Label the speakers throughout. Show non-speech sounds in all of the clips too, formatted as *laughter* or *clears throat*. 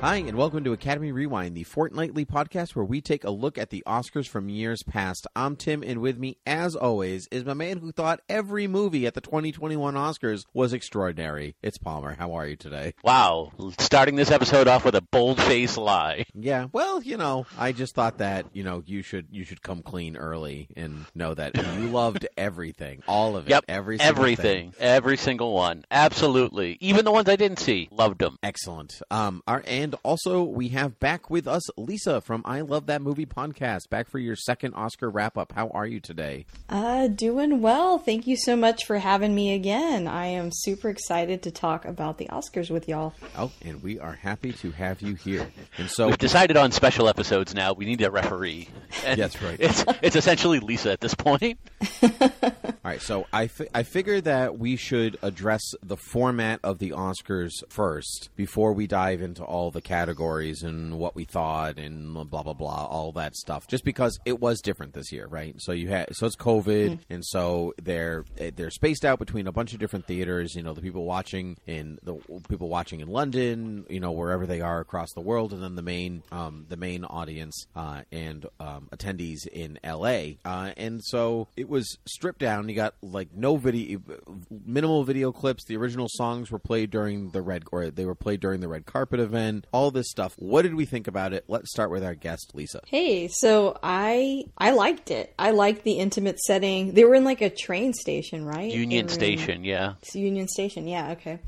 Speaker 1: Hi, and welcome to Academy Rewind, the fortnightly podcast where we take a look at the Oscars from years past. I'm Tim, and with me, as always, is my man who thought every movie at the 2021 Oscars was extraordinary. It's Palmer. How are you today?
Speaker 2: Wow, starting this episode off with a bold-faced lie.
Speaker 1: Yeah, well, you know, I just thought that you know you should you should come clean early and know that you loved everything, all of it,
Speaker 2: Yep,
Speaker 1: every single
Speaker 2: everything,
Speaker 1: thing.
Speaker 2: every single one, absolutely. Even the ones I didn't see, loved them.
Speaker 1: Excellent. Um, our, and also we have back with us Lisa from I Love That Movie podcast. Back for your second Oscar wrap up. How are you today?
Speaker 3: Uh, doing well. Thank you so much for having me again. I am super excited to talk about the Oscars with y'all.
Speaker 1: Oh, and we are happy to have you here. And so,
Speaker 2: We've decided on special episodes now. We need a referee. And
Speaker 1: That's right.
Speaker 2: It's it's essentially Lisa at this point. *laughs*
Speaker 1: all right. So I fi- I figure that we should address the format of the Oscars first before we dive into all the categories and what we thought and blah blah blah, all that stuff. Just because it was different this year, right? So you had so it's COVID, and so they're they're spaced out between a bunch of different theaters. You know, the people watching in the people watching in London, you know, wherever they are across the world, and then the main um, the main audience uh, and um, attendees in L.A. Uh, and so it was stripped down. You got like no video, minimal video clips. The original songs were played during the red, or they were played during the red carpet event. All this stuff. What did we think about it? Let's start with our guest, Lisa.
Speaker 3: Hey, so I I liked it. I liked the intimate setting. They were in like a train station, right?
Speaker 2: Union
Speaker 3: were in-
Speaker 2: Station, yeah.
Speaker 3: It's Union Station, yeah, okay.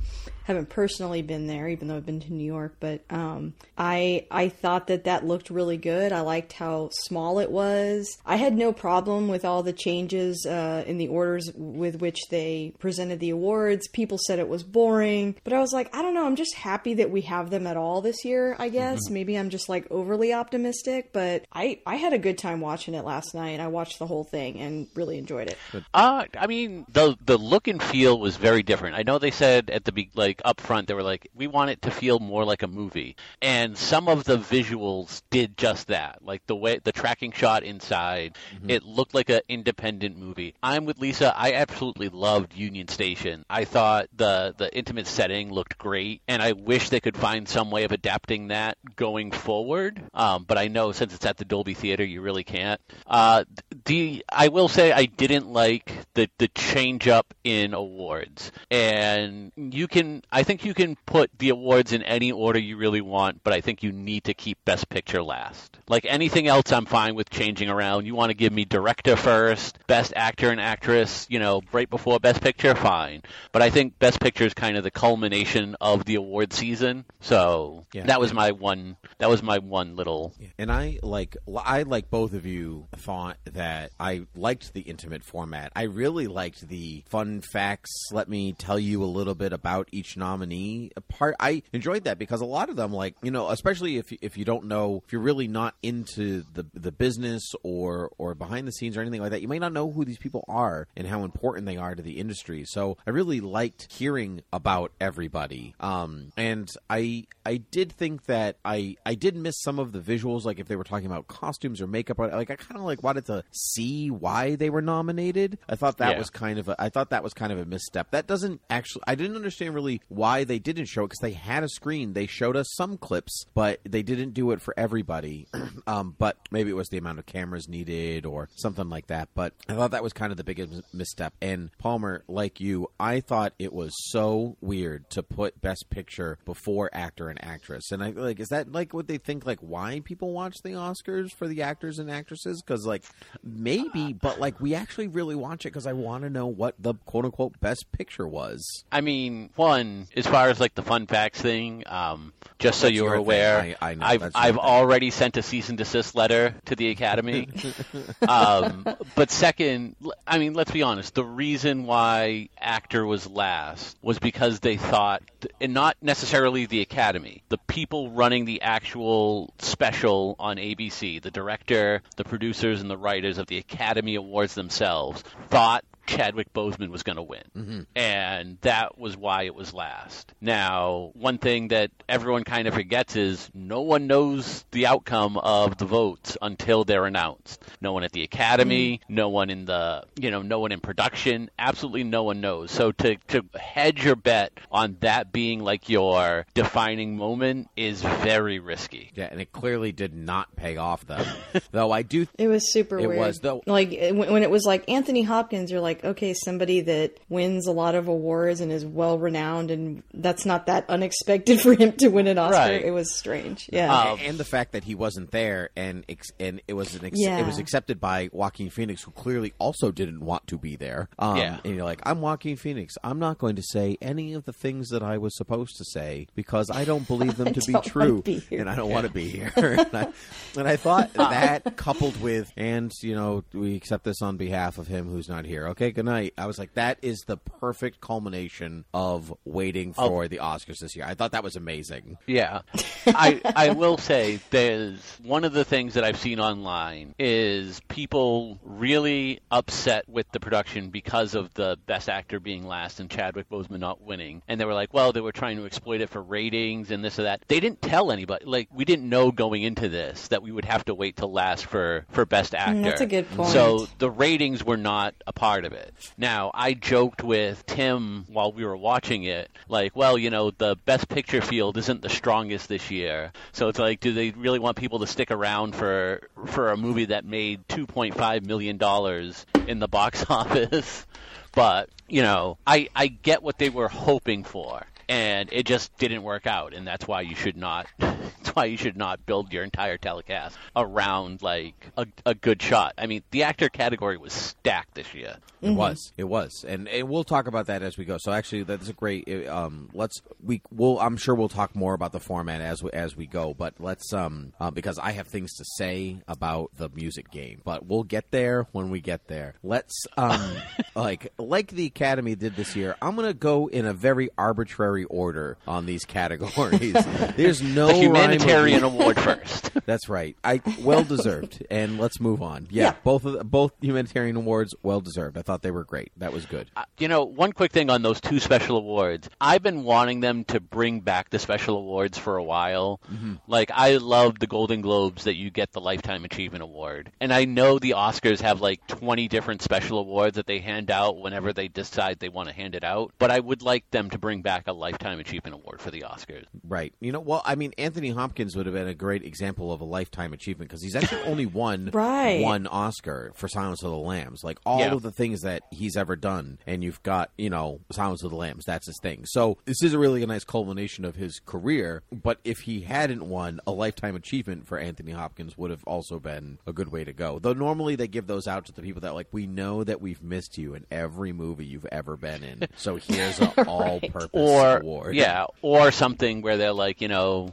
Speaker 3: I haven't personally been there, even though I've been to New York, but um, I I thought that that looked really good. I liked how small it was. I had no problem with all the changes uh, in the orders with which they presented the awards. People said it was boring, but I was like, I don't know. I'm just happy that we have them at all this year. I guess maybe I'm just like overly optimistic, but I I had a good time watching it last night. I watched the whole thing and really enjoyed it.
Speaker 2: Uh, I mean, the the look and feel was very different. I know they said at the be- like up front they were like, we want it to feel more like a movie, and some of the visuals did just that. Like the way the tracking shot inside, it looked like an independent movie. I'm with Lisa. I absolutely loved Union Station. I thought the the intimate setting looked great, and I wish they could find some way of adapting that going forward. Um, but I know since it's at the Dolby Theater, you really can't. Uh, the I will say I didn't like the the change up in awards, and you can I think you can put the awards in any order you really want, but I think you need to keep Best Picture last. Like anything else, I'm fine with changing around. You want to give me director first, Best Actor and Actress, you know, right before Best Picture, fine. But I think Best Picture is kind of the culmination of the award season, so
Speaker 1: Yeah.
Speaker 2: that was my one. That was my one little
Speaker 1: And I like I like both of you thought that I liked the intimate format. I really liked the fun facts. Let me tell you a little bit about each nominee part. I enjoyed that because a lot of them, like you know, especially if if you don't know, if you're really not into the the business or or behind the scenes or anything like that, you may not know who these people are and how important they are to the industry. So I really liked hearing about everybody. Um, and I I did think that I I did miss some of the visuals, like if they were talking about costumes or makeup. or- Like I kind of like wanted to see why they were nominated. I thought that
Speaker 2: Yeah.
Speaker 1: was kind of a, I thought that was kind of a misstep. That doesn't actually. I didn't understand really why they didn't show it because they had a screen. They showed us some clips, but they didn't do it for everybody. *clears throat* um, but maybe it was the amount of cameras needed or something like that. But I thought that was kind of the biggest misstep. And Palmer, like you, I thought it was so weird to put Best Picture before actor and actress. And I like, is that like what they think? Like why people watch the Oscars for the actors and actresses? Because like maybe, but like we actually really watch it because I want to know what the quote unquote Best Picture was.
Speaker 2: I mean, one as far as like the fun facts thing, um, just so
Speaker 1: That's
Speaker 2: you're aware,
Speaker 1: I- I know,
Speaker 2: have I've
Speaker 1: thing.
Speaker 2: already sent a cease and desist letter to the Academy. *laughs* um, but second, I mean, let's be honest. The reason why actor was last was because they thought, and not necessarily the Academy, the people running the actual special on ABC, the director, the producers, and the writers of the Academy Awards themselves thought Chadwick Boseman was going to win, mm-hmm. and that was why it was last. Now, one thing that everyone kind of forgets is no one knows the outcome of the votes until they're announced. No one at the Academy, mm-hmm. no one in the you know, no one in production, absolutely no one knows. So to to hedge your bet on that being like your defining moment is very risky.
Speaker 1: Yeah, and it clearly did not pay off though. *laughs* though I do
Speaker 3: It was super
Speaker 1: It
Speaker 3: weird.
Speaker 1: was, though.
Speaker 3: Like when when it was like Anthony Hopkins, you're like, okay, somebody that wins a lot of awards and is well renowned, and that's not that unexpected *laughs* for him to win an Oscar.
Speaker 2: Right.
Speaker 3: It was strange. Yeah.
Speaker 2: Um,
Speaker 1: and the fact that he wasn't there and ex- and it was an ex-
Speaker 3: Yeah.
Speaker 1: it was accepted by Joaquin Phoenix who clearly also didn't want to be there. Um,
Speaker 2: Yeah.
Speaker 1: and you're like, I'm Joaquin Phoenix. I'm not going to say any of the things that I was supposed to say because I don't believe them *laughs* to be true,
Speaker 3: be
Speaker 1: and I don't want to be here. *laughs* and, I, and I thought that coupled with and you know we accept this on behalf of him who's not here. Okay, good night. I was like, that is the perfect culmination of waiting for the Oscars this year. I thought that was amazing.
Speaker 2: Yeah. I I will say there's one of the things that I've seen online is people really upset with the production because of the best actor being last and Chadwick Boseman not winning. And they were like, well, they were trying to exploit it for ratings and this or that. They didn't tell anybody. Like we didn't know going into this that we would have to wait till last for for best actor.
Speaker 3: Mm, that's a good point.
Speaker 2: So the ratings were not a part of it. Now, I joked with Tim while we were watching it, like, well, you know, the best picture field isn't the strongest this year. So it's like, do they really want people to stick around for for a movie that made 2.5 million dollars in the box *laughs* office? But, you know, I I get what they were hoping for. And it just didn't work out, and that's why you should not. *laughs* That's why you should not build your entire telecast around like a, a good shot. I mean, the actor category was stacked this year.
Speaker 1: It was. It was, and and we'll talk about that as we go. So actually, that's a great. uh, Um, let's we will. I'm sure we'll talk more about the format as we, as we go. But let's um uh, because I have things to say about the music game. But we'll get there when we get there. Let's um *laughs* like like the Academy did this year. I'm gonna go in a very arbitrary order on these categories. *laughs* There's no
Speaker 2: The humanitarian award first. *laughs*
Speaker 1: That's right. I well deserved. and let's move on. Yeah,
Speaker 3: Yeah.
Speaker 1: both of the, both humanitarian awards well deserved. I thought they were great. That was good.
Speaker 2: Uh, You know, one quick thing on those two special awards. I've been wanting them to bring back the special awards for a while. Like, I love the Golden Globes that you get the Lifetime Achievement Award. And I know the Oscars have like 20 different special awards that they hand out whenever they decide they want to hand it out. But I would like them to bring back a Lifetime Achievement Award for the Oscars.
Speaker 1: Right. You know, well, I mean, Anthony Hopkins would have been a great example of a lifetime achievement because he's actually only *laughs* won
Speaker 3: Right.
Speaker 1: one Oscar for Silence of the Lambs. Like all
Speaker 2: Yeah.
Speaker 1: of the things that he's ever done, and you've got, you know, Silence of the Lambs. That's his thing. So this is a really a nice culmination of his career. But if he hadn't won, a lifetime achievement for Anthony Hopkins would have also been a good way to go. Though normally they give those out to the people that like we know that we've missed you in every movie you've ever been in. So here's an *laughs* all-purpose
Speaker 2: or
Speaker 1: award.
Speaker 2: yeah, or something where they're like, you know,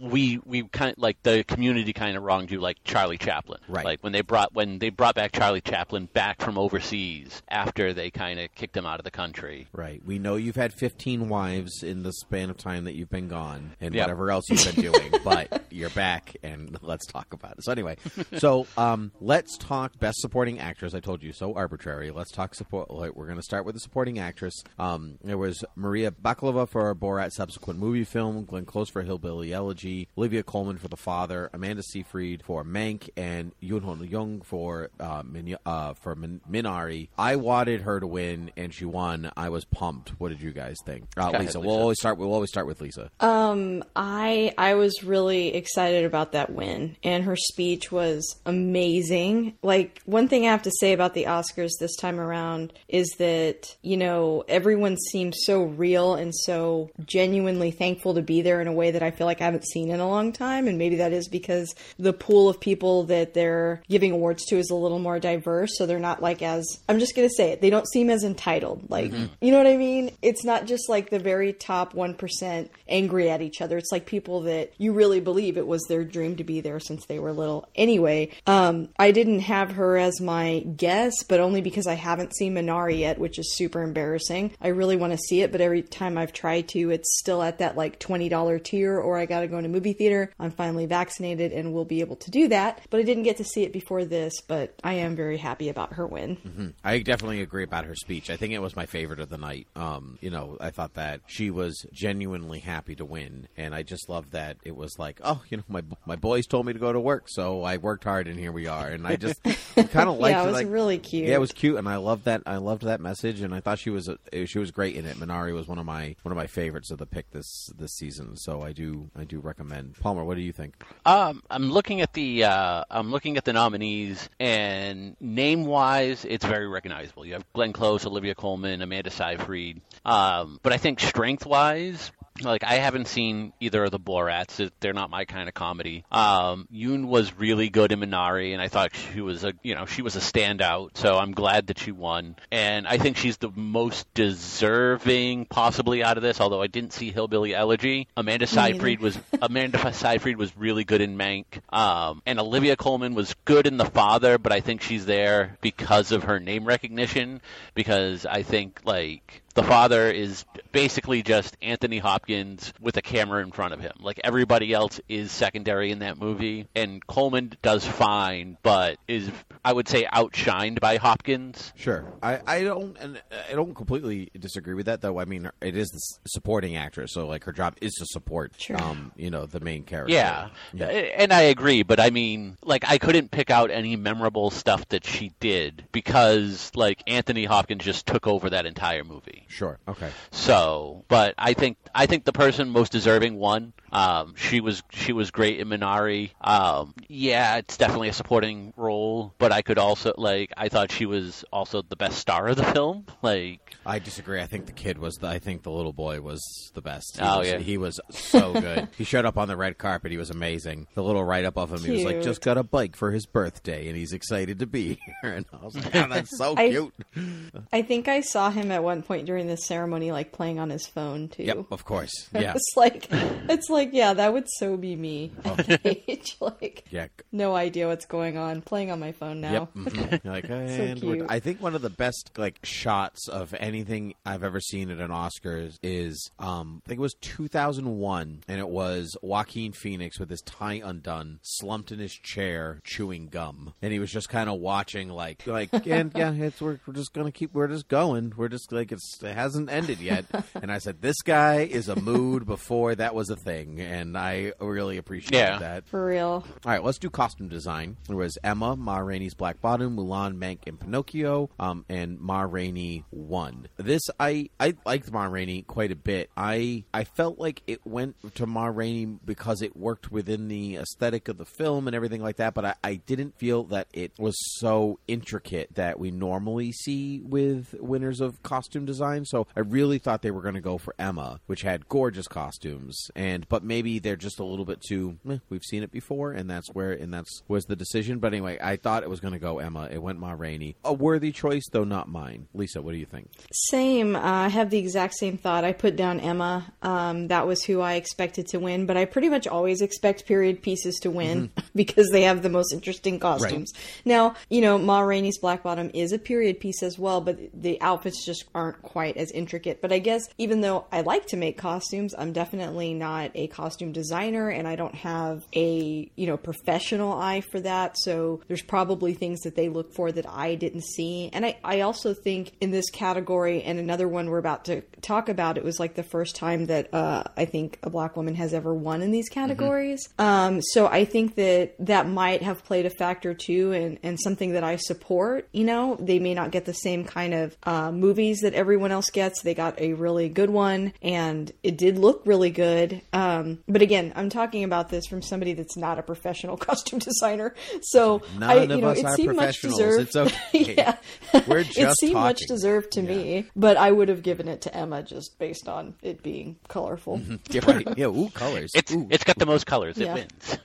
Speaker 2: we we kind of like the community kind of wronged you, like Charlie Chaplin,
Speaker 1: Right.
Speaker 2: Like when they brought when they brought back Charlie Chaplin back from overseas after they kind of kicked him out of the country.
Speaker 1: Right. We know you've had 15 wives in the span of time that you've been gone and
Speaker 2: Yep.
Speaker 1: whatever else you've been *laughs* doing, but you're back and *laughs* let's talk about it. So anyway, so um, let's talk best supporting actress. I told you so arbitrary. Let's talk support. like, We're going to start with the supporting actress. Um, there was Maria Bakalova for Borat subsequent movie film, Glenn Close for Hillbilly Elegy, Olivia Colman for The Father, Amanda Seyfried for Mank, and Yoon Ho Young for uh, Min- uh, for Min- Minari. I wanted her to win, and she won. I was pumped. What did you guys think? Uh,
Speaker 2: ahead,
Speaker 1: Lisa,
Speaker 2: Lisa.
Speaker 1: we'll always start. We'll always start with Lisa.
Speaker 3: Um, I I was really excited about that win, and her speech was amazing. Like one thing I have to say about the Oscars this time around is that you know everyone seemed so real and so genuinely thankful to be there in a way that I feel like I haven't seen in a long time, and maybe that is because the pool of people that they're giving awards to is a little more diverse, so they're not like as I'm just gonna say it. They don't seem as entitled. Like you know what I mean? It's not just like the very top one percent angry at each other. It's like people that you really believe it was their dream to be there since they were little. Anyway, um, I didn't have her as my guest, but only because I haven't seen Minari yet, which is super embarrassing. I really want to see it, but every time I I've tried to. It's still at that like $20 tier, or I got to go in a movie theater. I'm finally vaccinated and will be able to do that. But I didn't get to see it before this, but I am very happy about her win.
Speaker 1: Mm-hmm. I definitely agree about her speech. I think it was my favorite of the night. Um, you know, I thought that she was genuinely happy to win, and I just love that it was like, oh, you know, my my boys told me to go to work, so I worked hard, and here we are. And I just *laughs* kind of liked
Speaker 3: yeah, it
Speaker 1: it.
Speaker 3: was
Speaker 1: Like,
Speaker 3: really cute.
Speaker 1: yeah, it was cute, and I loved that. I loved that message, and I thought she was a, she was great in it. Minari was one of my one of my favorites of the pick this this season, so I do I do recommend. Palmer, what do you think?
Speaker 2: Um, I'm looking at the uh, I'm looking at the nominees, and name wise, it's very recognizable. You have Glenn Close, Olivia Colman, Amanda Seyfried. Um, but I think strength wise, like I haven't seen either of the Borats. They're not my kind of comedy. Um, Yoon was really good in Minari, and I thought she was a you know she was a standout. So I'm glad that she won, and I think she's the most deserving possibly out of this. Although I didn't see Hillbilly Elegy. Amanda Seyfried was *laughs* Amanda Seyfried was really good in Mank, um, and Olivia Colman was good in The Father. But I think she's there because of her name recognition. Because I think like the father is basically just Anthony Hopkins with a camera in front of him. Like everybody else is secondary in that movie, and Colman does fine, but is I would say outshined by Hopkins.
Speaker 1: Sure, I, I don't and I don't completely disagree with that though. I mean, it is the supporting actress, so like her job is to support,
Speaker 3: Sure.
Speaker 1: um, you know, the main character.
Speaker 2: Yeah.
Speaker 1: yeah.
Speaker 2: and I agree, but I mean, like I couldn't pick out any memorable stuff that she did because like Anthony Hopkins just took over that entire movie.
Speaker 1: Sure. Okay.
Speaker 2: So, but I think I think the person most deserving won. Um, she was she was great in Minari. Um, yeah, it's definitely a supporting role, but I could also like I thought she was also the best star of the film. Like,
Speaker 1: I disagree. I think the kid was. The, I think the little boy was the best. He
Speaker 2: Oh,
Speaker 1: was,
Speaker 2: yeah.
Speaker 1: he was so good. *laughs* he showed up on the red carpet. He was amazing. The little write up of him. He was like, just got a bike for his birthday, and he's excited to be *laughs* here. And I was like, oh, that's so *laughs*
Speaker 3: I-
Speaker 1: cute.
Speaker 3: I think I saw him at one point during the ceremony, like playing on his phone too.
Speaker 1: Yep, of course. Yeah,
Speaker 3: It's like, it's like, yeah, that would so be me at that age. *laughs* Like,
Speaker 1: yeah.
Speaker 3: no idea what's going on, playing on my phone now.
Speaker 1: Yep. mhm. You're like, *laughs* and we're-
Speaker 3: cute.
Speaker 1: I think one of the best like shots of anything I've ever seen at an Oscars is um I think it was 2001 and it was Joaquin Phoenix with his tie undone, slumped in his chair chewing gum. And he was just kind of watching like like *laughs* and yeah, it's we're, we're just going to keep we're just going. We're just like it's it hasn't ended yet. and I said this guy is a mood before that was a thing and I really appreciated
Speaker 2: Yeah.
Speaker 1: that.
Speaker 3: For real.
Speaker 1: All right, let's do costume design. There was Emma, Ma Rainey's Black Bottom, Mulan, Mank, and Pinocchio, um, and Ma Rainey won. This I I liked Ma Rainey quite a bit. I I felt like it went to Ma Rainey because it worked within the aesthetic of the film and everything like that. But I, I didn't feel that it was so intricate that we normally see with winners of costume design. So I really thought they were going to go for Emma, which had gorgeous costumes, and but maybe they're just a little bit too. eh, we've seen it before, and that's where and that's was the decision. But anyway, I thought it was going to go Emma. It went Ma Rainey, a worthy choice though not mine. Lisa, what do you think?
Speaker 3: Same. Uh, I have the exact same thought. I put down Emma. Um, that was who I expected to win, but I pretty much always expect period pieces to win *laughs* because they have the most interesting costumes. Now, you know, Ma Rainey's Black Bottom is a period piece as well, but the outfits just aren't quite as intricate. But I guess even though I like to make costumes, I'm definitely not a costume designer and I don't have a, you know, professional eye for that. So there's probably things that they look for that I didn't see. And I, I also think in this category and another one we're about to talk about, it was like the first time that uh, I think a black woman has ever won in these categories. Um, so I think that that might have played a factor too, and, and something that I support. You know, they may not get the same kind of uh, movies that everyone else gets. They got a really good one, and it did look really good. Um, Um, but again, I'm talking about this from somebody that's not a professional *laughs* costume designer. So
Speaker 1: None
Speaker 3: I,
Speaker 1: of
Speaker 3: know,
Speaker 1: us
Speaker 3: it
Speaker 1: are
Speaker 3: seemed much deserved.
Speaker 1: It's *laughs* okay.
Speaker 3: yeah,
Speaker 1: We're
Speaker 3: it
Speaker 1: just
Speaker 3: seemed much deserved to me, but I would have given it to Emma just based on it being colorful. *laughs*
Speaker 1: Yeah, right. Yeah, ooh, colors.
Speaker 2: it's
Speaker 1: ooh.
Speaker 2: it's got the most colors. It
Speaker 3: Yeah.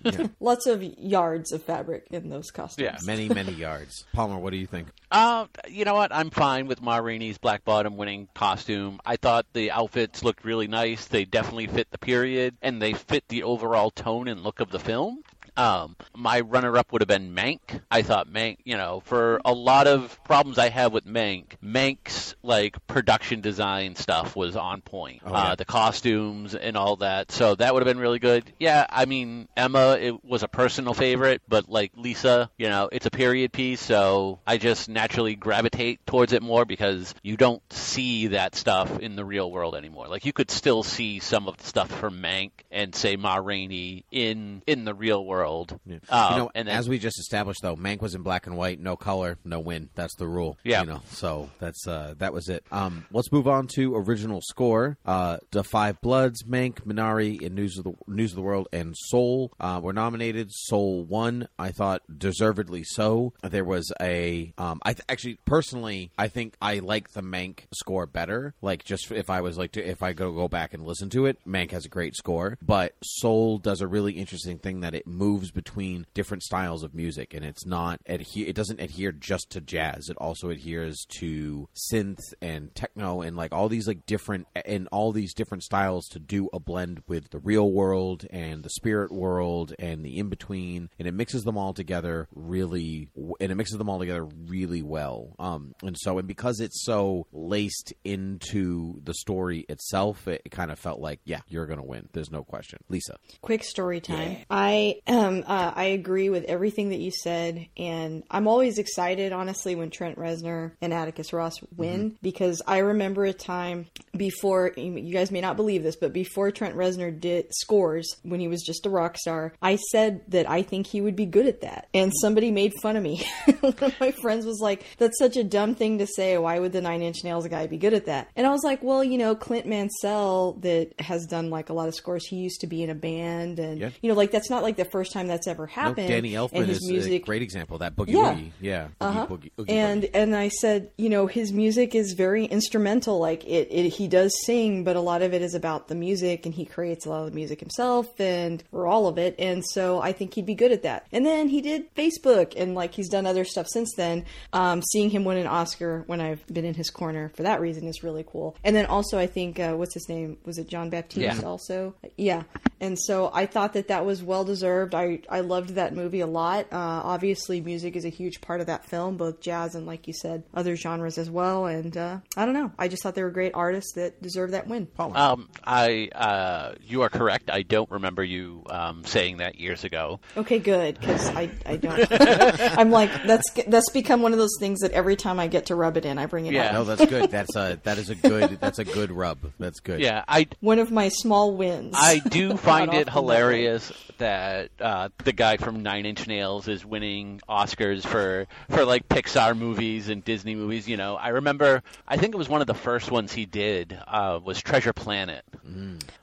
Speaker 2: wins.
Speaker 3: Lots of yards of fabric in those costumes.
Speaker 2: Yeah.
Speaker 1: many many yards. Palmer, what do you think?
Speaker 2: Uh, you know what? I'm fine with Ma Rainey's Black Bottom winning costume. I thought the outfits looked really nice. They definitely fit the period, and they fit the overall tone and look of the film. Um, my runner-up would have been Mank. I thought Mank, you know, for a lot of problems I have with Mank, Mank's like production design stuff was on point.
Speaker 1: Oh, yeah.
Speaker 2: uh, the costumes and all that. So that would have been really good. Yeah, I mean Emma, it was a personal favorite, but like Lisa, you know, it's a period piece, so I just naturally gravitate towards it more because you don't see that stuff in the real world anymore. Like you could still see some of the stuff from Mank and say Ma Rainey in in the real world.
Speaker 1: Yeah.
Speaker 2: Uh,
Speaker 1: you know,
Speaker 2: and then,
Speaker 1: as we just established, though, Mank was in black and white, no color, no win. That's the rule.
Speaker 2: Yeah.
Speaker 1: You know, so that's uh, that was it. Um, let's move on to original score. Uh, the Five Bloods, Mank, Minari, and News of the News of the World, and Soul uh, were nominated. Soul won. I thought deservedly so. There was a. Um, I th- actually personally, I think I like the Mank score better. Like just if I was like to if I go go back and listen to it, Mank has a great score, but Soul does a really interesting thing that it moves between different styles of music, and it's not adhere. It doesn't adhere just to jazz. It also adheres to synth and techno and like all these like different and all these different styles to do a blend with the real world and the spirit world and the in between, and it mixes them all together really, and it mixes them all together really well. Um, and so and because it's so laced into the story itself, it, it kind of felt like yeah, you're gonna win. There's no question. Lisa,
Speaker 3: quick story time. I um uh, I agree with everything that you said, and I'm always excited, honestly, when Trent Reznor and Atticus Ross win because I remember a time before you guys may not believe this, but before Trent Reznor did scores when he was just a rock star, I said that I think he would be good at that, and somebody made fun of me. *laughs* One of my friends was like, "That's such a dumb thing to say. Why would the Nine Inch Nails guy be good at that?" And I was like, "Well, you know, Clint Mansell that has done like a lot of scores. He used to be in a band, and
Speaker 1: Yeah.
Speaker 3: you know, like that's not like the first time that's ever
Speaker 1: no,
Speaker 3: happened.
Speaker 1: Danny Elfman is a
Speaker 3: music,
Speaker 1: great example. That boogie
Speaker 3: Yeah.
Speaker 1: woogie, yeah,
Speaker 3: uh-huh.
Speaker 1: Oogie boogie- oogie
Speaker 3: and and I said, you know, his music is very instrumental. Like it, it, he does sing, but a lot of it is about the music, and he creates a lot of the music himself, and or all of it. And so I think he'd be good at that. And then he did Facebook, and like he's done other stuff since then. Um, seeing him win an Oscar when I've been in his corner for that reason is really cool. And then also, I think uh, what's his name? Was it Jon Batiste?
Speaker 2: Yeah.
Speaker 3: Also, yeah. And so I thought that that was well deserved. I I loved that movie a lot. Uh, obviously, music is a huge part of that film, both jazz and, like you said, other genres as well. And uh, I don't know. I just thought they were great artists that deserve that win.
Speaker 2: um, I uh, you are correct. I don't remember you um, saying that years ago.
Speaker 3: Okay, good because I I don't. *laughs* I'm like that's that's become one of those things that every time I get to rub it in, I bring it
Speaker 2: Yeah.
Speaker 3: up.
Speaker 1: No, that's good. That's a that is a good that's a good rub. That's good.
Speaker 2: Yeah, I
Speaker 3: One of my small wins.
Speaker 2: I do *laughs* find it
Speaker 3: often that way.
Speaker 2: hilarious that uh, the guy from Nine Inch Nails is winning Oscars for for like Pixar movies and Disney movies. You know, I remember I think it was one of the first ones he did uh, was Treasure Planet,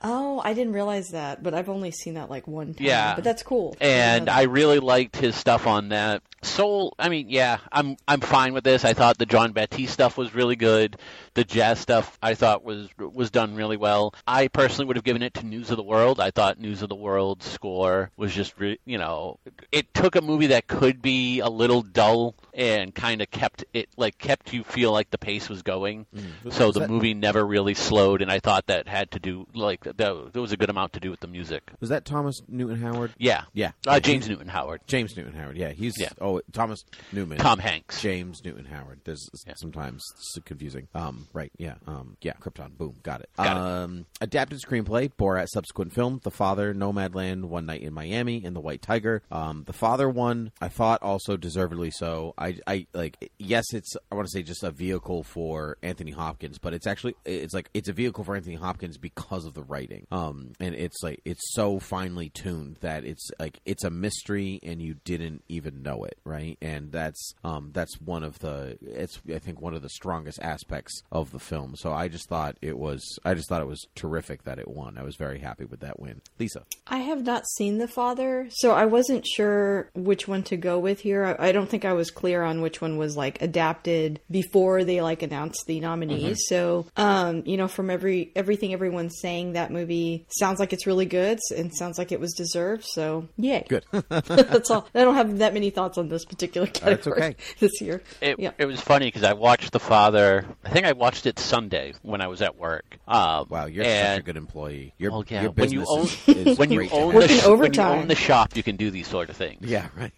Speaker 3: Oh, I didn't realize that, but I've only seen that like one time.
Speaker 2: Yeah.
Speaker 3: but that's cool.
Speaker 2: and I really liked his stuff on that. Soul, I mean, yeah, I'm I'm fine with this. I thought the Jon Batiste stuff was really good. The jazz stuff I thought was was done really well. I personally would have given it to News of the World. I thought News of the World score was just, re- you know, it took a movie that could be a little dull and kind of kept it like kept you feel like the pace was going. So
Speaker 1: Was
Speaker 2: the
Speaker 1: that-
Speaker 2: movie never really slowed, and I thought that had to do like that, there was a good amount to do with the music.
Speaker 1: Was that Thomas Newton Howard?
Speaker 2: Yeah,
Speaker 1: Yeah.
Speaker 2: Uh, James Newton Howard,
Speaker 1: James Newton Howard. Yeah, he's
Speaker 2: Yeah.
Speaker 1: oh Thomas Newman.
Speaker 2: Tom Hanks.
Speaker 1: James Newton Howard. There's
Speaker 2: Yeah.
Speaker 1: sometimes confusing. Um, right? Yeah. Um, yeah. Krypton. Boom. Got it.
Speaker 2: Got it.
Speaker 1: um, adapted screenplay. Borat subsequent film. The Father. Nomadland. One Night in Miami. And The White Tiger. Um, the Father one. I thought also deservedly so. I, I like. Yes, it's. I want to say just a vehicle for Anthony Hopkins, but it's actually. It's like it's a vehicle for Anthony Hopkins because of the writing. Um, and it's like it's so finely tuned that it's like it's a mystery and you didn't even know it, right? And that's um that's one of the it's I think one of the strongest aspects of the film. So I just thought it was I just thought it was terrific that it won. I was very happy with that win. Lisa.
Speaker 3: I have not seen The Father, so I wasn't sure which one to go with here. I, I don't think I was clear clear on which one was like adapted before they like announced the nominees. So, um, you know, from every everything everyone's saying, that movie sounds like it's really good and sounds like it was deserved. So, yay!
Speaker 1: Good. *laughs* *laughs*
Speaker 3: That's all. I don't have that many thoughts on this particular category
Speaker 1: okay. *laughs*
Speaker 3: this year.
Speaker 2: It,
Speaker 3: yeah.
Speaker 2: it was funny because I watched The Father. I think I watched it Sunday when I was at work. Um,
Speaker 1: Wow, you're such a good employee. Your,
Speaker 2: Well, yeah.
Speaker 1: your
Speaker 2: When you
Speaker 1: business
Speaker 2: own
Speaker 1: is, is
Speaker 2: when you
Speaker 1: great
Speaker 2: own
Speaker 1: have.
Speaker 3: Working
Speaker 2: the, when you
Speaker 3: overtime.
Speaker 2: own the shop, you can do these sort of things.
Speaker 1: Yeah, right.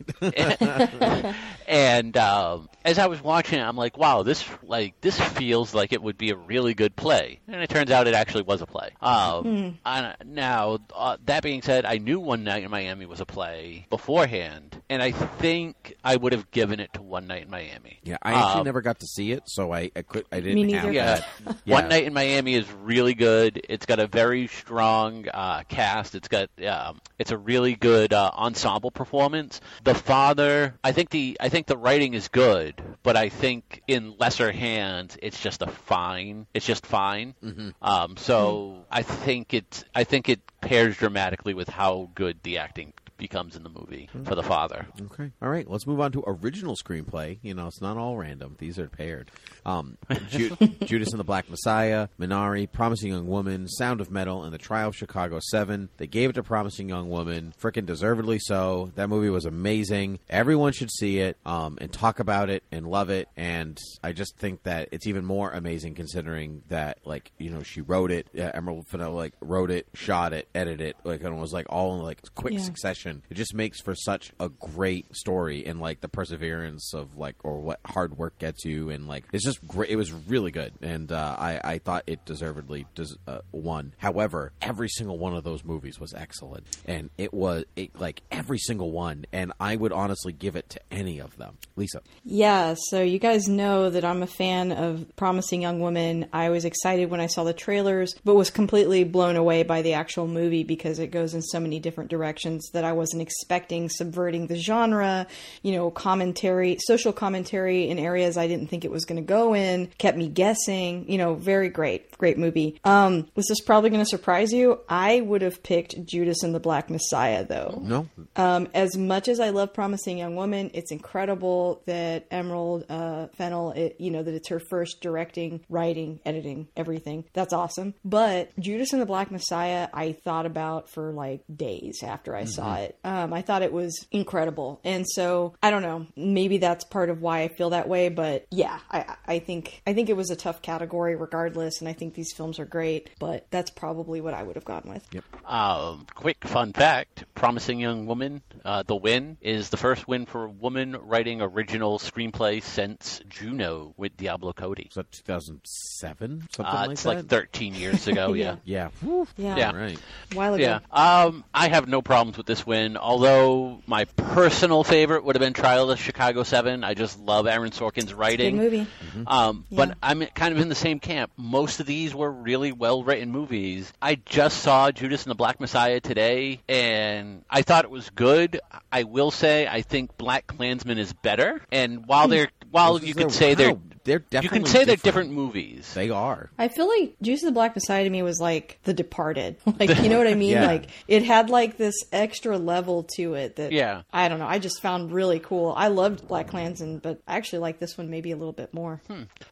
Speaker 2: And um, as I was watching it, I'm like, wow, this like this feels like it would be a really good play. And it turns out it actually was a play. Um, and, now, uh, that being said, I knew One Night in Miami was a play beforehand, and I think I would have given it to One Night in Miami.
Speaker 1: yeah, I actually
Speaker 2: Um,
Speaker 1: never got to see it, so I I, could, I didn't
Speaker 3: Me
Speaker 1: have
Speaker 3: neither.
Speaker 2: Yeah.
Speaker 1: that. Yeah.
Speaker 2: One Night in Miami is really good. It's got a very strong uh, cast. It's got um, it's a really good uh, ensemble performance. The father, I think the I think the writing is good, but I think in lesser hands, it's just a fine. It's just fine. Um, so I think it I think it pairs dramatically with how good the acting becomes in the movie for the father.
Speaker 1: Okay. All right. Let's move on to original screenplay. You know, it's not all random. These are paired. Um, Ju- *laughs* Judas and the Black Messiah, Minari, Promising Young Woman, Sound of Metal, and The Trial of Chicago 7. They gave it to Promising Young Woman. Frickin' deservedly so. That movie was amazing. Everyone should see it um, and talk about it and love it. And I just think that it's even more amazing considering that, like, you know, she wrote it. Uh, Emerald Fennell, like, wrote it, shot it, edited it, like, and it was, like, all in, like, quick
Speaker 3: Yeah.
Speaker 1: succession. It just makes for such a great story and like the perseverance of like or what hard work gets you and like it's just great. It was really good and uh, I I thought it deservedly des- uh, won. However, every single one of those movies was excellent and it was it, like every single one and I would honestly give it to any of them. Lisa,
Speaker 3: Yeah, so you guys know that I'm a fan of Promising Young Woman. I was excited when I saw the trailers, but was completely blown away by the actual movie because it goes in so many different directions that I wasn't expecting, subverting the genre, you know, commentary, social commentary in areas I didn't think it was going to go in, kept me guessing, you know, very great, great movie. Um, was this probably going to surprise you? I would have picked Judas and the Black Messiah though.
Speaker 1: no,
Speaker 3: Um, as much as I love Promising Young Woman, it's incredible that Emerald uh, Fennell, it, you know, that it's her first directing, writing, editing, everything. That's awesome. But Judas and the Black Messiah, I thought about for like days after I saw it. Um, I thought it was incredible, and so I don't know. Maybe that's part of why I feel that way. But yeah, I, I think I think it was a tough category regardless, and I think these films are great. But that's probably what I would have gone with.
Speaker 2: Um, quick fun fact: Promising Young Woman, uh, the win is the first win for a woman writing original screenplay since Juno with Diablo Cody.
Speaker 1: was that 2007 something
Speaker 2: Uh,
Speaker 1: like
Speaker 2: it's
Speaker 1: that?
Speaker 2: like 13 years ago. *laughs* yeah.
Speaker 1: yeah, Whew.
Speaker 3: Yeah,
Speaker 2: Yeah.
Speaker 1: All right.
Speaker 3: a while ago.
Speaker 2: Yeah. Um, I have no problems with this win. Although my personal favorite would have been Trial of Chicago Seven. I just love Aaron Sorkin's
Speaker 3: Big
Speaker 2: writing.
Speaker 3: movie.
Speaker 2: Um,
Speaker 3: Yeah.
Speaker 2: But I'm kind of in the same camp. Most of these were really well written movies. I just saw Judas and the Black Messiah today, and I thought it was good. I will say I think Black Klansman is better. And while hmm. they're while you could say they're
Speaker 1: they're
Speaker 2: you
Speaker 1: definitely
Speaker 2: can say they're
Speaker 1: different.
Speaker 2: different movies.
Speaker 1: They are.
Speaker 3: I feel like Judas and the Black Messiah to me was like The Departed. *laughs* Like, you know what I mean?
Speaker 1: Yeah.
Speaker 3: Like, it had like this extra level to it that,
Speaker 2: Yeah.
Speaker 3: I don't know. I just found really cool. I loved Black Klansman, but I actually like this one maybe a little bit more.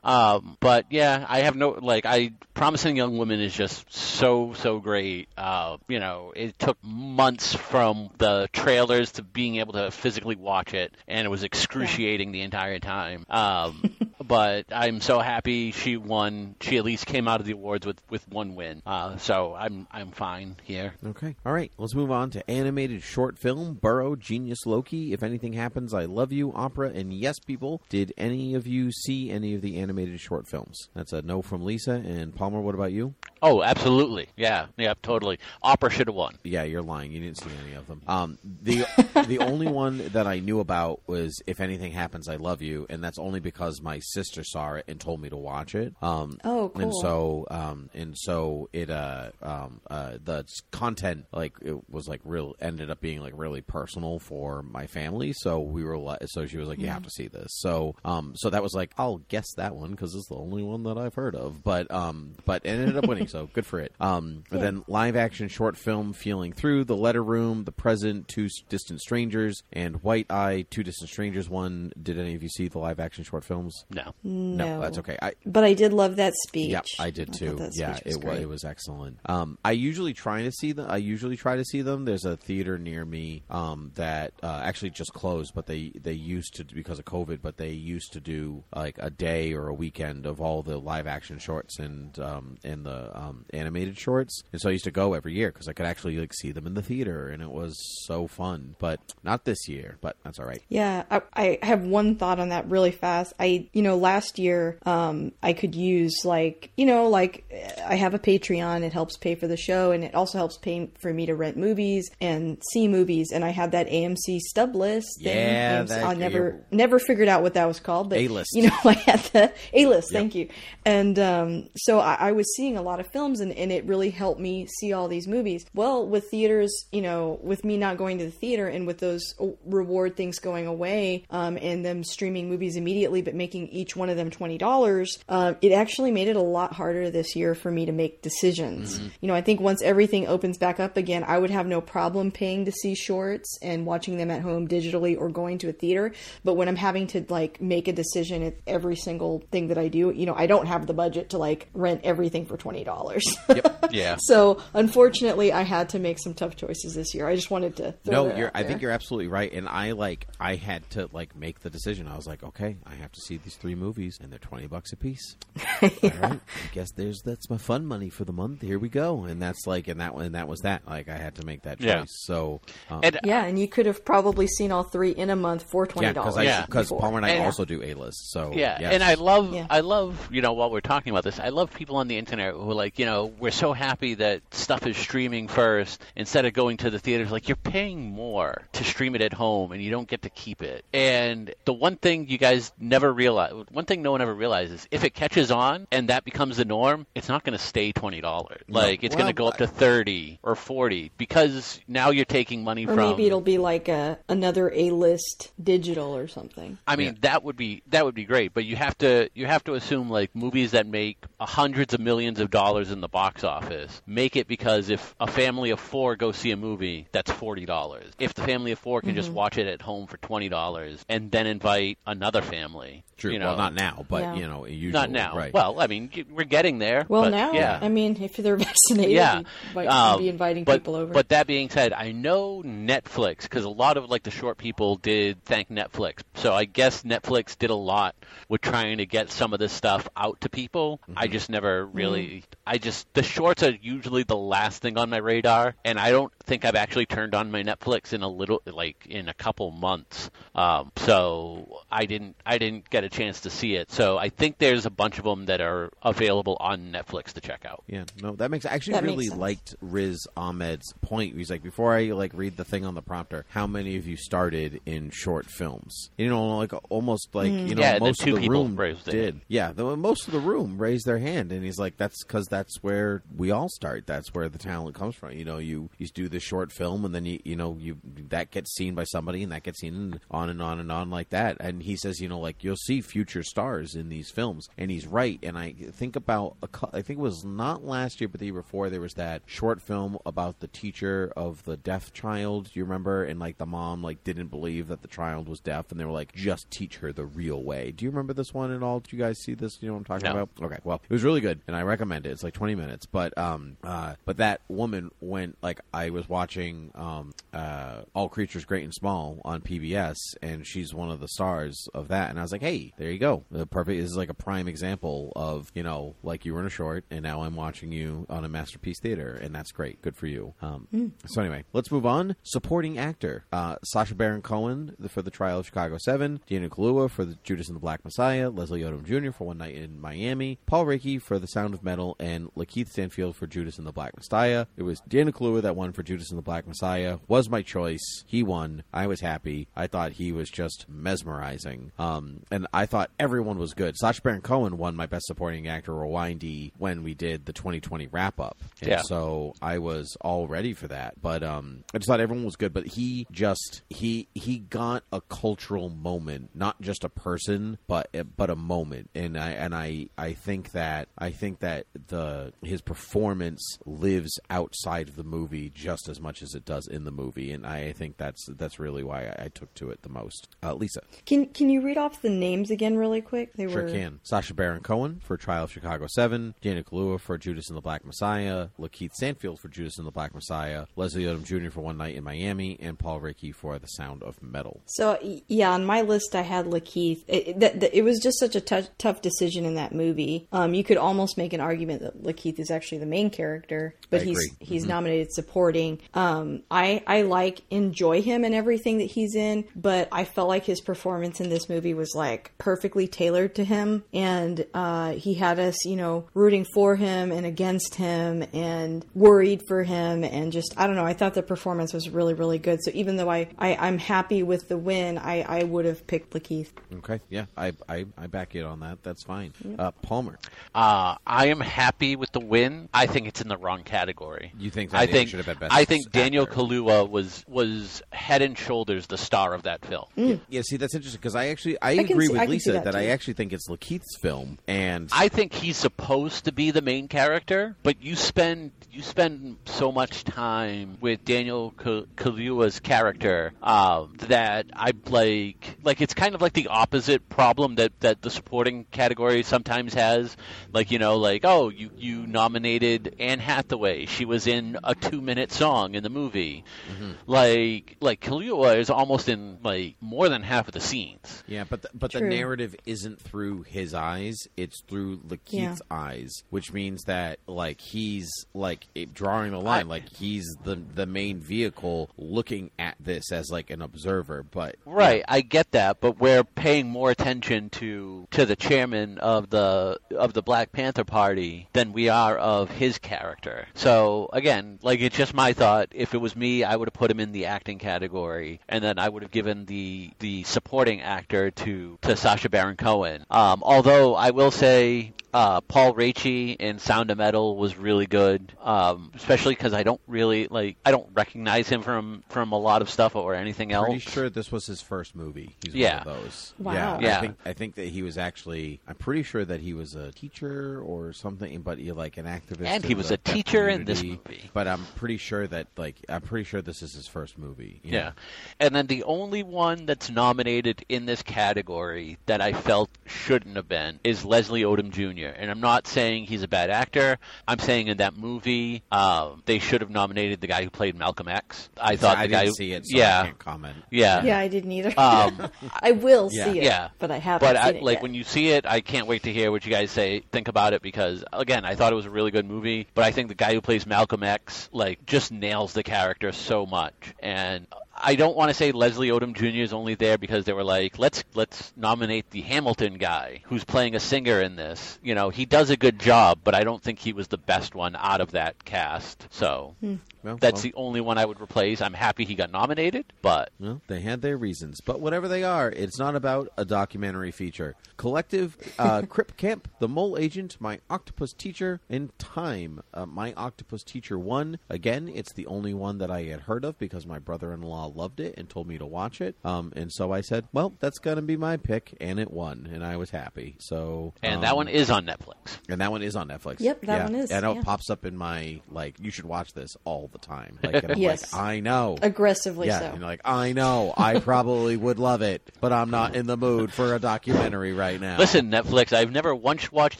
Speaker 2: Um, but yeah, I have no like. I promising young woman is just so so great. Uh, you know, it took months from the trailers to being able to physically watch it, and it was excruciating the entire time. Um, *laughs* but I'm so happy she won. She at least came out of the awards with with one win. Uh, so I'm I'm fine here.
Speaker 1: Okay. All right. Let's move on to animated short film Burrow, Genius Loci, If Anything Happens, I Love You, Opera, and Yes People. Did any of you see any of the animated short films? That's a no from Lisa. And Palmer, what about you?
Speaker 2: Oh, absolutely. Yeah, yeah, totally. Opera should have won.
Speaker 1: Yeah, you're lying. You didn't see any of them. Um, the the *laughs* only one that I knew about was If Anything Happens, I Love You, and that's only because my sister saw it and told me to watch it. Um,
Speaker 3: Oh,
Speaker 1: And so, um, and so it, uh, um, uh, the content like it was like real ended up being like really personal for my family. So we were, so she was like, "You have to see this." So, um, so that was like, I'll guess that one because it's the only one that I've heard of. But, um, but it ended up winning, so good for it. Um, and then live action short film Feeling Through, The Letter Room, The Present, Two Distant Strangers, and White Eye, Two Distant Strangers. One. Did any of you see the live action short films?
Speaker 2: No.
Speaker 3: No,
Speaker 1: that's okay. I,
Speaker 3: But I did love that speech.
Speaker 1: Yep, I did
Speaker 3: thought
Speaker 1: too.
Speaker 3: that
Speaker 1: yeah,
Speaker 3: was
Speaker 1: it was it was excellent. Um, I usually try to see them. I usually try to see them. There's a theater near me um, that uh, actually just closed, but they they used to because of COVID. But they used to do like a day or a weekend of all the live action shorts and um, and the um, animated shorts. And so I used to go every year because I could actually like see them in the theater, and it was so fun. But not this year. But that's all right.
Speaker 3: Yeah, I, I have one thought on that really fast. I, you know, last year, um, I could use like, you know, like I have a Patreon. It helps pay for the show, and it also helps pay for me to rent movies and see movies. And I had that AMC stub list. thing.
Speaker 1: Yeah,
Speaker 3: AMC
Speaker 1: that-
Speaker 3: I never never figured out what that was called, but
Speaker 1: A-list.
Speaker 3: You know, *laughs* I had the A list. Thank you. And um, so I, I was seeing a lot of films, and, and it really helped me see all these movies. Well, with theaters, you know, with me not going to the theater and with those reward things going away, um, and them streaming movies immediately, but making each one of them twenty dollars, um, it actually made it a lot harder this year for me to make decisions. You know, I think once everything opens back up again, I would have no problem paying to see shorts and watching them at home digitally or going to a theater. But when I'm having to like make a decision at every single thing that I do, you know, I don't have the budget to like rent everything for twenty dollars. *laughs*
Speaker 2: Yeah.
Speaker 3: so unfortunately, I had to make some tough choices this year. I just wanted to. Throw
Speaker 1: No, you're. I think you're absolutely right. And I like. I had to like make the decision. I was like, okay, I have to see these three movies, and they're twenty bucks a piece. *laughs* All right, I guess there's that's my fun money for the month. Here we go. And that's like, and that and that was that. Like I had to make that choice.
Speaker 2: Yeah.
Speaker 1: So. Um,
Speaker 2: And
Speaker 3: Yeah, and you could have probably seen all three in a month for twenty
Speaker 1: yeah,
Speaker 3: dollars.
Speaker 1: because
Speaker 2: Yeah.
Speaker 1: because Palmer and I
Speaker 2: And-
Speaker 1: also do a list. So
Speaker 2: Yeah,
Speaker 1: yes.
Speaker 2: and I love,
Speaker 3: Yeah.
Speaker 2: I love, you know, while we're talking about this, I love people on the internet who are like, you know, we're so happy that stuff is streaming first instead of going to the theaters. Like, you're paying more to stream it at home, and you don't get to keep it. And the one thing you guys never realize, one thing no one ever realizes, if it catches on and that becomes the norm, it's not going to stay twenty dollars. Like, it's going to go up to thirty or forty because now you're taking money
Speaker 3: Or
Speaker 2: from.
Speaker 3: maybe it'll be like a another A list digital or something.
Speaker 2: I mean, that would be that would be great, but you have to you have to assume like movies that make hundreds of millions of dollars in the box office make it because if a family of four go see a movie, that's forty dollars. If the family of four can
Speaker 3: Mm-hmm.
Speaker 2: just watch it at home for twenty dollars and then invite another family,
Speaker 1: True.
Speaker 2: You know,
Speaker 1: well, not now, but
Speaker 3: Yeah.
Speaker 1: you know, usually,
Speaker 2: not now.
Speaker 1: Right.
Speaker 2: Well, I mean, we're getting there.
Speaker 3: Well,
Speaker 2: but,
Speaker 3: now,
Speaker 2: yeah.
Speaker 3: I mean, if they're *laughs* vaccinated,
Speaker 2: yeah,
Speaker 3: you might
Speaker 2: Um,
Speaker 3: be inviting
Speaker 2: but,
Speaker 3: people over.
Speaker 2: But that being said, I know Netflix because a lot of like the short people did thank Netflix. So I guess Netflix did a lot with trying to get some of this stuff out to people. I
Speaker 1: Mm-hmm.
Speaker 2: just never really. I just the shorts are usually the last thing on my radar, and I don't think I've actually turned on my Netflix in a little like in a couple months. Um, so I didn't I didn't get a chance to see it. So I think there's a bunch of them that are available on Netflix to check out.
Speaker 1: Yeah, no, that makes. I actually
Speaker 3: That
Speaker 1: really liked Riz Ahmed's point. He's like, before I like read the thing on the prompter, how many of you started in short films? You know, like almost like you know,
Speaker 2: Yeah, and then
Speaker 1: most
Speaker 2: two
Speaker 1: of the room
Speaker 2: raised their
Speaker 1: did.
Speaker 2: hand.
Speaker 1: Yeah, the, most of the room raised their hand, and he's like, that's because that's where we all start. That's where the talent comes from. You know, you you do the short film, and then you you know you that gets seen by somebody, and that gets seen and on and on and on like that. And he says, you know, like you'll see future stars in these films, and he's right. And I think about a, I think it was not last year, but the year before, there was that short film about the teacher of the deaf child. Do you remember? And like the mom like didn't believe that the child was deaf, and they were like, just teach her the real way. Do you remember this one at all? Do you guys see this? You know what I'm talking
Speaker 2: No.
Speaker 1: about? Okay, well, it was really good, and I recommend it. It's like 20 minutes, but um, uh, but that woman went like I was watching um, uh, All Creatures Great and Small on PBS, and she's one of the stars of that, and I was like, hey, there you go, the perfect. This is like a prime example of you know, like you were in a short, and now I'm watching you on a masterpiece theater, and that's great, good for you. Um, So anyway, let's move on. Supporting actor: uh, Sacha Baron Cohen for the Trial of Chicago Seven, Daniel Kaluuya for the Judas and the Black Messiah, Leslie Odom Jr. for One Night in Miami, Paul Raiki for The Sound of Metal, and Lakeith Stanfield for Judas and the Black Messiah. It was Daniel Kaluuya that won for Judas and the Black Messiah was my choice. He won. I was happy. I thought he was just mesmerizing. Um, and I thought everyone was good. Sacha Baron Cohen won my Best Supporting Actor or Windy when we did the 2020 wrap up. And
Speaker 2: Yeah.
Speaker 1: So I was all ready for that. But um, I just thought everyone was good. But he just he he got a cultural moment, not just a person, but but a moment. And I and I I think that I think that the his performance lives outside of the movie just as much as it does in the movie. And I think that's that's really why I, I took to it the most. Uh, Lisa.
Speaker 3: Can can you read off the names again really quick? They
Speaker 1: Sure
Speaker 3: were
Speaker 1: can. Sacha Baron Cohen for Trial of Chicago 7, Daniel Kaluuya for Judas and the Black Messiah, Lakeith Stanfield for Judas and the Black Messiah, Leslie Odom Jr. for One Night in Miami, and Paul Rickey for The Sound of Metal.
Speaker 3: So yeah, on my list I had Lakeith. It, it, it was just such a tough decision in that movie. Um, you could almost make an argument that Lakeith is actually the main character, but he's
Speaker 1: agree. Mm-hmm.
Speaker 3: he's nominated supporting. Um, I I like enjoy him and everything that he's in, but I felt like his performance in this movie was like perfectly tailored to him, and uh, he had us you know rooting for him and against him and worried for him, and just I don't know. I thought the performance was really really good. So even though I, I I'm happy with the win, I I would have picked Lakeith.
Speaker 1: Okay, yeah, I, I, I back you on that. That's fine. Uh, Palmer,
Speaker 2: Uh, I am happy with the win. I think it's in the wrong category.
Speaker 1: You think that
Speaker 2: I think
Speaker 1: should have been Best
Speaker 2: I think Daniel
Speaker 1: Actor.
Speaker 2: Kaluuya was was head and shoulders the star of that film.
Speaker 1: yeah, see, that's interesting because I actually I,
Speaker 3: I
Speaker 1: agree
Speaker 3: see-
Speaker 1: with
Speaker 3: I
Speaker 1: Lisa
Speaker 3: that
Speaker 1: I actually think it's Lakeith's film, and
Speaker 2: I think he's supposed to be the main character, but you spend you spend so much time with Daniel Ka- Kaluuya's character um, that I like like it's kind of like the opposite problem that that the supporting category sometimes has. Like you know, like oh, you you nominated Anne Hathaway, she was in a two minute song in the movie. Mm-hmm. Like like Kaluuya is almost in like more than half of the scenes.
Speaker 1: Yeah, but the, but the narrative isn't through his eyes; it's through LaKeith's
Speaker 3: Yeah.
Speaker 1: eyes, which means that like he's like it- drawing the line, like he's the the main vehicle looking at this as like an observer. But
Speaker 2: Right, I get that, but we're paying more attention to to the chairman of the of the Black Panther Party than we are of his character. So again, like it's just my thought. If it was me, I would have put him in the acting category, and then I would have given the the supporting actor to to Sacha Baron Cohen. Um, although I will say. Uh, Paul Raci in Sound of Metal was really good, um, especially because I don't really like I don't recognize him from from a lot of stuff or anything else.
Speaker 1: Pretty sure this was his first movie. He's
Speaker 2: Yeah.
Speaker 1: one of those.
Speaker 3: Wow.
Speaker 1: Yeah,
Speaker 2: Yeah.
Speaker 1: I think I think that he was actually. I'm pretty sure that he was a teacher or something, but he like an activist.
Speaker 2: And he was a teacher in this movie.
Speaker 1: But I'm pretty sure that like I'm pretty sure this is his first movie. you
Speaker 2: Yeah.
Speaker 1: know?
Speaker 2: And then the only one that's nominated in this category that I felt shouldn't have been is Leslie Odom Jr. And I'm not saying he's a bad actor. I'm saying in that movie, um, they should have nominated the guy who played Malcolm X. I thought
Speaker 1: I
Speaker 2: the guy
Speaker 1: didn't
Speaker 2: who,
Speaker 1: see it, so
Speaker 2: yeah,
Speaker 1: I can't comment.
Speaker 2: yeah.
Speaker 3: Yeah, I didn't either.
Speaker 2: Um, *laughs*
Speaker 3: I will
Speaker 1: Yeah.
Speaker 3: see it,
Speaker 2: Yeah.
Speaker 3: but I haven't
Speaker 2: but I,
Speaker 3: it
Speaker 2: like
Speaker 3: yet.
Speaker 2: when you see it, I can't wait to hear what you guys say, think about it because again, I thought it was a really good movie. But I think the guy who plays Malcolm X like just nails the character so much, and I don't want to say Leslie Odom Jr. is only there because they were like, let's let's nominate the Hamilton guy who's playing a singer in this. You know, he does a good job, but I don't think he was the best one out of that cast. So hmm.
Speaker 1: Well,
Speaker 2: that's
Speaker 1: well,
Speaker 2: the only one I would replace. I'm happy he got nominated, but
Speaker 1: Well, they had their reasons, but whatever they are, it's not about a documentary feature. Collective, uh, *laughs* Crip Camp, The Mole Agent, My Octopus Teacher, and Time, uh, My Octopus Teacher 1. Again, it's the only one that I had heard of because my brother in law loved it and told me to watch it. Um, and so I said, well, that's going to be my pick, and it won, and I was happy. So,
Speaker 2: and that
Speaker 1: um,
Speaker 2: one is on Netflix.
Speaker 1: and that one is on Netflix.
Speaker 3: Yep, that
Speaker 1: Yeah.
Speaker 3: one is,
Speaker 1: I know
Speaker 3: yeah.
Speaker 1: it pops up in my, like, you should watch this all the time. Like, and I'm
Speaker 3: Yes.
Speaker 1: like, I know.
Speaker 3: Aggressively
Speaker 1: Yeah,
Speaker 3: so.
Speaker 1: and like, I know, I *laughs* probably would love it, but I'm not in the mood for a documentary right now.
Speaker 2: Listen, Netflix, I've never once watched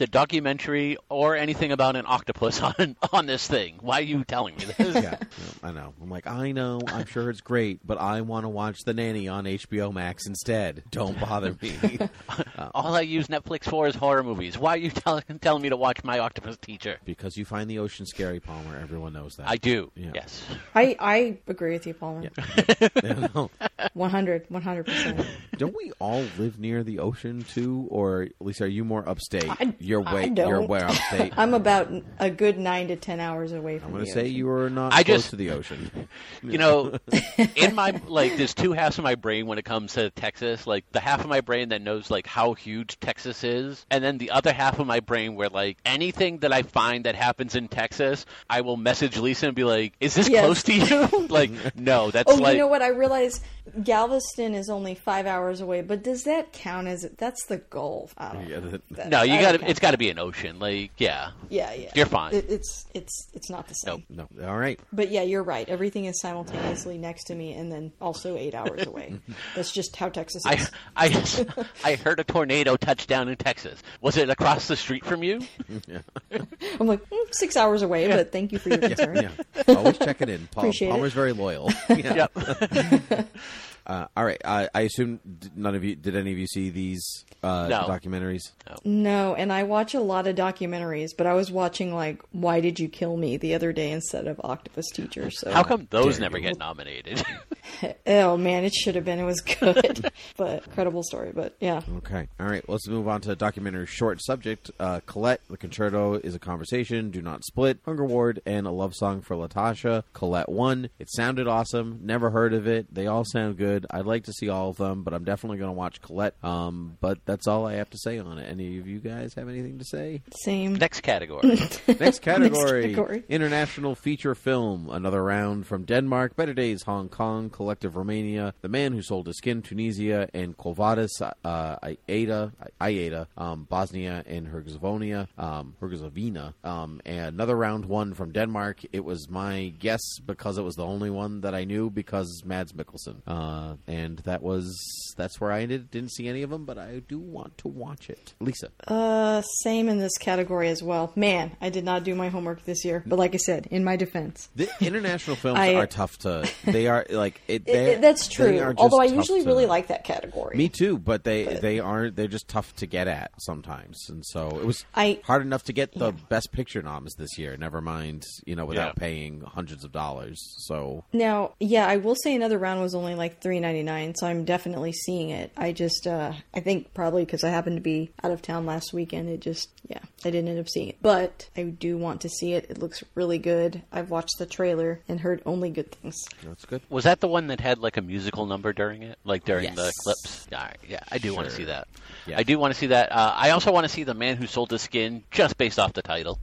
Speaker 2: a documentary or anything about an octopus *laughs* on on this thing. Why are you telling me this?
Speaker 1: yeah, yeah, I know. I'm like, I know, I'm sure it's great, but I want to watch The Nanny on HBO Max instead. Don't bother me. *laughs*
Speaker 2: All I use Netflix for is horror movies. Why are you telling telling me to watch My Octopus Teacher?
Speaker 1: because you find the ocean scary, Palmer. Everyone knows that.
Speaker 2: I do. Yes.
Speaker 3: I I agree with you, Palmer.
Speaker 1: Yeah, no. *laughs* *laughs*
Speaker 3: 100, 100 percent.
Speaker 1: Don't we all live near the ocean too, or at least are you more upstate?
Speaker 3: I-
Speaker 1: you're
Speaker 3: I
Speaker 1: way
Speaker 3: don't.
Speaker 1: you're way upstate.
Speaker 3: I'm about a good nine to ten hours away from.
Speaker 1: I'm going
Speaker 3: the
Speaker 1: to say
Speaker 3: ocean.
Speaker 1: you are not
Speaker 2: I
Speaker 1: close
Speaker 2: just-
Speaker 1: to the ocean. *laughs*
Speaker 2: You know, in my like, there's two halves of my brain when it comes to Texas. Like the half of my brain that knows like how huge Texas is, and then the other half of my brain where like anything that I find that happens in Texas, I will message Lisa and be like, "Is this
Speaker 3: Yes.
Speaker 2: close to you?" *laughs* *laughs* like, no, that's
Speaker 3: Oh,
Speaker 2: like
Speaker 3: you know what? I realize Galveston is only five hours away, but does that count as that's the Gulf? I don't
Speaker 1: Yeah, that-
Speaker 3: That-
Speaker 2: no, you got
Speaker 3: don't
Speaker 2: to. It's got to be an ocean. Like, yeah,
Speaker 3: Yeah, yeah.
Speaker 2: You're fine.
Speaker 3: It, it's it's it's not the same.
Speaker 2: Nope.
Speaker 1: no, all right.
Speaker 3: But yeah, you're right. Everything is simultaneously next to me, and then also eight hours away. *laughs* That's just how Texas
Speaker 2: I,
Speaker 3: is.
Speaker 2: I, I heard a tornado touch down in Texas. Was it across the street from you?
Speaker 3: I'm like mm, six hours away, but thank you for your concern.
Speaker 1: Yeah, always check it in. Paul,
Speaker 3: Appreciate it.
Speaker 1: Palmer's very loyal. *laughs* Yeah.
Speaker 2: Yep. *laughs*
Speaker 1: Uh, all right. I, I assume none of you did. Any of you see these uh,
Speaker 2: No.
Speaker 1: documentaries?
Speaker 3: No, and I watch a lot of documentaries, but I was watching like "Why Did You Kill Me" the other day instead of Octopus Teacher. So
Speaker 2: How come those never
Speaker 1: you.
Speaker 2: get nominated? *laughs*
Speaker 3: Oh man, it should have been. It was good, *laughs* but incredible story. But yeah,
Speaker 1: Okay. All right. Let's move on to a documentary short subject. Uh, Colette, the concerto is a conversation. Do not split. Hunger Ward and a love song for Latasha. Colette won. It sounded awesome. Never heard of it. They all sound good. I'd like to see all of them, but I'm definitely going to watch Colette. Um, but that's all I have to say on it. Any of you guys have anything to say?
Speaker 3: same.
Speaker 2: Next category. *laughs*
Speaker 1: Next category,
Speaker 3: category.
Speaker 1: International Feature Film. Another round from Denmark, Better Days Hong Kong, Collective Romania, The Man Who Sold His Skin Tunisia, and Quo uh, Aida, Aida um, Bosnia and Herzegovina, um, Herzegovina. Um, and another round one from Denmark. It was my guess because it was the only one that I knew because Mads Mikkelsen. Uh, and that was that's where I ended. Didn't see any of them, but I do want to watch it. Lisa.
Speaker 3: Uh, same in this category as well. Man, I did not do my homework this year, but like I said, in my defense,
Speaker 1: The international films *laughs*
Speaker 3: I-
Speaker 1: are tough to. They are like it.
Speaker 3: It-
Speaker 1: they're-
Speaker 3: that's
Speaker 1: they
Speaker 3: true.
Speaker 1: are just
Speaker 3: Although I usually
Speaker 1: to-
Speaker 3: really like that category.
Speaker 1: Me too, but they they aren't. They're just tough to get at sometimes, and so it was
Speaker 3: I-
Speaker 1: hard enough to get the
Speaker 3: Yeah.
Speaker 1: best picture noms this year. Never mind, you know, without
Speaker 2: Yeah.
Speaker 1: paying hundreds of dollars. So
Speaker 3: Now, yeah, I will say another round was only like three ninety nine, so I'm definitely seeing it. I just, uh, I think probably because I happened to be out of town last weekend, it just, yeah, I didn't end up seeing it. But I do want to see it. It looks really good. I've watched the trailer and heard only good things.
Speaker 1: that's good.
Speaker 2: Was that the one that had like a musical number during it, like during the clips? All right, yeah, I do want to see that.
Speaker 1: Yeah.
Speaker 2: I do want to see that. Uh, I also want to see the man who sold his skin, just based off the title.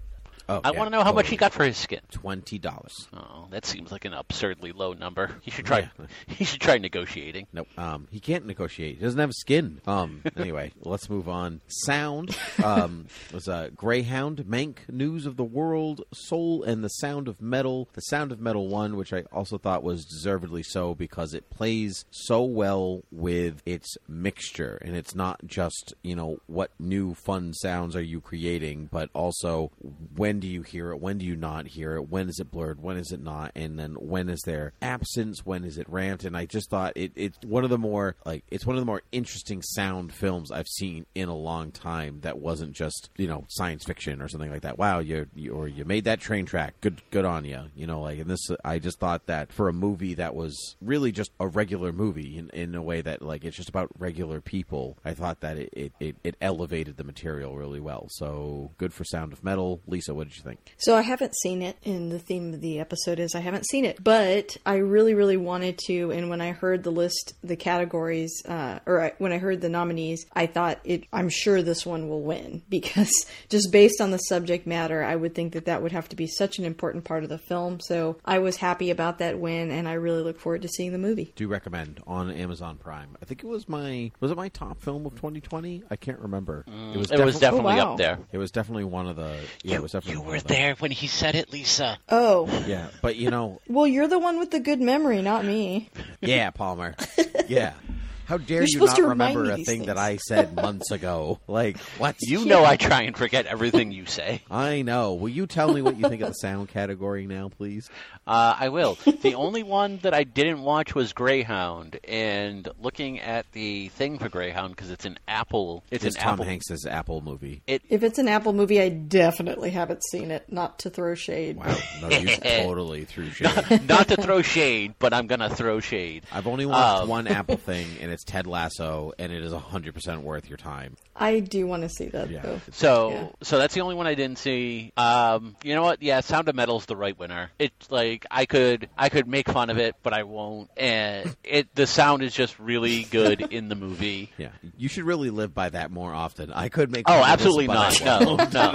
Speaker 1: Oh,
Speaker 2: I want to know how much he got for his skin.
Speaker 1: Twenty dollars.
Speaker 2: Oh, that seems like an absurdly low number. He should try. *laughs* He should try negotiating.
Speaker 1: Nope. Um, he can't negotiate. He doesn't have skin. Um, *laughs* anyway, let's move on. Sound um, was a Greyhound, Mank, News of the World, Soul, and the Sound of Metal. The Sound of Metal one, which I also thought was deservedly so because it plays so well with its mixture, and it's not just you know what new fun sounds are you creating, but also when do you hear it, when do you not hear it, when is it blurred, when is it not, and then when is there absence, when is it rant, and I just thought it, it's one of the more like it's one of the more interesting sound films I've seen in a long time that wasn't just you know science fiction or something like that. Wow, you, you or you made that train track, good good on you, you know like and this I just thought that for a movie that was really just a regular movie in, in a way that like it's just about regular people. I thought that it, it, it, it elevated the material really well. So good for Sound of Metal, Lisa. What did you think?
Speaker 3: So I haven't seen it, and the theme of the episode is I haven't seen it, but I really, really wanted to. And when I heard the list, the categories, uh, or I, when I heard the nominees, I thought it. I'm sure this one will win *laughs* because just based on the subject matter, I would think that that would have to be such an important part of the film. So I was happy about that win, and I really look forward to seeing the movie.
Speaker 1: Do recommend on Amazon Prime. I think it was my was it my top film of 2020? I can't remember. it was
Speaker 2: It was definitely
Speaker 3: wow.
Speaker 2: up there.
Speaker 1: it was definitely one of the yeah. it was definitely
Speaker 2: you were there when he said it, Lisa.
Speaker 3: Oh,
Speaker 1: Yeah, but you know,
Speaker 3: well, you're the one with the good memory, not me.
Speaker 1: yeah, Palmer. Yeah. How dare
Speaker 3: You're
Speaker 1: you not remember a
Speaker 3: these
Speaker 1: thing that. I said months ago? *laughs* Like what?
Speaker 2: You know I try and forget everything you say. *laughs*
Speaker 1: I know. Will you tell me what you think of the sound category now, please?
Speaker 2: Uh, I will. The only one that I didn't watch was Greyhound, and looking at the thing for Greyhound because it's an Apple. It's,
Speaker 1: It's
Speaker 2: an
Speaker 1: Tom
Speaker 2: Apple.
Speaker 1: Hanks's Apple movie.
Speaker 2: It
Speaker 3: If it's an Apple movie, I definitely haven't seen it. Not to throw shade.
Speaker 1: Wow, no, you *laughs* totally threw shade.
Speaker 2: not to throw shade, but I'm gonna throw shade.
Speaker 1: I've only watched
Speaker 2: Um,
Speaker 1: one Apple thing, and it's Ted Lasso, and it is hundred percent worth your time.
Speaker 3: I do want to see that
Speaker 1: Yeah.
Speaker 3: though.
Speaker 2: So,
Speaker 3: Yeah.
Speaker 2: so that's the only one I didn't see. Um, you know what? Yeah, Sound of Metal's the right winner. It's like I could, I could make fun of it, but I won't. And *laughs* it, the sound is just really good in the movie. *laughs*
Speaker 1: Yeah, you should really live by that more often. I could make.
Speaker 2: Oh,
Speaker 1: fun of this,
Speaker 2: absolutely
Speaker 1: but
Speaker 2: not.
Speaker 1: I
Speaker 2: No,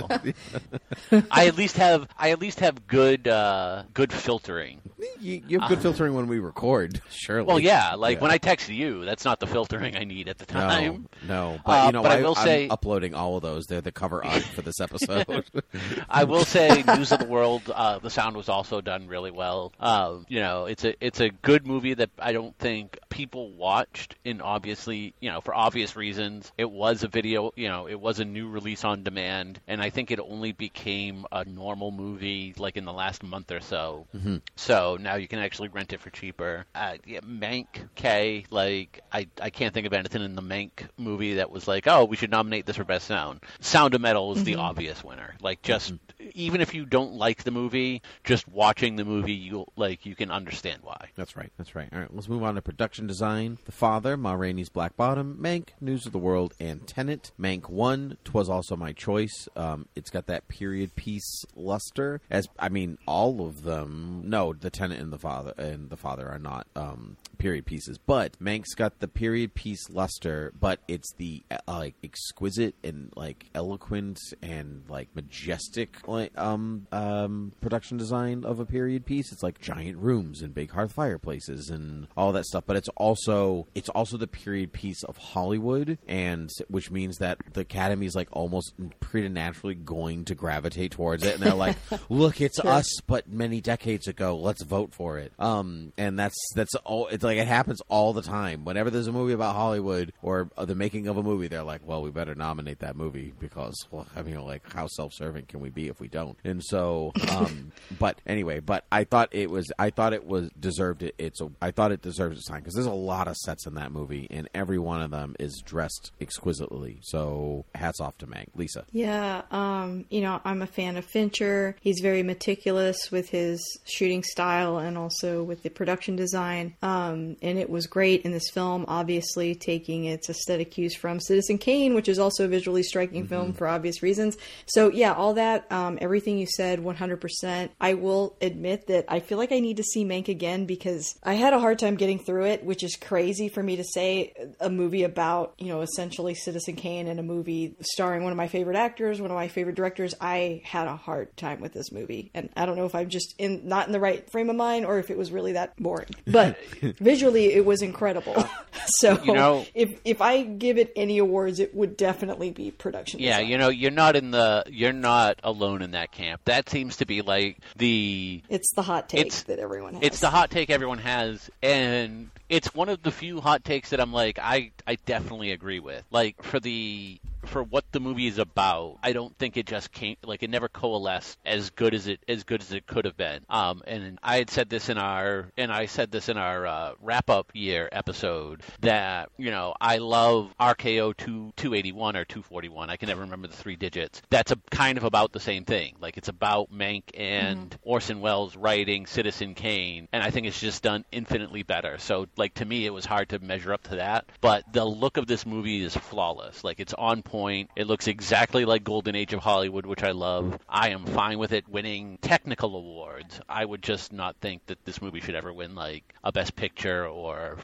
Speaker 2: no. *laughs* I at least have, I at least have good, uh, good filtering.
Speaker 1: you, you have good filtering when we record. Surely.
Speaker 2: Well, yeah, like
Speaker 1: Yeah.
Speaker 2: when I text you, that's not the filtering I need at the time.
Speaker 1: no, but
Speaker 2: Uh,
Speaker 1: you know,
Speaker 2: but I
Speaker 1: I,
Speaker 2: will
Speaker 1: I'm
Speaker 2: say-
Speaker 1: uploading all of those. They're the cover art for this episode. *laughs*
Speaker 2: I will say, News of the World, uh, the sound was also done really well. Um, you know, it's a it's a good movie that I don't think people watched, and obviously, you know, for obvious reasons, it was a video. You know, it was a new release on demand, and I think it only became a normal movie like in the last month or so. Mm-hmm. So now you can actually rent it for cheaper. Uh, yeah, Mank K, like I I can't think of anything in the Mank movie that was like, oh, we should nominate this for best sound. Sound of Metal is the mm-hmm. obvious winner. Like just mm-hmm. Even if you don't like the movie, just watching the movie, you like you can understand why.
Speaker 1: That's right. That's right. All right, let's move on to production design. The Father, Ma Rainey's Black Bottom, Mank, News of the World, and Tenet. Mank won. Twas also my choice. Um, it's got that period piece luster. As I mean, all of them. No, the Tenet and the Father and the Father are not um, period pieces, but Mank's got the period piece luster. But it's the uh, like exquisite and like eloquent and like majestic like um um production design of a period piece. It's like giant rooms and big hearth fireplaces and all that stuff. But it's also it's also the period piece of Hollywood, and which means that the Academy is like almost preternaturally going to gravitate towards it, and they're like, *laughs* "Look, it's us, but many decades ago. Let's vote for it." Um, and that's that's all. It's like it happens all the time. Whenever there's a movie about Hollywood or the making of a movie, they're like, "Well, we better nominate that movie because, well, I mean, like, how self-serving can we be if we don't?" And so, um, *laughs* but anyway, but I thought it was, I thought it was deserved it. It's, a, I thought it deserves its time because there's a lot of sets in that movie, and every one of them is dressed exquisitely. So, hats off to Meg, Lisa.
Speaker 3: Yeah, um, you know, I'm a fan of Fincher. He's very meticulous with his shooting style and also with the production design. Um, and it was great in this film, obviously taking its aesthetic cues from Citizen Kane, which is also a visually striking film for obvious reasons. So, yeah, all that, um, everything you said, 100%. I will admit that I feel like I need to see Mank again because I had a hard time getting through it, which is crazy for me to say a movie about, you know, essentially Citizen Kane and a movie starring one of my favorite actors, one of my favorite directors. I had a hard time with this movie. And I don't know if I'm just in not in the right frame of mind or if it was really that boring. But *laughs* visually it was incredible. *laughs* so
Speaker 2: You know-
Speaker 3: if if I give it any awards, it would definitely be production.
Speaker 2: Yeah,
Speaker 3: design.
Speaker 2: you know, you're not in the you're not alone in that camp. That seems to be like the
Speaker 3: it's the hot take that everyone has.
Speaker 2: it's the hot take everyone has and it's one of the few hot takes that I'm like I I definitely agree with. Like for the for what the movie is about, I don't think it just came like it never coalesced as good as it as good as it could have been. Um, and I had said this in our and I said this in our uh, wrap up year episode that you know I love RKO two two eighty one or two forty one. I can never remember the three digits. That's a kind of about the same thing. Like it's about Mank and Orson Welles writing Citizen Kane, and I think it's just done infinitely better. So like to me, it was hard to measure up to that. But the look of this movie is flawless. Like it's on point. It looks exactly like Golden Age of Hollywood, which I love. I am fine with it winning technical awards. I would just not think that this movie should ever win like a Best Picture or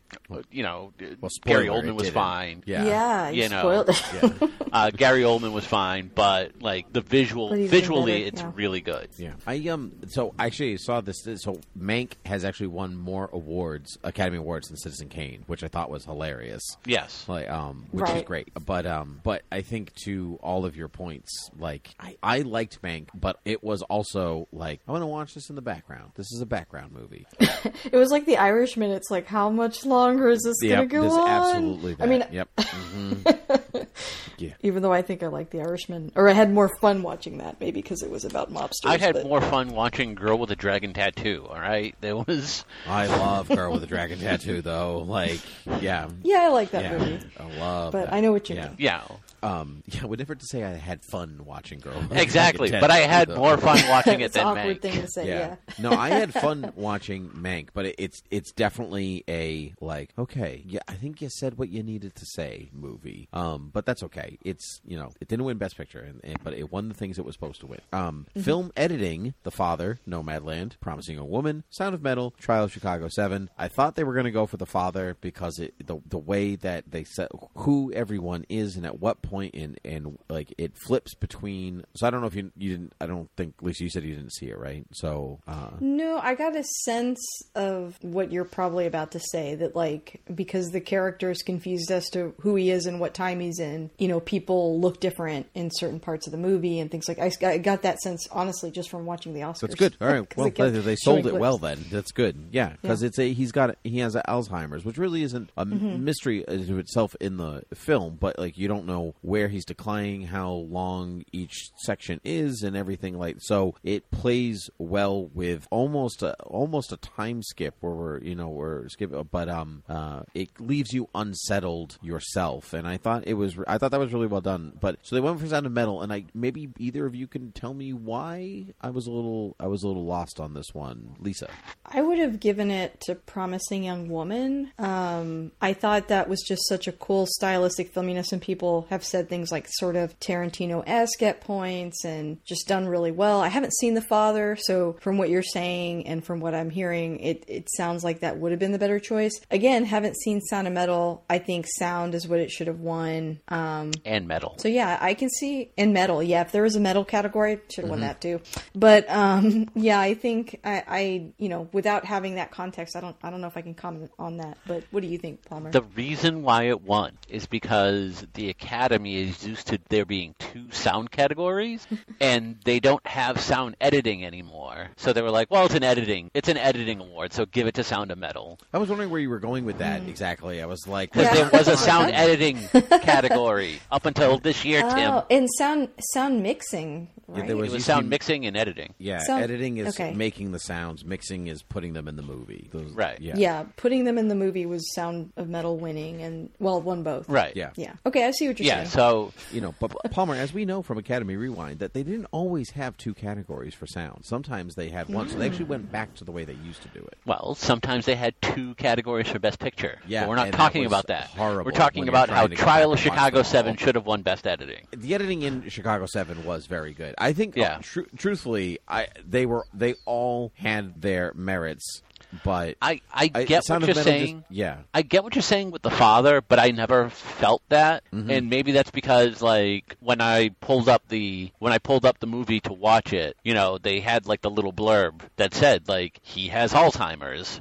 Speaker 2: you know
Speaker 1: Well,
Speaker 2: Gary Oldman was fine.
Speaker 1: Yeah.
Speaker 3: yeah, you
Speaker 2: you know,
Speaker 3: spoiled it. *laughs*
Speaker 2: Uh, Gary Oldman was fine, but like the visual,
Speaker 3: But he's been
Speaker 2: visually,
Speaker 3: better,
Speaker 2: it's
Speaker 3: yeah.
Speaker 2: really good.
Speaker 1: Yeah, I um. So actually, I saw this. So Mank has actually won more awards, Academy Awards, than Citizen Kane, which I thought was hilarious.
Speaker 2: Yes.
Speaker 1: Like um, which is great. But um, but I I think to all of your points, like I, I liked Mank, but it was also like I want to watch this in the background. This is a background movie. *laughs*
Speaker 3: It was like The Irishman. It's like, how much longer is this
Speaker 1: yeah,
Speaker 3: going to go
Speaker 1: this
Speaker 3: on?
Speaker 1: absolutely. That.
Speaker 3: I mean,
Speaker 1: yep. *laughs* Mhm. *laughs* yeah.
Speaker 3: even though I think I like The Irishman, or I had more fun watching that, maybe because it was about mobsters.
Speaker 2: I had
Speaker 3: but-
Speaker 2: more fun watching Girl with a Dragon Tattoo. All right, there was
Speaker 1: I love Girl with a Dragon Tattoo, though. Like, yeah,
Speaker 3: Yeah, I like that
Speaker 1: yeah,
Speaker 3: movie.
Speaker 1: I love. It.
Speaker 3: But
Speaker 1: that.
Speaker 3: I know what you
Speaker 1: yeah.
Speaker 3: mean.
Speaker 2: yeah.
Speaker 1: Um, *laughs* yeah, I would never to say I had fun watching Girl. with a
Speaker 2: Exactly,
Speaker 1: Dragon
Speaker 2: but I had
Speaker 1: though.
Speaker 2: more fun *laughs* watching it
Speaker 3: It's an
Speaker 2: than
Speaker 3: awkward
Speaker 2: Mank.
Speaker 3: thing to say. Yeah.
Speaker 1: no, I had *laughs* fun watching Mank, but it, it's it's definitely a like okay, yeah, I think you said what you needed to say movie. Um, but that's okay. It's you know it didn't win Best Picture, and, and- but it won the things it was supposed to win. Um, film editing: The Father, Nomadland, Promising a Woman, Sound of Metal, Trial of Chicago Seven. I thought they were going to go for The Father because it the the way that they said who everyone is and at what point in and like it flips between. So I don't know if you you didn't. I don't think Lisa. You said you didn't see it, right? So. Uh,
Speaker 3: No, I got a sense of what you're probably about to say that, like, because the character is confused as to who he is and what time he's in, you know, people look different in certain parts of the movie and things like I, I got that sense, honestly, just from watching the Oscars.
Speaker 1: That's good. All right. *laughs* Well, they, they sold it well. Then that's good. Yeah, because
Speaker 3: Yeah.
Speaker 1: it's a he's got he has Alzheimer's, which really isn't a
Speaker 3: Mm-hmm.
Speaker 1: mystery to itself in the film. But like you don't know where he's declining, how long each section is, and everything like. So it plays well with almost a almost a time skip where we're you know we're skip, but um uh it leaves you unsettled yourself. And I thought it was I thought that was really well done. But so they went for Sound of Metal, and I maybe either of you can tell me why I was a little I was a little lost on this one, Lisa.
Speaker 3: I would have given it to Promising Young Woman. Um, I thought that was just such a cool stylistic film. You know, some people have said things like sort of Tarantino esque at points and just done really well. I haven't seen The Father, so from what you're saying and from what I'm hearing, it, it sounds like that would have been the better choice. Again, haven't seen Sound of Metal. I think Sound is what it should have won. Um,
Speaker 2: and metal.
Speaker 3: so yeah, I can see in metal. Yeah, if there was a metal category, should have won
Speaker 2: Mm-hmm.
Speaker 3: that too. But um, yeah, I think I, I, you know, without having that context, I don't, I don't know if I can comment on that. But what do you think, Palmer?
Speaker 2: The reason why it won is because the Academy is used to there being two sound categories, *laughs* and they don't have sound editing anymore. So they were like, "Well, it's an editing. It's an editing award, so give it to Sound of Metal."
Speaker 1: I was wondering where you were going with that mm. exactly. I was like,
Speaker 2: Because
Speaker 3: Yeah.
Speaker 2: there was a sound *laughs* editing category up until this year, oh, Tim.
Speaker 3: oh, and sound, sound mixing,
Speaker 1: Yeah,
Speaker 3: right?
Speaker 1: there
Speaker 2: It
Speaker 1: was
Speaker 2: was
Speaker 1: used to
Speaker 2: sound
Speaker 1: be-
Speaker 2: mixing and editing.
Speaker 1: yeah,
Speaker 3: Sound-
Speaker 1: editing is
Speaker 3: okay.
Speaker 1: making the sounds, mixing is putting them in the movie. Those-
Speaker 2: Right.
Speaker 1: Yeah.
Speaker 3: yeah, putting them in the movie was Sound of Metal winning, and well, won both.
Speaker 2: Right.
Speaker 1: Yeah.
Speaker 3: Yeah. Okay, I see what you're
Speaker 2: Yeah.
Speaker 3: saying.
Speaker 2: So
Speaker 1: You know, but *laughs* Palmer, as we know from Academy Rewind, that they didn't always have two categories for sound. Sometimes they had one, so they actually went back to the way they used to do it.
Speaker 2: Well, sometimes they had two categories for Best Picture.
Speaker 1: Yeah,
Speaker 2: but we're not
Speaker 1: and that
Speaker 2: talking about that.
Speaker 1: horrible
Speaker 2: We're talking about how Trial of Chicago. Seven should have won Best Editing.
Speaker 1: the editing in Chicago Seven was very good. I think,
Speaker 2: Yeah.
Speaker 1: Uh, tru- truthfully, I they were they all had their merits, but
Speaker 2: I, I
Speaker 1: I-
Speaker 2: get what you're
Speaker 1: Metal just-
Speaker 2: saying.
Speaker 1: yeah,
Speaker 2: I get what you're saying with the father, but I never felt that,
Speaker 1: Mm-hmm.
Speaker 2: and maybe that's because like when I pulled up the when I pulled up the movie to watch it, you know, they had like the little blurb that said like he has Alzheimer's.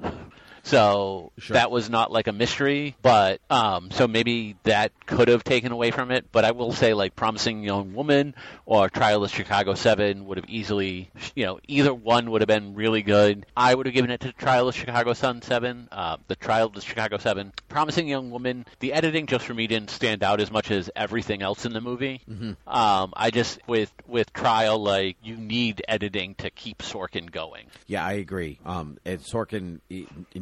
Speaker 2: So
Speaker 1: Sure.
Speaker 2: that was not like a mystery, but um, so maybe that could have taken away from it. But I will say, like Promising Young Woman or Trial of Chicago Seven would have easily, you know, either one would have been really good. I would have given it to Trial of Chicago Sun Seven, uh, the Trial of the Chicago Seven. Promising Young Woman, the editing just for me didn't stand out as much as everything else in the movie. Um, I just with with Trial, like you need editing to keep Sorkin going.
Speaker 1: Yeah, I agree. Um, and Sorkin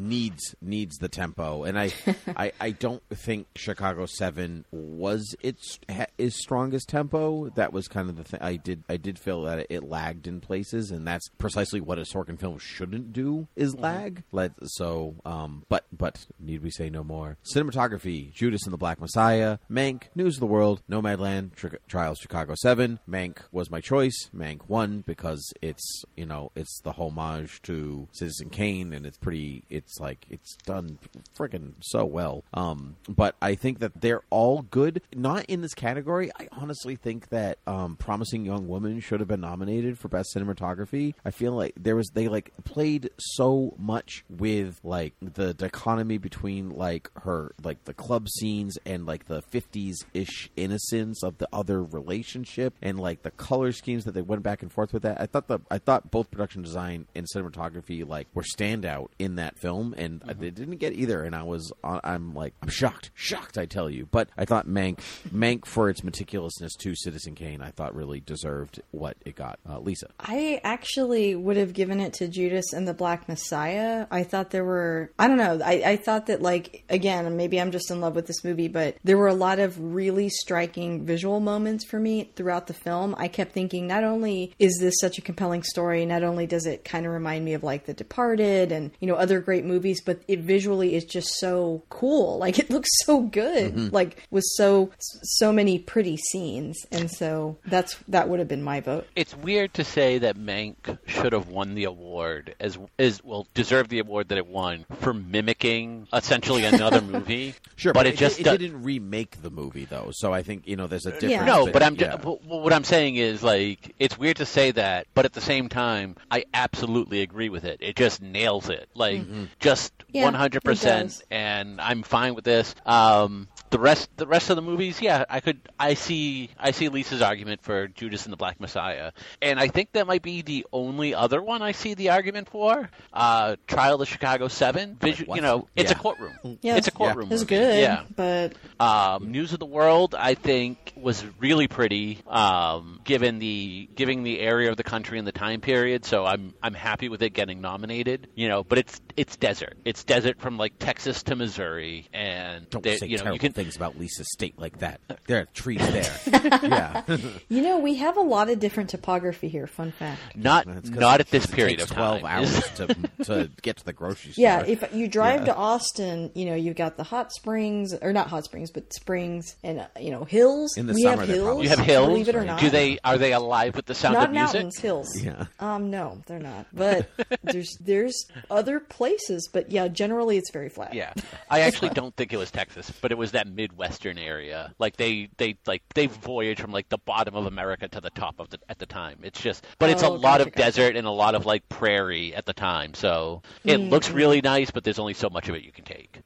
Speaker 1: needs needs the tempo, and I, *laughs* I, I don't think Chicago Seven was its his strongest tempo. That was kind of the thing. I did I did feel that it, lagged in places, and that's precisely what a Sorkin film shouldn't do is lag. Let so, um, but but need we say no more? Cinematography: Judas and the Black Messiah, Mank, News of the World, Nomadland, Tri- Trials Chicago Seven. Mank was my choice. Mank won because it's you know it's the homage to Citizen Kane, and it's pretty. It's it's like it's done freaking so well. Um, but I think that they're all good. Not in this category. I honestly think that um, Promising Young Woman should have been nominated for best cinematography. I feel like there was they like played so much with like the dichotomy between like her like the club scenes and like the 50s ish innocence of the other relationship and like the color schemes that they went back and forth with that. I thought the I thought both production design and cinematography like were standout in that film and
Speaker 2: Mm-hmm.
Speaker 1: they didn't get either and I was uh, I'm like I'm shocked shocked I tell you but I thought Mank *laughs* Mank for its meticulousness to Citizen Kane I thought really deserved what it got uh, Lisa
Speaker 3: I actually would have given it to Judas and the Black Messiah. I thought there were, I don't know, I, I thought that, like, again, maybe I'm just in love with this movie, but there were a lot of really striking visual moments for me throughout the film. I kept thinking, not only is this such a compelling story, not only does it kind of remind me of, like, The Departed and, you know, other great movies, but it visually is just so cool. *laughs* Like, it looks so good, mm-hmm. like, with so, so many pretty scenes. And so that's, that would have been my vote.
Speaker 2: It's weird to say that Mank should have won the award as is well deserved the award that it won for mimicking essentially another *laughs* movie.
Speaker 1: sure
Speaker 2: but, it, just
Speaker 1: it,
Speaker 2: do-
Speaker 1: didn't remake the movie though so I think you know there's a difference
Speaker 3: Yeah.
Speaker 2: No,
Speaker 1: but-
Speaker 2: but I'm
Speaker 1: yeah.
Speaker 2: ju- but what I'm saying is like it's weird to say that, but at the same time, I absolutely agree with it. It just nails it, like mm-hmm.
Speaker 3: Just
Speaker 2: one
Speaker 3: hundred
Speaker 2: percent, and I'm fine with this. Um, the rest, the rest of the movies, yeah, I could, I see, I see Lisa's argument for Judas and the Black Messiah, and I think that might be the only other one I see the argument for. Uh, Trial of the Chicago Seven, Visu-
Speaker 1: what?
Speaker 2: you know, it's
Speaker 1: Yeah.
Speaker 2: a courtroom.
Speaker 3: Yeah,
Speaker 2: it's a courtroom.
Speaker 3: It's
Speaker 2: movie.
Speaker 3: good,
Speaker 2: Yeah.
Speaker 3: but
Speaker 2: Um, News of the World, I think, was really pretty, um, given the given the area of the country and the time period. So I'm I'm happy with it getting nominated. You know, but it's it's desert. It's desert from like Texas to Missouri, and
Speaker 1: don't
Speaker 2: they-
Speaker 1: say
Speaker 2: you know
Speaker 1: terrible
Speaker 2: you can.
Speaker 1: things about Lisa's state like that there are trees there *laughs* yeah *laughs*
Speaker 3: you know we have a lot of different topography here. Fun fact.
Speaker 2: Not not at this period
Speaker 1: takes
Speaker 2: of
Speaker 1: 12
Speaker 2: time.
Speaker 1: hours *laughs* to, to get to the grocery store.
Speaker 3: Yeah, if you drive to Austin, you know you've got the hot springs, or not hot springs, but springs and uh, you know hills.
Speaker 1: In the
Speaker 3: we
Speaker 1: summer,
Speaker 3: have hills.
Speaker 1: probably-
Speaker 2: you have hills.
Speaker 3: Believe it or not.
Speaker 2: Do they are they alive with the sound
Speaker 3: Not
Speaker 2: of music?
Speaker 3: Not mountains, hills.
Speaker 1: Yeah.
Speaker 3: Um, no, they're not. But there's there's other places, but yeah, generally it's very flat.
Speaker 2: Yeah, I actually don't think it was Texas, but it was that midwestern area. Like they, they like they voyage from like the bottom of America to the top of the at the time. It's just, but it's a
Speaker 3: Oh,
Speaker 2: lot of
Speaker 3: gotcha.
Speaker 2: desert and a lot of like prairie at the time. So it
Speaker 3: Mm-hmm.
Speaker 2: looks really nice, but there's only so much of it you can take.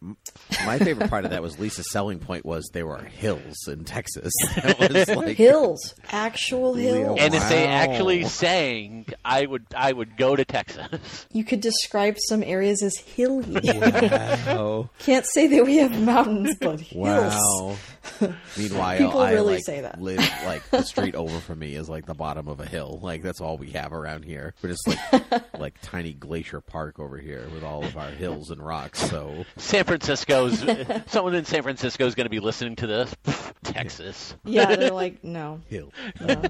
Speaker 1: My favorite part of that was Lisa's selling point was there were hills in Texas. *laughs* That *laughs* was like
Speaker 3: Hills, actual hills.
Speaker 2: And if they actually sang, I would I would go to Texas.
Speaker 3: you could describe some areas as hilly. *laughs*
Speaker 1: Wow.
Speaker 3: Can't say that we have mountains, but hills.
Speaker 1: Wow. *laughs* Meanwhile,
Speaker 3: People
Speaker 1: I
Speaker 3: really
Speaker 1: like,
Speaker 3: say that.
Speaker 1: live like the street over from me is like the bottom of a hill. Like that's all we have around here. We're just like *laughs* like tiny glacier park over here with all of our hills and rocks. So
Speaker 2: San Francisco's someone in San Francisco is going to be listening to this. Texas.
Speaker 3: Yeah, they're like, no.
Speaker 1: hill. Uh-huh.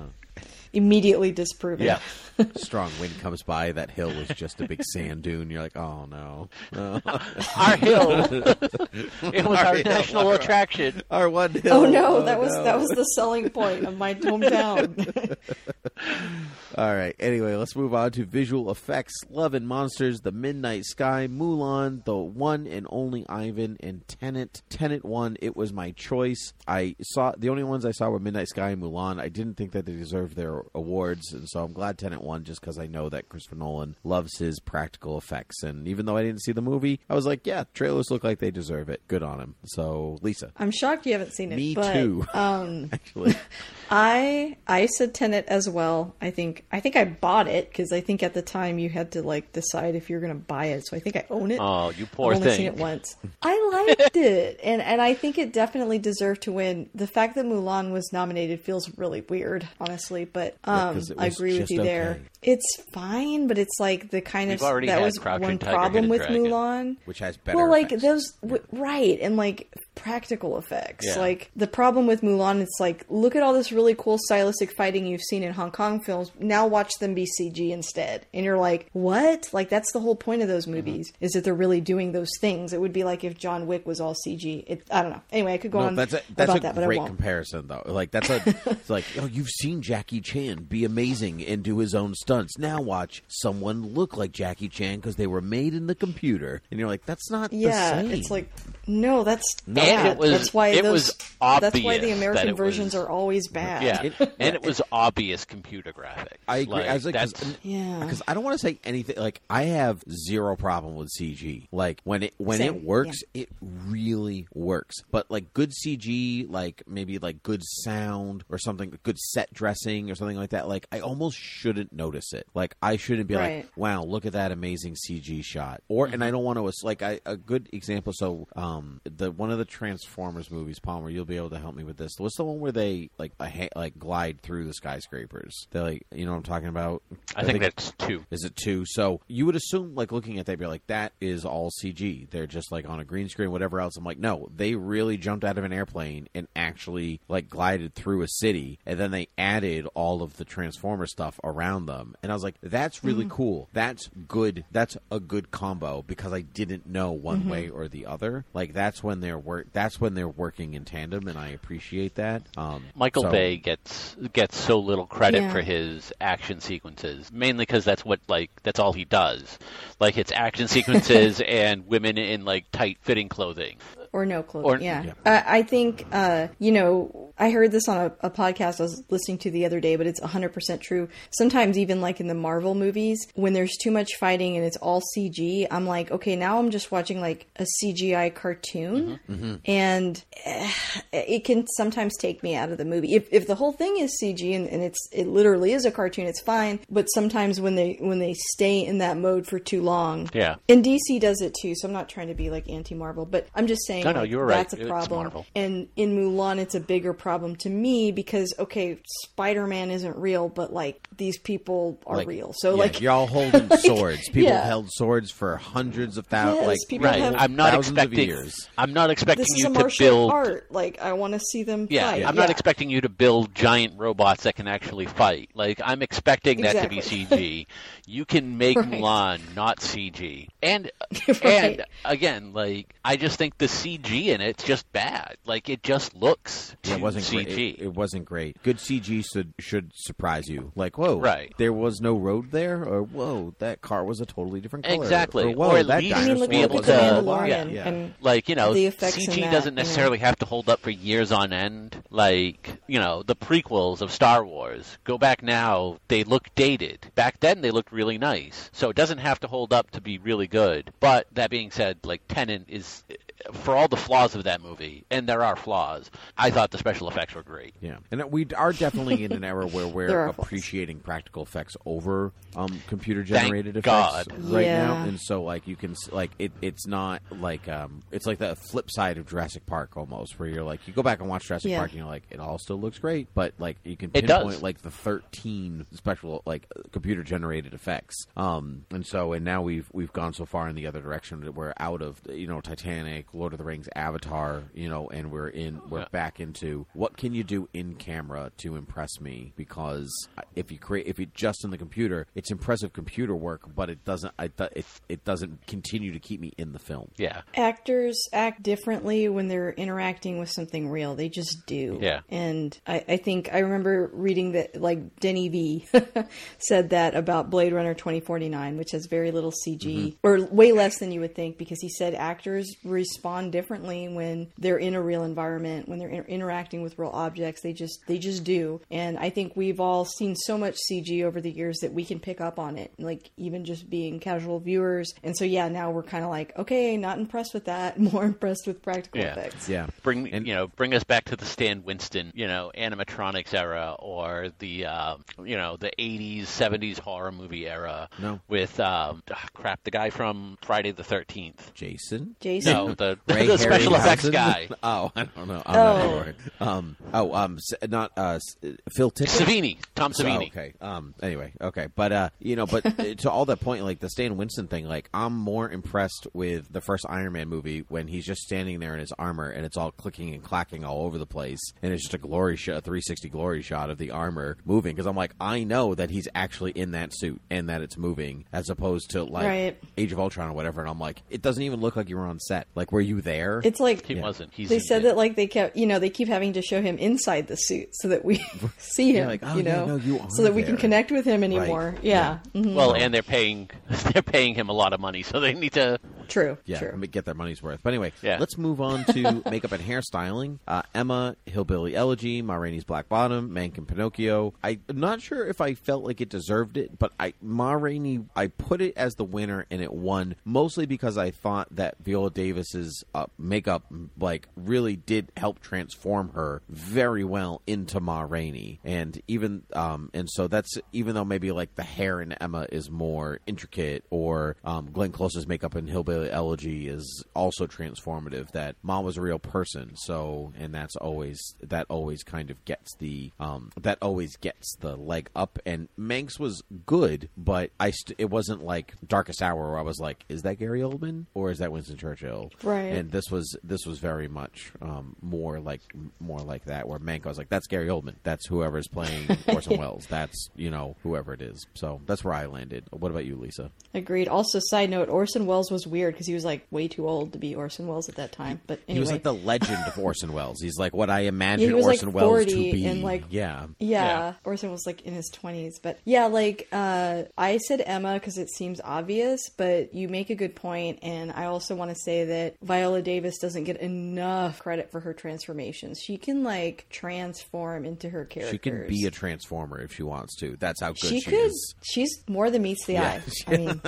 Speaker 3: Immediately disprove it.
Speaker 2: Yeah. *laughs*
Speaker 1: Strong wind comes by. That hill was just a big sand dune. You're like, oh no. No. *laughs*
Speaker 2: Our hill. it was our,
Speaker 1: hill.
Speaker 2: national attraction.
Speaker 1: Our one hill.
Speaker 3: Oh no, that oh, was
Speaker 1: no.
Speaker 3: that was the selling point of my hometown. *laughs*
Speaker 1: All right. Anyway, let's move on to visual effects. Love and Monsters, The Midnight Sky, Mulan, The won and Only Ivan, and Tenet. Tenet One. It was my choice. I saw the only ones I saw were Midnight Sky and Mulan. I didn't think that they deserved their awards, and so I'm glad Tenet won just because I know that Christopher Nolan loves his practical effects. And even though I didn't see the movie, I was like, yeah, trailers look like they deserve it. Good on him. So, Lisa.
Speaker 3: I'm shocked you haven't seen it.
Speaker 1: Me
Speaker 3: but,
Speaker 1: too. *laughs*
Speaker 3: Um, *laughs*
Speaker 1: Actually, *laughs*
Speaker 3: I I said Tenet as well. I think I think I bought it because I think at the time you had to like decide if you're going to buy it. So I think I own it.
Speaker 2: Oh, you poor
Speaker 3: I've only
Speaker 2: thing.
Speaker 3: seen it once. I liked it, and and I think it definitely deserved to win. The fact that Mulan was nominated feels really weird, honestly. But um,
Speaker 1: 'cause it
Speaker 3: I agree with
Speaker 1: just
Speaker 3: you there. It's fine, but it's like the kind
Speaker 2: We've
Speaker 3: of
Speaker 2: already
Speaker 3: that
Speaker 2: had
Speaker 3: was
Speaker 2: Crouching
Speaker 3: one
Speaker 2: Tiger,
Speaker 3: problem with
Speaker 2: Dragon.
Speaker 3: Mulan.
Speaker 1: which has better
Speaker 3: Well, like
Speaker 1: effects.
Speaker 3: those, w- right? And like practical effects.
Speaker 2: Yeah.
Speaker 3: Like the problem with Mulan, it's like look at all this really cool stylistic fighting you've seen in Hong Kong films. Now watch them be CG instead, and you're like, what? Like that's the whole point of those
Speaker 1: Mm-hmm.
Speaker 3: movies is that they're really doing those things. It would be like if John Wick was all CG. It, I don't know. Anyway, I could go
Speaker 1: No,
Speaker 3: on
Speaker 1: that's a that's
Speaker 3: about
Speaker 1: a
Speaker 3: that,
Speaker 1: great comparison though. Like that's a *laughs* it's like oh you've seen Jackie Chan be amazing and do his own stunts. Now watch someone look like Jackie Chan because they were made in the computer, and you're like that's not
Speaker 3: Yeah,
Speaker 1: the same.
Speaker 3: it's like no, that's
Speaker 2: And
Speaker 3: bad.
Speaker 2: it was-
Speaker 3: that's why
Speaker 2: it
Speaker 3: those.
Speaker 2: was
Speaker 3: that's why the American
Speaker 2: it
Speaker 3: versions
Speaker 2: was-
Speaker 3: are always bad.
Speaker 2: Yeah,
Speaker 1: It-
Speaker 2: and *laughs* it was obvious computer graphics.
Speaker 1: I agree.
Speaker 2: Like,
Speaker 1: I was like, cause,
Speaker 3: Yeah.
Speaker 1: because I don't want to say anything. Like I have zero problem with CG. Like when it when
Speaker 3: Same,
Speaker 1: it works, it really works. But like good CG, like maybe like good sound or something, good set dressing or something like that. Like I almost shouldn't notice it. Like I shouldn't be
Speaker 3: Right.
Speaker 1: like, wow, look at that amazing CG shot. Or and I don't want to like I, a good example. So um the one of the Transformers movies, Palmer, you'll be able to help me with this. What's the one where they like a ha- like glide through the skyscrapers? They like you know what I'm talking about.
Speaker 2: I think that's two.
Speaker 1: Is it two? So you would assume, like looking at that, be like, that is all CG. They're just like on a green screen, whatever else. I'm like, no, they really jumped out of an airplane and actually like glided through a city, and then they added all of the Transformer stuff around them. And I was like, that's really mm-hmm. cool. That's good. That's a good combo because I didn't know one mm-hmm. way or the other. Like that's when they're work. That's when they're working in tandem, and I appreciate that. Um,
Speaker 2: Michael
Speaker 1: so-
Speaker 2: Bay gets gets so little credit
Speaker 3: Yeah.
Speaker 2: for his action sequences, mainly because that's what like that's all he does. Like it's action sequences *laughs* and women in like tight fitting clothing.
Speaker 3: Or no clothing.
Speaker 2: Or-
Speaker 3: yeah,
Speaker 1: Yeah.
Speaker 3: I, I think uh, you know. I heard this on a, a podcast I was listening to the other day, but it's 100% true. Sometimes, even like in the Marvel movies, when there's too much fighting and it's all CG, I'm like, okay, now I'm just watching like a CGI cartoon, and eh, it can sometimes take me out of the movie. If, if the whole thing is CG and, and it's it literally is a cartoon, it's fine. But sometimes when they when they stay in that mode for too long,
Speaker 2: Yeah.
Speaker 3: and DC does it too, so I'm not trying to be like anti Marvel, but I'm just saying
Speaker 2: No, no,
Speaker 3: like,
Speaker 2: you were right.
Speaker 3: that's a
Speaker 2: It's
Speaker 3: problem.
Speaker 2: Marvel.
Speaker 3: And in Mulan, it's a bigger problem to me because okay, Spider Man isn't real, but like these people are
Speaker 1: like,
Speaker 3: real. So
Speaker 1: yeah,
Speaker 3: like,
Speaker 1: y'all holding *laughs* swords. People
Speaker 3: yeah.
Speaker 1: held swords for hundreds of thousands,
Speaker 3: Yes,
Speaker 1: like
Speaker 3: people
Speaker 2: Right.
Speaker 3: have-
Speaker 2: I'm not
Speaker 1: thousands of
Speaker 2: expecting.
Speaker 1: years.
Speaker 2: I'm not expecting
Speaker 3: this is
Speaker 2: you
Speaker 3: a
Speaker 2: to build.
Speaker 3: art. Like I want to see them
Speaker 2: Yeah,
Speaker 3: fight.
Speaker 2: I'm not expecting you to build giant robots that can actually fight. Like I'm expecting that to be CG. *laughs* You can make
Speaker 3: Right.
Speaker 2: Mulan not CG. And *laughs*
Speaker 3: Right.
Speaker 2: and again, like I just think the CG in it's just bad. Like it just looks too
Speaker 1: Yeah, it wasn't
Speaker 2: CG.
Speaker 1: great. It, it wasn't great. Good CG should should surprise you. Like, whoa,
Speaker 2: Right.
Speaker 1: There was no road there, or whoa, that car was a totally different color.
Speaker 2: Exactly.
Speaker 1: Or, whoa,
Speaker 2: Or at
Speaker 1: that
Speaker 2: least
Speaker 3: I
Speaker 2: be able
Speaker 3: look at
Speaker 1: was
Speaker 3: the
Speaker 1: a
Speaker 2: to-
Speaker 1: robot.
Speaker 3: Mandalorian
Speaker 1: Yeah.
Speaker 3: and
Speaker 2: like you know
Speaker 3: The effects in
Speaker 2: CG
Speaker 3: that,
Speaker 2: doesn't
Speaker 3: you know.
Speaker 2: necessarily have to hold up for years on end like you know the prequels of Star Wars go back now they look dated back then they looked really nice so it doesn't have to hold up to be really good but that being said like Tenet is for all the flaws of that movie and there are flaws I thought the special effects were great
Speaker 1: Yeah, and we are definitely in an era where we're *laughs*
Speaker 3: are flaws.
Speaker 1: appreciating practical effects over um, computer generated effects
Speaker 2: God.
Speaker 1: right now, and so like you can s- like it. It's not like um, it's like the flip side of Jurassic Park almost, where you're like you go back and watch Jurassic
Speaker 3: Yeah.
Speaker 1: Park and you're like it all still looks great, but like you can pinpoint like the 13 special like computer generated effects. Um, and so and now we've we've gone so far in the other direction that we're out of you know Titanic, Lord of the Rings, Avatar, you know, and we're in we're
Speaker 2: Yeah.
Speaker 1: back into what can you do in camera to impress me because if you create if you just in the computer it's impressive computer work but it doesn't I, th- it, it doesn't continue to keep me in the film
Speaker 2: yeah
Speaker 3: actors act differently when they're interacting with something real. They just do.
Speaker 2: Yeah.
Speaker 3: And I, I think I remember reading that, like, Denny V *laughs* said that about Blade Runner 2049, which has very little CG, mm-hmm. or way less than you would think, because he said actors respond differently when they're in a real environment, when they're inter- interacting with real objects. They just, they just do. And I think we've all seen so much CG over the years that we can pick up on it, like, even just being casual viewers. And so, yeah, now we're kind of like, okay, not impressed with that, *laughs* more impressed with practical
Speaker 2: Yeah.
Speaker 3: effects.
Speaker 1: yeah
Speaker 2: bring
Speaker 1: And-
Speaker 2: you know bring us back to the Stan Winston you know animatronics era or the uh, you know the 80s 70s horror movie era
Speaker 1: No.
Speaker 2: with um, ah, crap the guy from Friday the 13th
Speaker 1: Jason
Speaker 3: Jason.
Speaker 2: no the the, *laughs*
Speaker 1: Ray
Speaker 2: the special effects guy. *laughs*
Speaker 1: Oh, I don't know. I'm
Speaker 3: Oh.
Speaker 1: not sure. Um. Oh. Um. S- Not. Uh. Phil Tippett.
Speaker 2: Savini, Tom
Speaker 1: So,
Speaker 2: Savini.
Speaker 1: okay. Um. Anyway. Okay. But uh. You know. But uh, to all that point, like the Stan Winston thing, like I'm more impressed with the first Iron Man movie when he's just standing there in his armor and it's all clicking and clacking all over the place, and it's just a glory shot, a 360 glory shot of the armor moving. Because I'm like, I know that he's actually in that suit and that it's moving, as opposed to like
Speaker 3: Right.
Speaker 1: Age of Ultron or whatever. And I'm like, it doesn't even look like you were on set. Like, were you there?
Speaker 3: It's like
Speaker 2: He wasn't. He's
Speaker 3: they said
Speaker 2: it.
Speaker 3: that like they kept you know they keep having to show him inside the suit so that we *laughs* see him
Speaker 1: like, oh,
Speaker 3: you
Speaker 1: yeah,
Speaker 3: know
Speaker 1: no, you are
Speaker 3: so that we can connect with him anymore yeah, Mhm.
Speaker 2: Well, and they're paying *laughs* they're paying him a lot of money, so they need to.
Speaker 3: True
Speaker 1: Yeah,
Speaker 3: true
Speaker 1: get their money's worth. But anyway,
Speaker 2: Yeah.
Speaker 1: let's move on to *laughs* makeup and hairstyling. Uh, Emma, Hillbilly Elegy, Ma Rainey's Black Bottom, Mank and Pinocchio. I'm not sure if I felt like it deserved it, but I Ma Rainey, I put it as the winner and it won mostly because I thought that Viola Davis's uh, makeup like really did help transform her very well into Ma Rainey, and even um, and so that's even though maybe like the hair in Emma is more intricate, or um, Glenn Close's makeup in Hillbilly Elegy is also transformative. That mom was a real person, so and that's always that always kind of gets the um, that always gets the leg up. And Mank's was good, but I st- it wasn't like Darkest Hour where I was like, is that Gary Oldman or is that Winston Churchill?
Speaker 3: Right.
Speaker 1: And this was this was very much um, more like more like that. Where Mank I was like, that's Gary Oldman. That's whoever's playing Orson *laughs* Welles. That's you know whoever it is. So that's where I landed. What about you, Lisa?
Speaker 3: agreed also side note orson welles was weird because he was like way too old to be orson welles at that time but anyway
Speaker 1: He was like the legend of Orson Welles. He's like what I *laughs*
Speaker 3: Yeah,
Speaker 1: imagine
Speaker 3: he was, like,
Speaker 1: Orson Welles to be.
Speaker 3: and, like,
Speaker 1: yeah.
Speaker 3: Yeah,
Speaker 2: Yeah.
Speaker 3: Orson was like in his 20s. But yeah, like uh, I said Emma because it seems obvious, but you make a good point, And I also want to say that Viola Davis doesn't get enough credit for her transformations. She can like transform into her characters.
Speaker 1: She can be a transformer if she wants to. That's how good
Speaker 3: she
Speaker 1: she,
Speaker 3: could.
Speaker 1: is.
Speaker 3: She's more than meets the
Speaker 1: Yeah.
Speaker 3: eye. I *laughs* mean,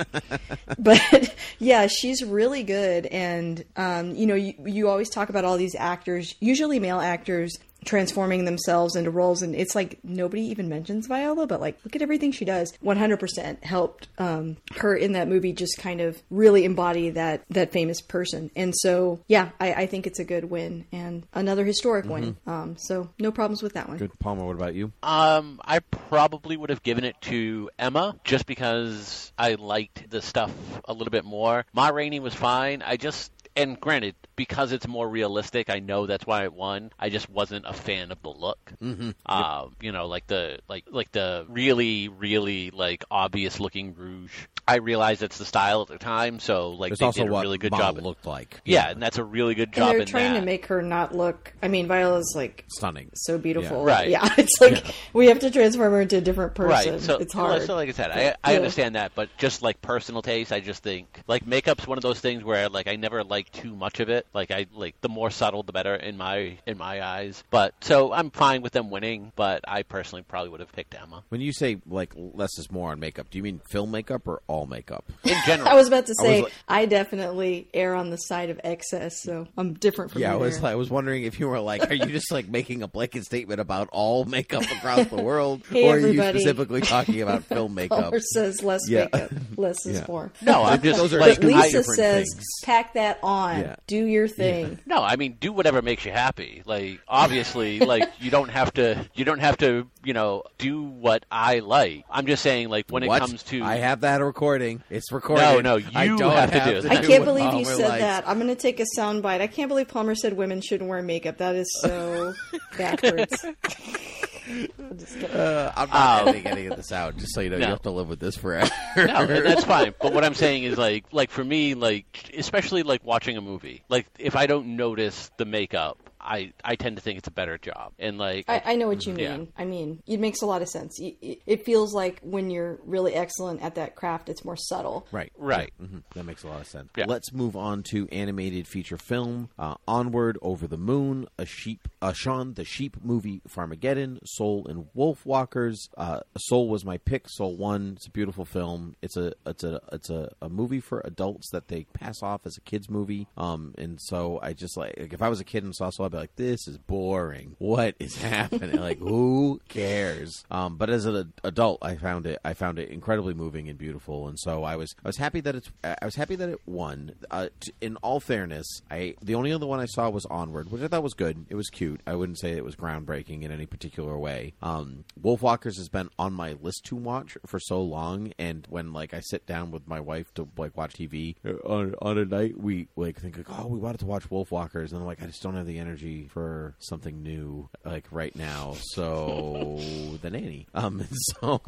Speaker 3: but *laughs* yeah, she's really good. And um, you know, you, you always talk about all these actors, usually male actors, transforming themselves into roles, and it's like nobody even mentions Viola, but like look at everything she does. One hundred percent helped um, her in that movie just kind of really embody that that famous person. And so yeah, I, I think it's a good win and another historic win. Um, so no problems with that one.
Speaker 1: Good, Palmer. What about you?
Speaker 2: Um, I probably would have given it to Emma just because I liked the stuff a little bit more. Ma Rainey was fine. I just and granted, because it's more realistic, I know that's why it won. I just wasn't a fan of the look. Mm-hmm. Um, you know, like the like like the really really like obvious looking rouge. I realized it's the style at the time, so like
Speaker 1: It's
Speaker 2: they
Speaker 1: also
Speaker 2: did a
Speaker 1: what
Speaker 2: really good
Speaker 1: Ma
Speaker 2: job.
Speaker 1: looked like.
Speaker 2: yeah, and that's a really good
Speaker 3: And
Speaker 2: job
Speaker 3: they're trying
Speaker 2: that.
Speaker 3: to make her not look. I mean, Viola's like
Speaker 1: stunning.
Speaker 3: so beautiful.
Speaker 2: Yeah. Right.
Speaker 3: Yeah. *laughs* It's like we have to transform her into a different person.
Speaker 2: Right. So
Speaker 3: it's hard.
Speaker 2: So like I said, I, I understand that, but just like personal taste, I just think like makeup's one of those things where like I never like too much of it. Like I like the more subtle, the better in my in my eyes. But so I'm fine with them winning, but I personally probably would have picked Emma
Speaker 1: When you say like less is more on makeup, do you mean film makeup or all makeup?
Speaker 2: in general. *laughs*
Speaker 3: I was about to
Speaker 1: I
Speaker 3: say
Speaker 1: like-
Speaker 3: I definitely err on the side of excess, so I'm different from
Speaker 1: Yeah, I
Speaker 3: you
Speaker 1: was
Speaker 3: there.
Speaker 1: I was wondering if you were like, are you just like making a blanket statement about all makeup across the *laughs* world,
Speaker 3: Hey,
Speaker 1: or are you specifically talking about *laughs* film makeup?
Speaker 3: Palmer says less
Speaker 1: Yeah.
Speaker 3: makeup, less is
Speaker 1: Yeah.
Speaker 3: more.
Speaker 2: no, I'm just
Speaker 1: Those are
Speaker 2: like
Speaker 3: But
Speaker 1: two
Speaker 2: I-
Speaker 3: Lisa says,
Speaker 1: things.
Speaker 3: "Pack that on.
Speaker 1: Yeah.
Speaker 3: Do your thing."
Speaker 2: No, I mean do whatever makes you happy. Like obviously, *laughs* like you don't have to you don't have to, you know, do what I like. I'm just saying like when
Speaker 1: what?
Speaker 2: it comes to
Speaker 1: I have that recording. It's recorded.
Speaker 2: No, no,
Speaker 1: I
Speaker 2: you
Speaker 1: don't
Speaker 2: have to do it.
Speaker 3: I can't
Speaker 1: what
Speaker 3: believe you said
Speaker 1: likes.
Speaker 3: that. I'm going to take a sound bite. I can't believe Palmer said women shouldn't wear makeup. That is so *laughs* backwards. *laughs* I'm just kidding.
Speaker 1: Uh, I'm not
Speaker 2: Um,
Speaker 1: editing any of this out, just so you know.
Speaker 2: No.
Speaker 1: You have to live with this forever.
Speaker 2: no, that's *laughs* fine. But what I'm saying is like like for me, like especially like watching a movie, like if I don't notice the makeup, I I tend to think it's a better job. And like
Speaker 3: I, I know what you mean. I mean, it makes a lot of sense. Y- y- It feels like when you're really excellent at that craft, it's more subtle.
Speaker 1: Right.
Speaker 2: Right.
Speaker 1: Yeah, mhm, That makes a lot of sense.
Speaker 2: Yeah.
Speaker 1: Let's move on to animated feature film. Uh, Onward, Over the Moon, a sheep, uh, Shaun the Sheep movie, Farmageddon, Soul and Wolfwalkers. Uh, Soul was my pick. Soul won. It's a beautiful film. It's a it's a it's a, a movie for adults that they pass off as a kids movie. Um, and so I just like, like if I was a kid and saw Soul, I'd be like, "This is boring. What is *laughs* happening? like, who cares?" Um, but as an adult, I found it I found it incredibly moving and beautiful, and so I was I was happy that it's I was happy that it won. Uh, t- in all fairness, I the only other one I saw was Onward, which I thought was good. It was cute. I wouldn't say it was groundbreaking in any particular way. Um, Wolfwalkers has been on my list to watch for so long, and when like I sit down with my wife to like watch TV uh, on on a night, we like think like, oh, we wanted to watch Wolfwalkers, and I'm like, I just don't have the energy for something new like right now. So *laughs* the nanny. Um, *laughs* so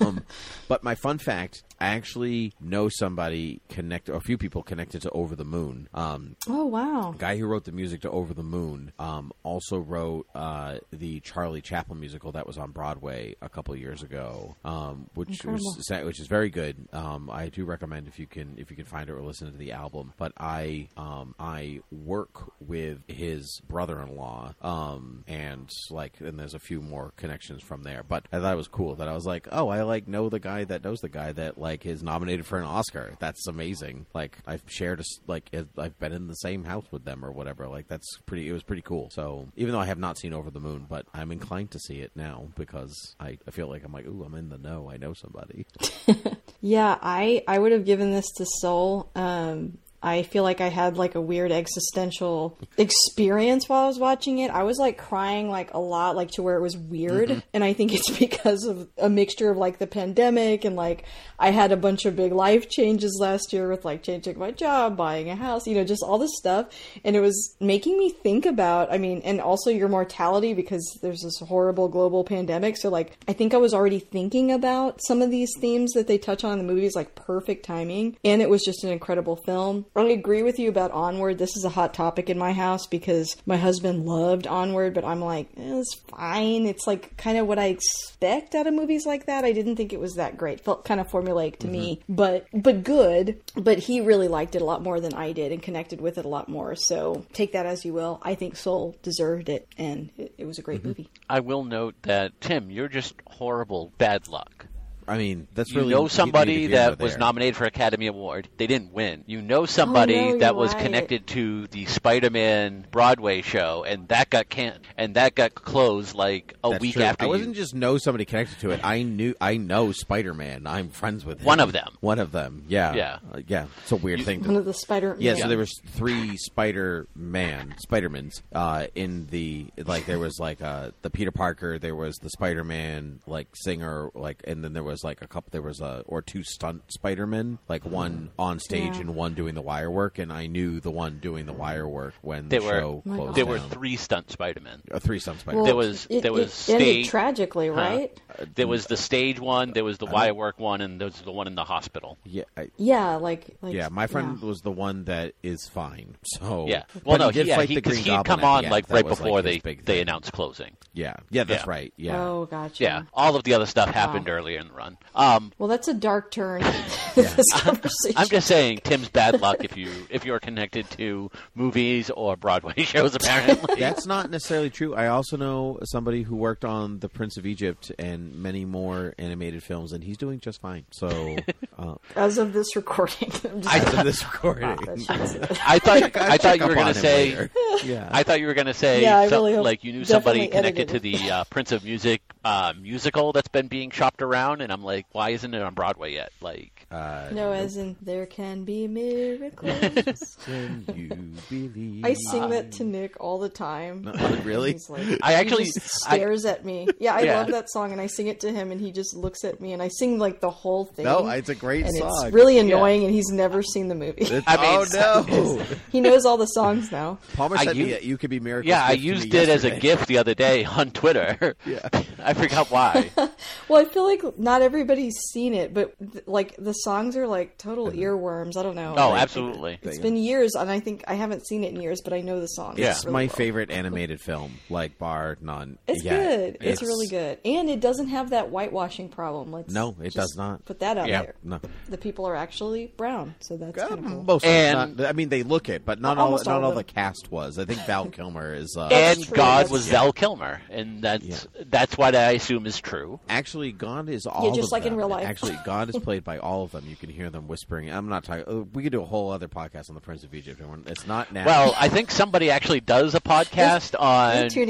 Speaker 1: um, but my fun fact, I actually know somebody connected, a few people connected to Over the Moon. Um,
Speaker 3: Oh wow.
Speaker 1: guy who wrote the music to Over the Moon um, also wrote uh, the Charlie Chaplin musical that was on Broadway a couple years ago, um, which
Speaker 3: Incredible.
Speaker 1: was which is very good. Um, I do recommend if you can if you can find it or listen to the album. But I um, I work with his brother-in-law, um, and like and there's a few more connections from there. But I thought it was cool that I was like, oh, I like know the guy that knows the guy that like is nominated for an Oscar. That's amazing. Like I've shared a like I've been in the same house with them or whatever. Like that's pretty. It was pretty cool. So even though I have not seen Over the Moon, but I'm inclined to see it now because I, I feel like I'm like, ooh, I'm in the know. I know somebody. *laughs*
Speaker 3: Yeah, I I would have given this to Soul. Um, I feel like I had like a weird existential experience while I was watching it. I was like crying like a lot, like to where it was weird. Mm-hmm. And I think it's *laughs* because of a mixture of like the pandemic and like I had a bunch of big life changes last year with like changing my job, buying a house, you know, just all this stuff. And it was making me think about, I mean, and also your mortality because there's this horrible global pandemic. So like, I think I was already thinking about some of these themes that they touch on in the movies, like perfect timing. And it was just an incredible film. I agree with you about Onward. This is a hot topic in my house because my husband loved Onward, but I'm like, eh, it's fine. It's like kind of what I expect out of movies like that. I didn't think it was that great. Felt kind of formulaic to me, but but good. But he really liked it a lot more than I did and connected with it a lot more. So take that as you will. I think Soul deserved it, and it, it was a great movie.
Speaker 2: I will note that Tim, you're just horrible bad luck.
Speaker 1: I mean, that's really
Speaker 2: You
Speaker 1: really
Speaker 2: know somebody
Speaker 1: here
Speaker 2: that was
Speaker 1: there.
Speaker 2: nominated for Academy Award. They didn't win. You know somebody
Speaker 3: Oh, no,
Speaker 2: that was
Speaker 3: right.
Speaker 2: connected to the Spider-Man Broadway show, and that got can and that got closed like a
Speaker 1: That's
Speaker 2: week
Speaker 1: true.
Speaker 2: after
Speaker 1: I
Speaker 2: you.
Speaker 1: wasn't just know somebody connected to it. I knew I know Spider Man. I'm friends with him.
Speaker 2: One of them.
Speaker 1: One of them. Yeah.
Speaker 2: Yeah.
Speaker 1: Uh, yeah. It's a weird thing.
Speaker 3: One
Speaker 1: To,
Speaker 3: of the Spider.
Speaker 1: yeah, so there was three Spider Man Spidermans uh, in the like there was like uh, the Peter Parker, there was the Spider Man like singer, like and then there was like a couple there was a or two stunt Spider-Men, like one on stage
Speaker 3: Yeah.
Speaker 1: and one doing the wire work, and I knew the one doing the wire work when
Speaker 2: There
Speaker 1: the
Speaker 2: were-
Speaker 1: show closed
Speaker 3: God.
Speaker 2: there were three stunt Spider-Men.
Speaker 1: Uh, three stunt Spider.
Speaker 3: Well,
Speaker 2: There was-
Speaker 3: it,
Speaker 2: there was
Speaker 3: it ended
Speaker 2: stage-
Speaker 3: tragically,
Speaker 2: Huh.
Speaker 3: right?
Speaker 2: There was the stage one, there was the wire work one, and there was the one in the hospital.
Speaker 1: yeah, I,
Speaker 3: Yeah, like, like
Speaker 1: yeah. My friend was the one that is fine. So
Speaker 2: Yeah.
Speaker 1: But
Speaker 2: Well, no,
Speaker 1: he did
Speaker 2: yeah,
Speaker 1: fight
Speaker 2: he,
Speaker 1: the
Speaker 2: 'cause
Speaker 1: Green
Speaker 2: he'd
Speaker 1: Goblin
Speaker 2: come
Speaker 1: at the
Speaker 2: on
Speaker 1: end.
Speaker 2: like
Speaker 1: That
Speaker 2: right before
Speaker 1: his
Speaker 2: they they announced closing.
Speaker 1: Yeah, yeah, that's
Speaker 2: Yeah.
Speaker 1: right. Yeah.
Speaker 3: Oh, gotcha.
Speaker 2: Yeah, all of the other stuff happened earlier in the run. Um,
Speaker 3: Well, that's a dark turn. *laughs* this conversation.
Speaker 2: I'm just saying, Tim's bad luck if you if you're connected to movies or Broadway *laughs* shows. Apparently,
Speaker 1: That's not necessarily true. I also know somebody who worked on The Prince of Egypt and many more animated films, and he's doing just fine. So, *laughs* uh,
Speaker 3: As of this recording, I'm just
Speaker 1: as of this recording,
Speaker 3: that
Speaker 2: I thought
Speaker 1: I'll
Speaker 2: I thought you were going to say.
Speaker 1: later. yeah.
Speaker 2: I thought you were going to say
Speaker 3: Yeah,
Speaker 2: some-
Speaker 3: really
Speaker 2: like you knew somebody
Speaker 3: definitely
Speaker 2: connected to the uh, Prince of Music uh, musical that's been being shopped around, and I'm like, why isn't it on Broadway yet? Like,
Speaker 1: uh,
Speaker 3: no, as in there can be miracles.
Speaker 1: Can you believe?
Speaker 3: I sing that to Nick all the time.
Speaker 1: Uh, *laughs* really?
Speaker 3: He's like,
Speaker 2: I actually-
Speaker 3: he just stares at me. Yeah, I
Speaker 2: Yeah.
Speaker 3: love that song, and I sing it to him, and he just looks at me, and I sing like the whole thing.
Speaker 1: No, it's a great
Speaker 3: and
Speaker 1: song.
Speaker 3: it's really annoying, and he's never seen the movie. *laughs*
Speaker 2: I mean,
Speaker 1: oh no! *laughs*
Speaker 3: he knows all the songs now.
Speaker 1: Palmer
Speaker 2: I
Speaker 1: sent
Speaker 2: used-
Speaker 1: You could be miracles.
Speaker 2: yeah, I
Speaker 1: gift to me
Speaker 2: used it as a gift the other day on Twitter.
Speaker 1: Yeah.
Speaker 2: I forgot why.
Speaker 3: Well, I feel like not everybody's seen it, but th- like the songs are like total earworms. I don't know.
Speaker 2: Oh,
Speaker 3: Like,
Speaker 2: absolutely.
Speaker 3: It's been years, and I think I haven't seen it in years, but I know the songs.
Speaker 2: Yeah.
Speaker 1: It's
Speaker 3: really
Speaker 1: my
Speaker 3: well.
Speaker 1: favorite animated film, like bar none.
Speaker 3: It's
Speaker 1: Yeah,
Speaker 3: good. It's, really good, and it doesn't have that whitewashing problem. Let's
Speaker 1: No, it
Speaker 3: just
Speaker 1: does not.
Speaker 3: Put that out
Speaker 2: Yeah.
Speaker 3: there.
Speaker 1: No.
Speaker 3: The people are actually brown, so that's kind of cool.
Speaker 1: Most,
Speaker 2: And-
Speaker 1: not, I mean, they look it, but not all.
Speaker 3: Almost
Speaker 1: Not
Speaker 3: all
Speaker 1: all the cast was. I think Val *laughs* Kilmer is. Uh,
Speaker 2: and
Speaker 3: true,
Speaker 2: God
Speaker 3: that's
Speaker 2: was
Speaker 3: true.
Speaker 2: Val Kilmer, and that's
Speaker 1: Yeah.
Speaker 2: that's what I assume is true.
Speaker 1: actually actually, God is all.
Speaker 3: just
Speaker 1: of
Speaker 3: like in real life.
Speaker 1: Actually, God is played by all of them. You can hear them whispering. I'm not talking. uh, We could do a whole other podcast on the Prince of Egypt. It's not now.
Speaker 2: Well, I think somebody actually does a podcast
Speaker 3: You're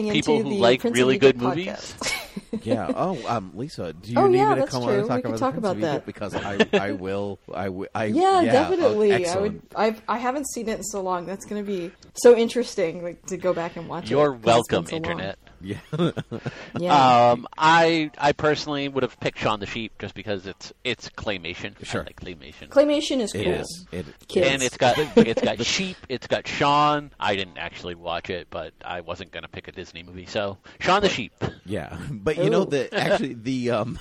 Speaker 2: on people who like
Speaker 3: Prince
Speaker 2: really good movies. *laughs*
Speaker 1: yeah. Oh, um, Lisa, do you
Speaker 3: Oh,
Speaker 1: need
Speaker 3: yeah,
Speaker 1: me to
Speaker 3: that's
Speaker 1: come on
Speaker 3: true.
Speaker 1: and talk
Speaker 3: We
Speaker 1: about
Speaker 3: talk
Speaker 1: the Prince of
Speaker 3: about
Speaker 1: Egypt?
Speaker 3: that.
Speaker 1: Because I, *laughs* I will. I, w- I
Speaker 3: Yeah,
Speaker 1: oh,
Speaker 3: definitely. I would. I've I haven't seen it in so long. That's going to be so interesting, like to go back and watch
Speaker 2: You're
Speaker 3: it. 'cause it's been
Speaker 2: welcome,
Speaker 3: so.
Speaker 2: Internet.
Speaker 1: Yeah. *laughs*
Speaker 3: Yeah.
Speaker 2: Um, I I personally would have picked Shaun the Sheep just because it's it's claymation.
Speaker 1: Sure.
Speaker 2: I like claymation.
Speaker 3: Claymation is cool.
Speaker 1: it is. It,
Speaker 3: Kids.
Speaker 2: And it's got *laughs* it's got sheep, it's got Shaun. I didn't actually watch it, but I wasn't gonna pick a Disney movie, so Shaun the Sheep.
Speaker 1: Yeah, *laughs* but you know
Speaker 3: Ooh.
Speaker 1: the actually the um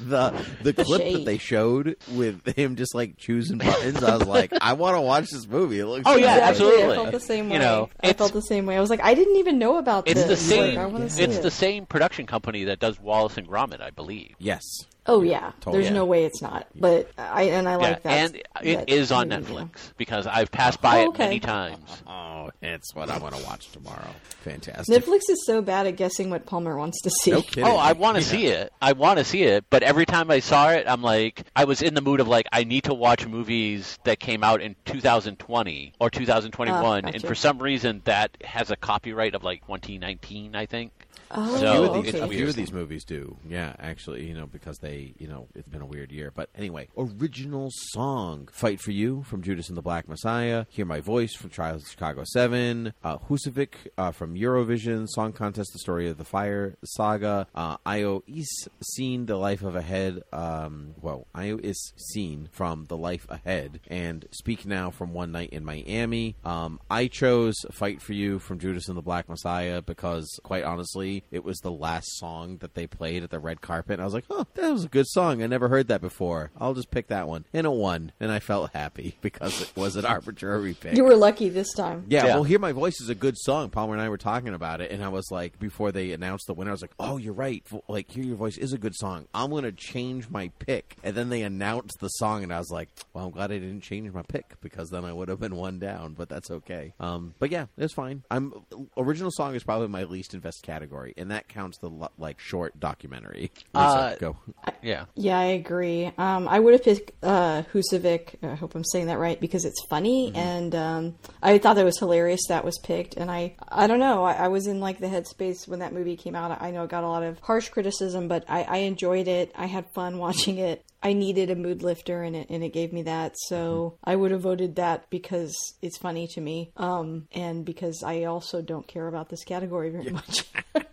Speaker 1: the the clip that they showed with him just like choosing buttons, I was like, I want to watch this movie. It looks
Speaker 2: Oh, yeah,
Speaker 1: great.
Speaker 2: Absolutely.
Speaker 3: I felt the same way.
Speaker 2: You know,
Speaker 3: I felt the same way. I was like, I didn't even know about
Speaker 2: It's
Speaker 3: this.
Speaker 2: the
Speaker 3: Like,
Speaker 2: same.
Speaker 3: I want to see
Speaker 2: It's
Speaker 3: it.
Speaker 2: the same production company that does Wallace and Gromit, I believe.
Speaker 1: Yes.
Speaker 3: Oh yeah,
Speaker 1: totally.
Speaker 3: there's no way it's not. But I and I like
Speaker 2: yeah,
Speaker 3: that.
Speaker 2: and it
Speaker 3: that
Speaker 2: is on
Speaker 3: movie, yeah.
Speaker 2: Netflix because I've passed by
Speaker 3: Oh,
Speaker 2: it
Speaker 3: okay.
Speaker 2: many times. *laughs*
Speaker 1: Oh, it's what I want to watch tomorrow. Fantastic.
Speaker 3: Netflix is so bad at guessing what Palmer wants to see.
Speaker 1: No *laughs* kidding.
Speaker 2: Oh, I want to
Speaker 1: Yeah.
Speaker 2: see it. I want to see it, but every time I saw it, I'm like, I was in the mood of like, I need to watch movies that came out in 2020 or 2021,
Speaker 3: Ah,
Speaker 2: and for some reason that has a copyright of like 2019, I think.
Speaker 3: Oh,
Speaker 1: A
Speaker 2: So,
Speaker 1: few, of
Speaker 3: okay.
Speaker 1: these, a few of these movies do, yeah. Actually, you know, because they, you know, it's been a weird year. But anyway, original song: "Fight for You" from Judas and the Black Messiah. "Hear My Voice" from Trials of Chicago Seven. Uh, Husavik uh, from Eurovision Song Contest: The Story of the Fire Saga. Uh, Io Sì (Seen): The Life of Ahead. Um, well, Io Sì (Seen) from The Life Ahead, and "Speak Now" from One Night in Miami. Um, I chose "Fight for You" from Judas and the Black Messiah because, quite honestly, it was the last song that they played at the red carpet. And I was like, "Oh, that was a good song. I never heard that before. I'll just pick that one." And it won, and I felt happy *laughs* because it was an arbitrary pick.
Speaker 3: You were lucky this time.
Speaker 1: Yeah,
Speaker 2: Yeah.
Speaker 1: well, Hear My Voice is a good song. Palmer and I were talking about it, and I was like, before they announced the winner, I was like, oh, you're right. Like, Hear Your Voice is a good song. I'm going to change my pick. And then they announced the song, and I was like, well, I'm glad I didn't change my pick because then I would have been one down, but that's okay. Um, but yeah, it's fine. I'm Original song is probably my least invested category, and that counts the, lo- like, short documentary. Lisa,
Speaker 2: Uh,
Speaker 1: go.
Speaker 2: Yeah.
Speaker 3: Yeah, I agree. Um, I would have picked uh, Husavik. I hope I'm saying that right because it's funny,
Speaker 1: Mm-hmm.
Speaker 3: and um, I thought that was hilarious that was picked. And I, I don't know. I, I was in like the headspace when that movie came out. I know it got a lot of harsh criticism, but I, I enjoyed it. I had fun *laughs* watching it. I needed a mood lifter, and it and it gave me that. So
Speaker 1: Mm-hmm.
Speaker 3: I would have voted that because it's funny to me, um, and because I also don't care about this category very much. *laughs*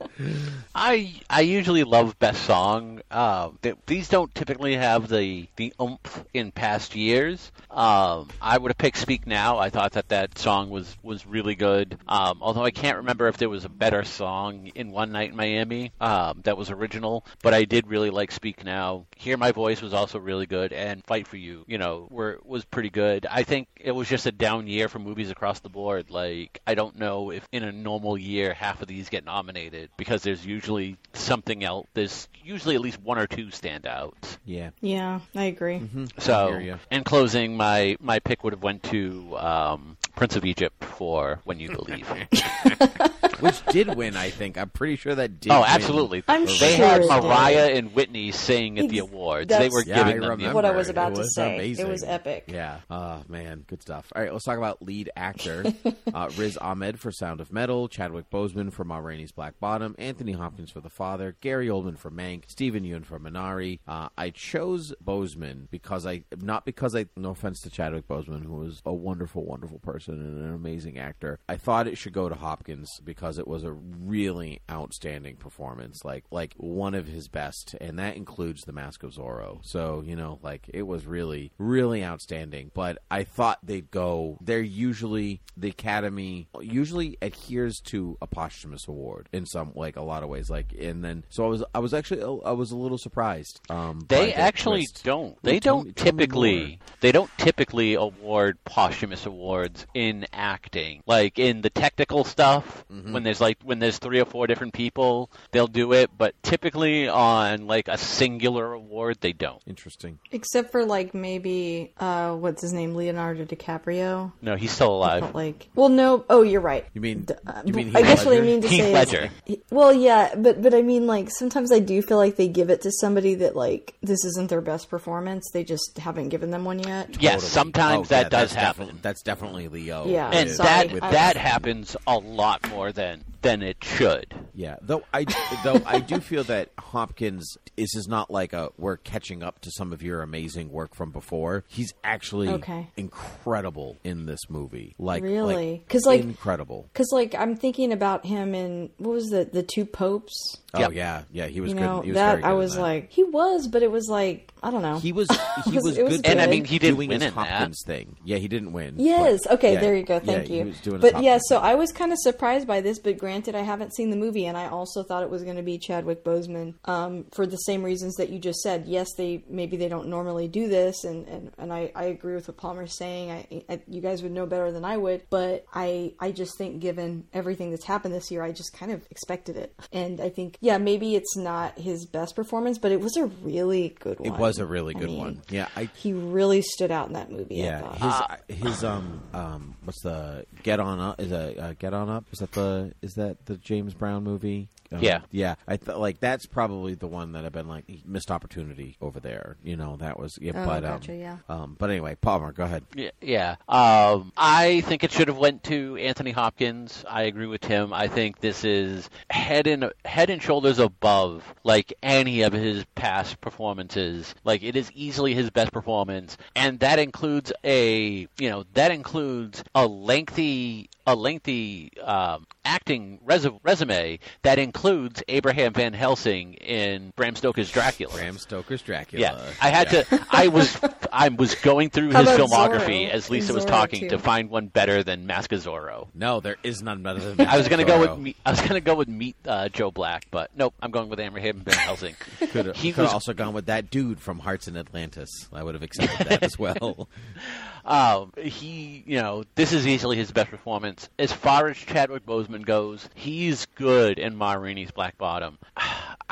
Speaker 2: I I usually love best song. Uh, th- these don't typically have the the oomph in past years. Um, I would have picked "Speak Now." I thought that that song was was really good. Um, although I can't remember if there was a better song in One Night in Miami um, that was original, but I did really like "Speak Now." "Hear My Voice" was also really good, and "Fight for You," you know, were was pretty good. I think it was just a down year for movies across the board. Like I don't know if in a normal year half of these get nominated because there's usually something else. There's usually at least one or two standouts.
Speaker 1: Yeah.
Speaker 3: yeah, I agree.
Speaker 1: Mm-hmm.
Speaker 2: So,
Speaker 1: hear ya.
Speaker 2: in closing, my my pick would have went to um, Prince of Egypt for When You Believe. *laughs*
Speaker 1: Which did win, I think. I'm pretty sure that did
Speaker 2: oh,
Speaker 1: win.
Speaker 2: absolutely.
Speaker 3: I'm
Speaker 2: they
Speaker 3: sure
Speaker 2: had
Speaker 3: it did.
Speaker 2: Mariah and Whitney sing at the
Speaker 3: Ex-
Speaker 2: awards. They were
Speaker 1: Yeah, I
Speaker 2: giving them the
Speaker 1: remember.
Speaker 3: What I was
Speaker 1: It
Speaker 3: about to
Speaker 1: was
Speaker 3: say.
Speaker 1: amazing.
Speaker 3: It was epic.
Speaker 1: Yeah. Oh man, good stuff. All right, let's talk about lead actor. *laughs* uh, Riz Ahmed for Sound of Metal, Chadwick Boseman for Ma Rainey's Black Bottom, Anthony Hopkins for The Father, Gary Oldman for Mank, Steven Yeun for Minari. Uh, I chose Boseman because I not because I no offense to Chadwick Boseman, who was a wonderful, wonderful person and an amazing actor. I thought it should go to Hopkins because it was a really outstanding performance, like like one of his best, and that includes The Mask of Zorro. So you know, like it was really, really outstanding. But I thought they'd go. They're usually the Academy usually adheres to a posthumous award in some like a lot of ways. Like and then so I was I was actually I was a little surprised. Um,
Speaker 2: They actually
Speaker 1: twist.
Speaker 2: don't. They
Speaker 1: tell
Speaker 2: don't
Speaker 1: me-
Speaker 2: typically. They don't typically award posthumous awards in acting. Like in the technical stuff,
Speaker 1: Mm-hmm.
Speaker 2: when there's like when there's three or four different people, they'll do it. But typically on like a singular award, they don't.
Speaker 1: Interesting.
Speaker 3: Except for like maybe uh what's his name, Leonardo DiCaprio.
Speaker 2: No, he's still alive.
Speaker 3: But like, well, no. Oh, you're right.
Speaker 1: You mean?
Speaker 3: Uh,
Speaker 1: You mean?
Speaker 3: I
Speaker 1: Heath
Speaker 3: guess what I mean to
Speaker 2: Heath
Speaker 3: say
Speaker 2: Ledger.
Speaker 3: is, well, yeah, but but I mean, like sometimes I do feel like they give it to somebody that like this isn't their best performance. They just haven't given them one yet.
Speaker 2: Yes,
Speaker 1: Totally.
Speaker 2: sometimes
Speaker 1: Oh,
Speaker 2: that
Speaker 1: yeah,
Speaker 2: does
Speaker 1: that's
Speaker 2: happen.
Speaker 1: defi- that's definitely Leo.
Speaker 3: Yeah.
Speaker 2: and
Speaker 3: sorry,
Speaker 2: that that happens a lot more than than it should.
Speaker 1: Yeah, though I though I do feel that Hopkins is is not like a we're catching up to some of your amazing work from before. He's actually
Speaker 3: Okay.
Speaker 1: incredible in this movie. Like
Speaker 3: Really? 'Cause, like-
Speaker 1: incredible.
Speaker 3: Because like I'm thinking about him in what was the the two popes.
Speaker 1: Oh
Speaker 2: Yep.
Speaker 1: yeah, yeah, he was
Speaker 3: You
Speaker 1: good.
Speaker 3: know
Speaker 1: He was
Speaker 3: that
Speaker 1: very good
Speaker 3: I was
Speaker 1: that.
Speaker 3: like he was, but it was like I don't know.
Speaker 1: he was *laughs* he
Speaker 3: was-
Speaker 1: was,
Speaker 3: it was
Speaker 1: good.
Speaker 3: good. And, I
Speaker 2: mean, he didn't
Speaker 1: doing
Speaker 2: win
Speaker 1: his
Speaker 2: in that.
Speaker 1: Hopkins thing. Yeah, he didn't win.
Speaker 3: Yes.
Speaker 1: but-
Speaker 3: Okay.
Speaker 1: yeah,
Speaker 3: there you go.
Speaker 1: yeah,
Speaker 3: Thank
Speaker 1: he
Speaker 3: you.
Speaker 1: was doing his
Speaker 3: but yeah, so
Speaker 1: thing.
Speaker 3: I was kind of surprised by this, but granted, I haven't seen the movie, and I also thought it was going to be Chadwick Boseman um, for the same reasons that you just said. Yes, they maybe they don't normally do this, and and, and I, I agree with what Palmer's saying. I, I you guys would know better than I would, but I I just think given everything that's happened this year, I just kind of expected it, and I think yeah, maybe it's not his best performance, but it was a really good one.
Speaker 1: It was a really
Speaker 3: I
Speaker 1: good
Speaker 3: mean,
Speaker 1: one. Yeah, I
Speaker 3: He really stood out in that movie.
Speaker 1: Yeah, his his um um what's the Get On Up is a uh, Get On Up is that the is that the James Brown movie? Um,
Speaker 2: Yeah.
Speaker 1: yeah. I thought like that's probably the one that I've been like missed opportunity over there. You know that was yeah.
Speaker 3: Oh,
Speaker 1: but
Speaker 3: gotcha,
Speaker 1: um,
Speaker 3: yeah.
Speaker 1: um but anyway, Palmer, go ahead.
Speaker 2: Yeah, yeah. Um, I think it should have went to Anthony Hopkins. I agree with Tim. I think this is head and head and shoulders above like any of his past performances. Like it is easily his best performance, and that includes a you know that includes a lengthy a lengthy um, acting res- resume that includes Abraham Van Helsing in Bram Stoker's Dracula.
Speaker 1: Bram Stoker's Dracula.
Speaker 2: Yeah, I had to. I was I was going through
Speaker 3: How
Speaker 2: his filmography
Speaker 3: Zorro?
Speaker 2: as Lisa
Speaker 3: And
Speaker 2: was talking
Speaker 3: too.
Speaker 2: to find one better than Mask of Zorro.
Speaker 1: No, there is none better than
Speaker 2: I was going to go with
Speaker 1: Zorro.
Speaker 2: I was going to go with Meet uh, Joe Black, but nope. I'm going with Abraham Van Helsing. *laughs*
Speaker 1: Could have
Speaker 2: He was-
Speaker 1: also gone with that dude from Hearts in Atlantis. I would have accepted that as well. *laughs*
Speaker 2: Um, he, you know, this is easily his best performance. As far as Chadwick Boseman goes, he's good in Ma Rainey's Black Bottom. *sighs*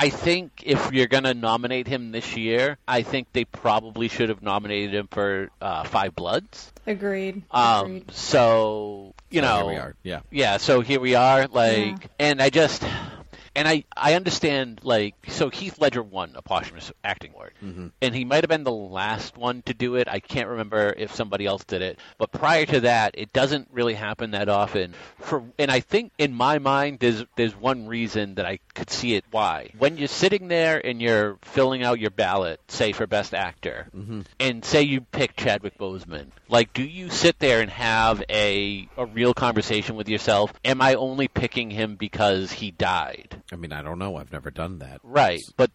Speaker 2: I think if you're going to nominate him this year, I think they probably should have nominated him for uh, Five Bloods.
Speaker 3: Agreed.
Speaker 2: Um,
Speaker 3: Agreed.
Speaker 2: so you
Speaker 1: So
Speaker 2: know,
Speaker 1: here we are. Yeah.
Speaker 2: yeah. So here we are, like,
Speaker 3: Yeah.
Speaker 2: and I just, and I, I understand, like, so Heath Ledger won a posthumous acting award, mm-hmm. and he might have been the last one to do it. I can't remember if somebody else did it, but prior to that, it doesn't really happen that often. For, and I think in my mind, there's, there's one reason that I could see it why. When you're sitting there and you're filling out your ballot, say for best actor, mm-hmm. and say you pick Chadwick Boseman, like, do you sit there and have a a real conversation with yourself? Am I only picking him because he died?
Speaker 1: I mean, I don't know. I've never done that.
Speaker 2: Right, but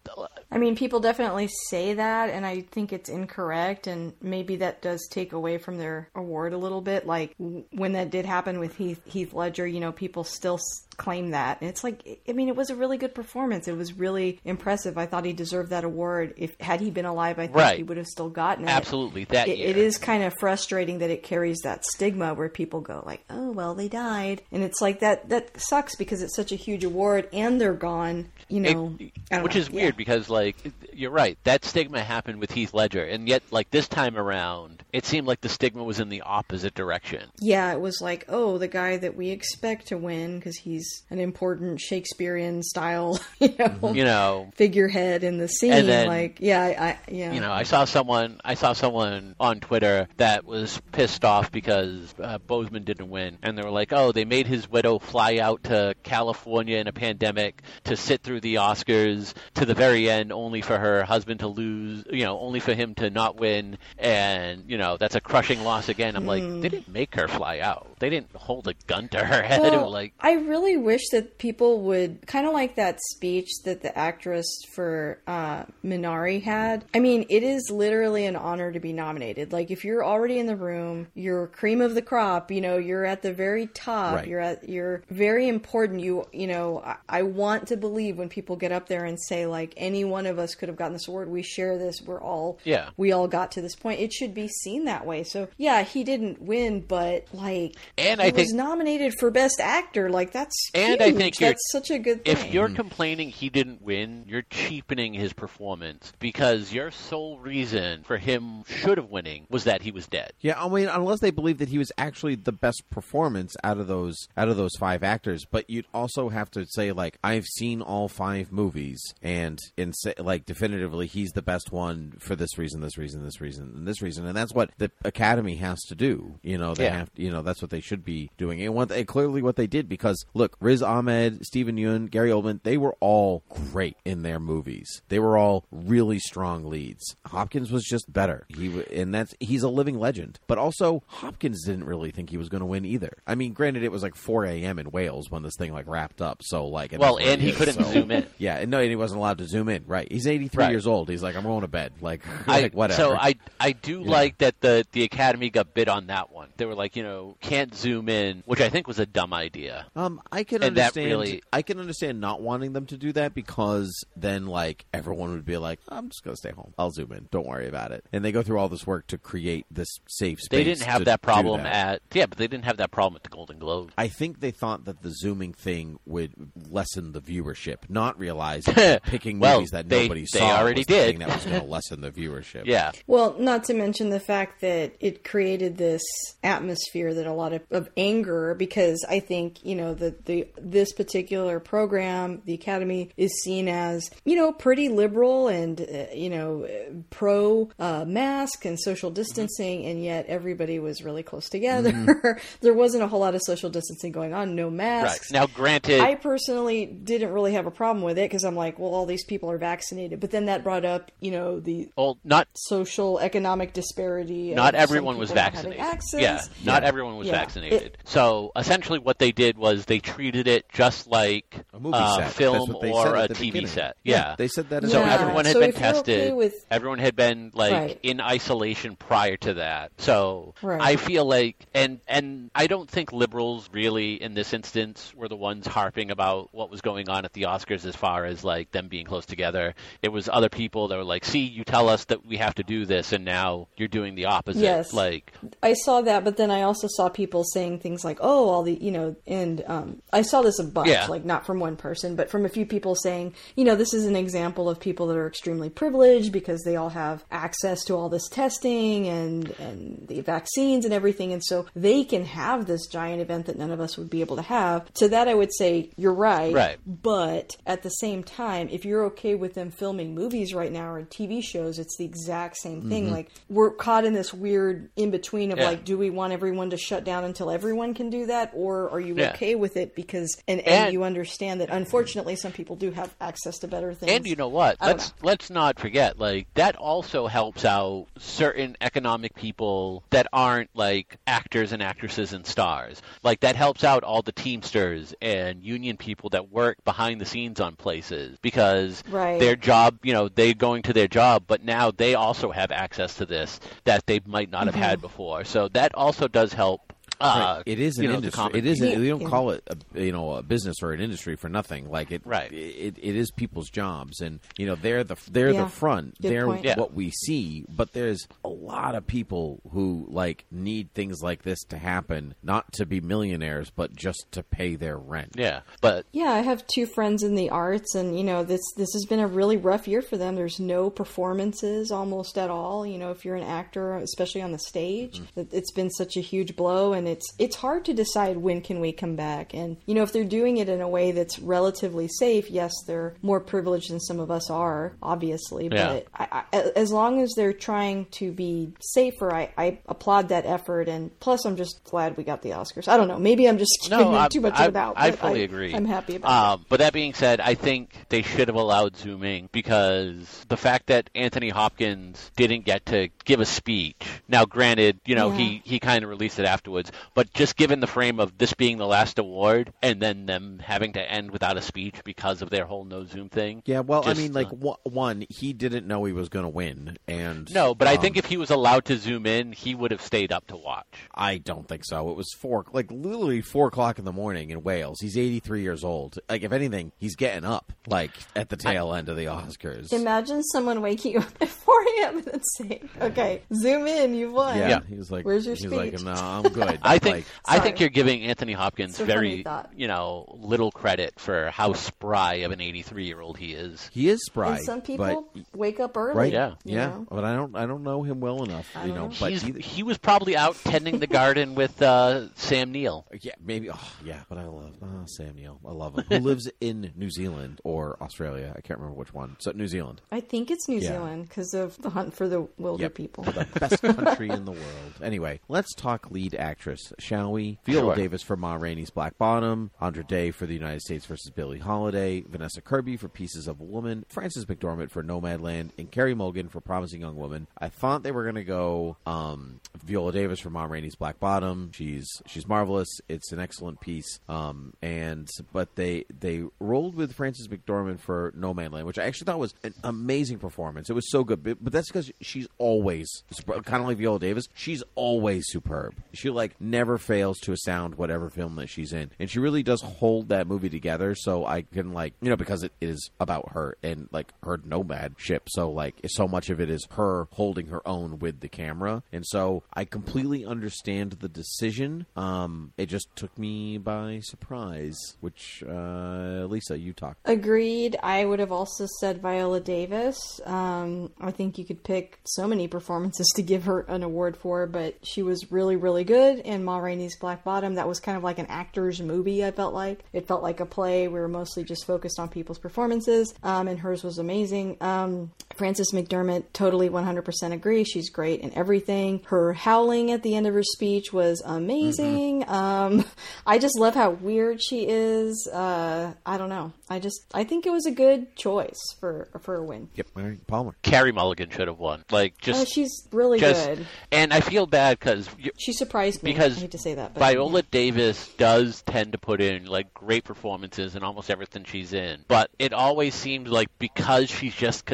Speaker 3: I mean, people definitely say that, and I think it's incorrect, and maybe that does take away from their award a little bit. Like when that did happen with Heath, Heath Ledger, you know, people still s- claim that, and it's like, I mean, it was a really good performance. It was really impressive. I thought he deserved that award. If had he been alive, I think
Speaker 2: Right.
Speaker 3: he would have still gotten it.
Speaker 2: absolutely that
Speaker 3: It, it is kind of frustrating that it carries that stigma where people go like, "Oh, well, they died," and it's like that. That sucks because it's such a huge award, and they're gone. You know, I don't
Speaker 2: which
Speaker 3: know.
Speaker 2: is
Speaker 3: Yeah.
Speaker 2: weird because like you're right. That stigma happened with Heath Ledger. And yet like this time around it seemed like the stigma was in the opposite direction.
Speaker 3: Yeah, it was like, oh, the guy that we expect to win because he's an important Shakespearean style, *laughs* you know,
Speaker 2: you know.
Speaker 3: figurehead in the scene.
Speaker 2: And then-
Speaker 3: like, yeah, I, I yeah,
Speaker 2: you know I saw someone I saw someone on Twitter that was pissed off because uh, Boseman didn't win. And they were like oh they made his widow fly out to California in a pandemic to sit through the Oscars to the very end only for her husband to lose you know only for him to not win and you know that's a crushing loss again I'm like they didn't make her fly out they didn't hold a gun to her *laughs* head
Speaker 3: Well,
Speaker 2: like
Speaker 3: I really wish that people would kind of like that speech that the actress for uh, Minari had. I mean, it is literally an honor to be nominated. Like, if you're already in the room, you're cream of the crop. You know, you're at the very top.
Speaker 1: Right.
Speaker 3: You're at you're very important. You you know, I, I want to believe when people get up there and say like any one of us could have have gotten this award. We share this. We're all
Speaker 2: Yeah.
Speaker 3: We all got to this point. It should be seen that way. So yeah, he didn't win, but like,
Speaker 2: And
Speaker 3: he
Speaker 2: I
Speaker 3: was
Speaker 2: think-
Speaker 3: nominated for best actor. Like that's
Speaker 2: And I think
Speaker 3: that's such a good thing.
Speaker 2: If you're complaining he didn't win, you're cheapening his performance because your sole reason for him should have winning was that he was dead.
Speaker 1: Yeah, I mean, unless they believe that he was actually the best performance out of those out of those five actors, but you'd also have to say like I've seen all five movies, and and say, like definitively he's the best one for this reason, this reason, this reason, and this reason, and that's what the Academy has to do. You know, they
Speaker 2: Yeah.
Speaker 1: have you know that's what they should be doing, and what they, clearly what they did because look, Riz Ahmed, Steven Yeun, Gary Oldman, they were all great in their movies. They were all really strong leads. Hopkins was just better. He and that's he's a living legend. But also Hopkins didn't really think he was going to win either. I mean, granted, it was like 4 a.m. in Wales when this thing like wrapped up. So like, it
Speaker 2: Well, and he
Speaker 1: is,
Speaker 2: couldn't
Speaker 1: so-
Speaker 2: zoom in.
Speaker 1: Yeah, and no, and he wasn't allowed to zoom in. Right? He's 83
Speaker 2: Right.
Speaker 1: years old. He's like, I'm going to bed. Like, *laughs*
Speaker 2: I,
Speaker 1: like whatever.
Speaker 2: So I I do like that the the Academy got bit on that one. They were like, you know, can't zoom in, which I think was a dumb idea.
Speaker 1: Um, I can
Speaker 2: And that
Speaker 1: understand.
Speaker 2: really-
Speaker 1: I can understand not wanting them to do that because then, like, everyone would be like, "I'm just gonna stay home. I'll zoom in. Don't worry about it." And they go through all this work to create this safe space.
Speaker 2: They didn't have that problem
Speaker 1: that.
Speaker 2: at yeah, but they didn't have that problem at the Golden Globe.
Speaker 1: I think they thought that the zooming thing would lessen the viewership, not realizing *laughs* picking
Speaker 2: Well,
Speaker 1: movies that
Speaker 2: they-
Speaker 1: nobody
Speaker 2: they
Speaker 1: saw
Speaker 2: already
Speaker 1: was the
Speaker 2: did.
Speaker 1: thing that was going *laughs* to lessen the viewership.
Speaker 2: Yeah,
Speaker 3: Well, not to mention the fact that it created this atmosphere that a lot of, of anger because I think, you know, the, the this particular program, the Academy, is seen as, you know, pretty liberal and, uh, you know, uh, pro uh, mask and social distancing, and yet everybody was really close together. *laughs* there wasn't a whole lot of social distancing going on, no
Speaker 2: right.
Speaker 3: masks.
Speaker 2: Now, granted,
Speaker 3: I personally didn't really have a problem with it because I'm like, well, all these people are vaccinated. But then that brought up, you know, the
Speaker 2: well, not
Speaker 3: social economic disparity.
Speaker 2: not everyone was
Speaker 3: people not having
Speaker 2: vaccinated.
Speaker 3: Access.
Speaker 2: Yeah, not everyone was
Speaker 3: Yeah.
Speaker 2: vaccinated.
Speaker 3: It-
Speaker 2: so essentially, what they did was they treated it just like
Speaker 1: A movie
Speaker 2: uh,
Speaker 1: set.
Speaker 2: Film or a TV
Speaker 1: beginning.
Speaker 2: set.
Speaker 1: Yeah,
Speaker 2: Yeah,
Speaker 1: they said that as
Speaker 2: So.
Speaker 3: Yeah.
Speaker 2: everyone had
Speaker 3: So
Speaker 2: been
Speaker 3: if you're okay
Speaker 2: tested.
Speaker 3: with-
Speaker 2: Everyone had been like
Speaker 3: Right.
Speaker 2: in isolation prior to that. So
Speaker 3: Right.
Speaker 2: I feel like, and and I don't think liberals really in this instance were the ones harping about what was going on at the Oscars as far as like them being close together. It was other people that were like, "See, you tell us that we have to do this, and now you're doing the opposite."
Speaker 3: Yes.
Speaker 2: Like,
Speaker 3: I saw that, but then I also saw people saying things like, "Oh, all the you know," and um, I saw this a bunch,
Speaker 2: Yeah.
Speaker 3: like not from one person, but from a few people saying, "You know, this is an example of people that are extremely privileged because they all have access to all this testing and and the vaccines and everything, and so they can have this giant event that none of us would be able to have." To that, I would say you're right,
Speaker 2: Right.
Speaker 3: But at the same time, if you're okay with them filming movies right now or TV shows, it's the exact same thing. Like we're caught in this weird in between of
Speaker 2: Mm-hmm. Yeah.
Speaker 3: like, do we want everyone to shut down until everyone can do that, or are you
Speaker 2: Yeah.
Speaker 3: okay with it because and, and,
Speaker 2: And-
Speaker 3: you understand that unfortunately some people do have access to better things.
Speaker 2: And you know what? Let's let's not forget like that also helps out certain economic people that aren't like actors and actresses and stars. Like that helps out all the teamsters and union people that work behind the scenes on places because
Speaker 3: Right.
Speaker 2: their job, you know, they're going to their job, but now they also have access to this that they might not have
Speaker 3: Mm-hmm.
Speaker 2: had before. So that also does help. Uh,
Speaker 1: Right. It is an
Speaker 2: you know,
Speaker 1: industry.
Speaker 2: common
Speaker 1: It is.
Speaker 2: people.
Speaker 1: An, they don't call it a, you know a business or an industry for nothing. Like it.
Speaker 2: Right.
Speaker 1: It, it is people's jobs, and you know they're the they're
Speaker 3: Yeah.
Speaker 1: the front.
Speaker 3: Good
Speaker 1: they're
Speaker 3: point.
Speaker 2: Yeah.
Speaker 1: what we see. But there's a lot of people who like need things like this to happen, not to be millionaires, but just to pay their rent.
Speaker 2: Yeah, but
Speaker 3: Yeah, I have two friends in the arts, and you know this this has been a really rough year for them. There's no performances almost at all. You know, if you're an actor, especially on the stage, it- it's been such a huge blow, and it's it's hard to decide when can we come back. And you know, if they're doing it in a way that's relatively safe, yes, they're more privileged than some of us are, obviously.
Speaker 2: Yeah.
Speaker 3: But I, I, as long as they're trying to be safer, I, I applaud that effort. And plus, I'm just glad we got the Oscars. I don't know, maybe I'm just them
Speaker 2: I,
Speaker 3: too much
Speaker 2: I,
Speaker 3: of it out.
Speaker 2: I fully agree.
Speaker 3: I'm happy about it.
Speaker 2: um, But that being said, I think they should have allowed zooming because the fact that Anthony Hopkins didn't get to give a speech. Now, granted, you know
Speaker 3: Yeah.
Speaker 2: he he kind of released it afterwards, but just given the frame of this being the last award and then them having to end without a speech because of their whole no zoom thing.
Speaker 1: Yeah, well,
Speaker 2: just,
Speaker 1: I mean, like
Speaker 2: uh,
Speaker 1: one- one, he didn't know he was going to win, and
Speaker 2: no, but I
Speaker 1: um,
Speaker 2: think if he was allowed to zoom in, he would have stayed up to watch.
Speaker 1: I don't think so. It was four, like literally four o'clock in the morning in Wales. He's eighty three years old. Like if anything, he's getting up. like at the tail end of the Oscars.
Speaker 3: Imagine someone waking you up at 4 a.m. and then saying, "Okay, zoom in, you've won."
Speaker 1: yeah,
Speaker 2: Yeah.
Speaker 1: he was like,
Speaker 3: Where's your
Speaker 1: he's like,
Speaker 3: speech?
Speaker 1: no, I'm good.
Speaker 2: I think
Speaker 1: Like,
Speaker 2: I think you're giving Anthony Hopkins
Speaker 3: It's
Speaker 2: very you know little credit for how spry of an 83 year old he is.
Speaker 1: he is spry.
Speaker 3: And some people
Speaker 1: but,
Speaker 3: wake up early.
Speaker 1: right?
Speaker 2: Yeah.
Speaker 1: yeah,
Speaker 3: know?
Speaker 1: but I don't, I don't know him well enough,
Speaker 3: I
Speaker 1: you know.
Speaker 3: know.
Speaker 1: But
Speaker 2: He's,
Speaker 1: either-
Speaker 2: he was probably out tending the garden with uh, Sam Neill.
Speaker 1: Yeah, maybe. Oh, yeah, but I love oh, Sam Neill. I love him. Who *laughs* lives in New Zealand or Australia? I can't remember which one. So New Zealand,
Speaker 3: I think it's New
Speaker 1: Yeah.
Speaker 3: Zealand because of the hunt for the wilder
Speaker 1: Yep.
Speaker 3: people.
Speaker 1: the best country *laughs* in the world. Anyway, let's talk lead actress, shall we? Viola
Speaker 2: Sure.
Speaker 1: Davis for Ma Rainey's Black Bottom, Andra Day for the United States versus Billie Holiday, Vanessa Kirby for Pieces of a Woman, Frances McDormand for Nomadland, and Carey Mulligan for Promising Young Woman. I thought they were going to go um, Viola Davis for Ma Rainey's Black Bottom. She's she's marvelous. It's an excellent piece. Um, and but they they rolled with Frances McDormand for Nomadland, which I actually thought was an amazing performance. It was so good, but, but that's because she's always kind of like Viola Davis. She's always superb. She like never fails to astound whatever film that she's in, and she really does hold that movie together. So I can like you know because it is about her and like her nomad ship. So like so much of it is her holding her own with the camera, and so I completely understand the decision. Um, it just took me by surprise. Which uh, Lisa, you talk.
Speaker 3: Agreed. I would have also said Viola Davis. Um, I think you could pick so many performances *laughs* to give her an award for, but she was really, really good in Ma Rainey's Black Bottom. That was kind of like an actor's movie, I felt like. It felt like a play. We were mostly just focused on people's performances, um, and hers was amazing. Um, Frances McDormand, totally 100% agree. She's great in everything. Her howling at the end of her speech was amazing. Um, *laughs* I just love how weird she is. Uh, I don't know. I just I think it was a good choice for for a win.
Speaker 1: Yep, all right, Palmer.
Speaker 2: Carey Mulligan should have won. Like just
Speaker 3: Uh, she's really
Speaker 2: just
Speaker 3: good.
Speaker 2: and I feel bad because
Speaker 3: She surprised me.
Speaker 2: because
Speaker 3: I hate to say that, but
Speaker 2: Viola
Speaker 3: yeah.
Speaker 2: Davis does tend to put in like great performances in almost everything she's in. But it always seems like because she's just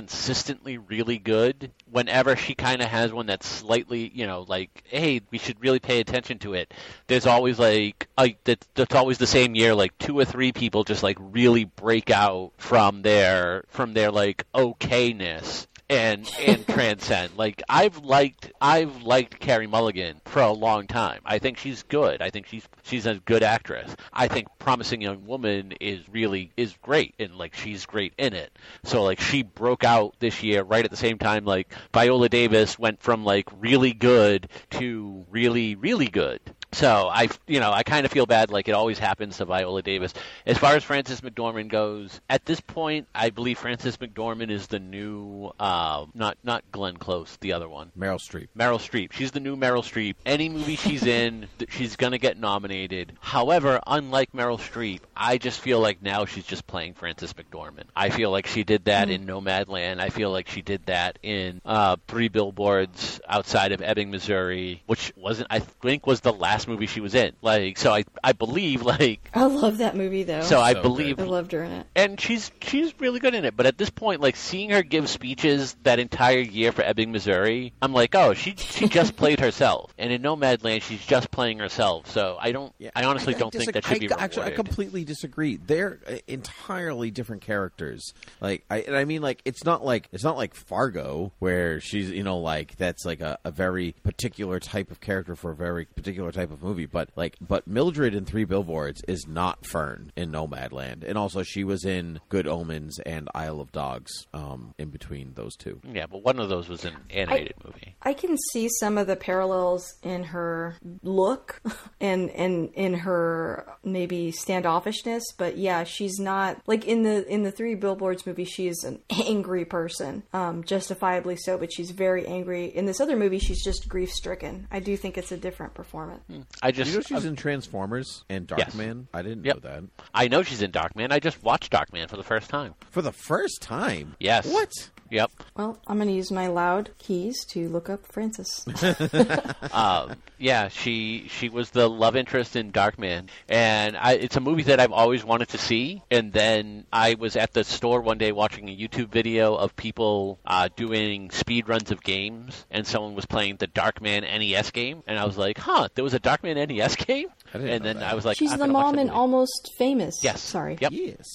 Speaker 2: consistently really good, whenever she kind of has one that's slightly, you know, like, hey, we should really pay attention to it. There's always like, a, that, that's always the same year, like two or three people just like really break out from their from their like okayness and and transcend. Like I've liked I've liked Carey Mulligan for a long time. I think she's good. I think she's she's a good actress. I think Promising Young Woman is really is great and like she's great in it. So like she broke out this year right at the same time like Viola Davis went from like really good to really really good. So I, you know, I kind of feel bad. Like it always happens to Viola Davis. As far as Frances McDormand goes, at this point, I believe Frances McDormand is the new, uh, not not Glenn Close, the other one.
Speaker 1: Meryl Streep.
Speaker 2: Meryl Streep. She's the new Meryl Streep. Any movie she's in, *laughs* she's going to get nominated. However, unlike Meryl Streep, I just feel like now she's just playing Frances McDormand. I feel like she did that in Nomadland. I feel like she did that in uh, Three Billboards Outside of Ebbing, Missouri, which wasn't, I think, was the last movie she was in. Like, so I, I believe, like,
Speaker 3: I love that movie though.
Speaker 2: so I
Speaker 1: So
Speaker 2: believe
Speaker 3: I loved her in it.
Speaker 2: and she's she's really good in it. But at this point, like seeing her give speeches that entire year for Ebbing, Missouri, I'm like, oh, she she just *laughs* played herself. And in Nomadland, she's just playing herself. So I don't, I honestly don't think that should be
Speaker 1: I, actually, I completely disagree. They're uh, entirely different characters. Like, I, and I mean, like, it's not like it's not like Fargo, where she's, you know, like that's like a, a very particular type of character for a very particular type of movie. But like, but Mildred in Three Billboards is not Fern in Nomadland, and also she was in Good Omens and Isle of Dogs. Um, in between those two.
Speaker 2: Yeah, but one of those was an animated movie.
Speaker 3: I can see some of the parallels in her look *laughs* and and in her maybe standoffishness, but yeah, she's not like in the in the Three Billboards movie. She's an *laughs* angry person, um, justifiably so, but she's very angry. In this other movie, she's just grief stricken. I do think it's a different performance.
Speaker 2: I just,
Speaker 1: You know she's in Transformers and
Speaker 2: Yes.
Speaker 1: Darkman. I didn't
Speaker 2: Yep.
Speaker 1: know that
Speaker 2: I know she's in Darkman. I just watched Darkman for the first time.
Speaker 1: for the first time.
Speaker 2: Yes.
Speaker 1: What?
Speaker 2: Yep.
Speaker 3: Well, I'm going to use my loud keys to look up Frances. *laughs*
Speaker 2: um, yeah, she she was the love interest in Darkman, and I, it's a movie that I've always wanted to see. And then I was at the store one day watching a YouTube video of people uh, doing speed runs of games, and someone was playing the Darkman NES game, and I was like, "Huh, there was a Darkman NES *laughs* game."
Speaker 1: I didn't
Speaker 2: and then
Speaker 1: that.
Speaker 2: I was like,
Speaker 3: She's the mom
Speaker 2: the
Speaker 3: in. Almost Famous.
Speaker 2: Yes.
Speaker 3: Sorry.
Speaker 2: Yep.
Speaker 1: Yes.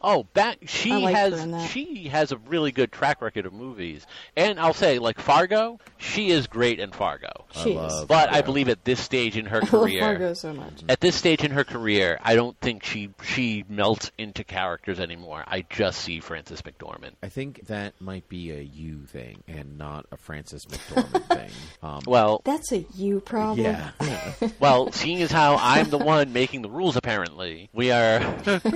Speaker 2: Oh, back she
Speaker 3: I liked her
Speaker 2: has
Speaker 3: that.
Speaker 2: she has a really good track record of movies, and I'll say like Fargo, she is great in Fargo.
Speaker 3: She
Speaker 1: I
Speaker 3: is.
Speaker 1: love-
Speaker 2: But I believe at this stage in her *laughs*
Speaker 3: I love
Speaker 2: career,
Speaker 3: Fargo so much.
Speaker 2: at this stage in her career, I don't think she she melts into characters anymore. I just see Frances McDormand.
Speaker 1: I think that might be a you thing and not a Frances McDormand *laughs* thing. Um,
Speaker 2: Well,
Speaker 3: That's a you problem.
Speaker 1: yeah. *laughs*
Speaker 2: well, seeing as how I'm the one making the rules, apparently we are *laughs*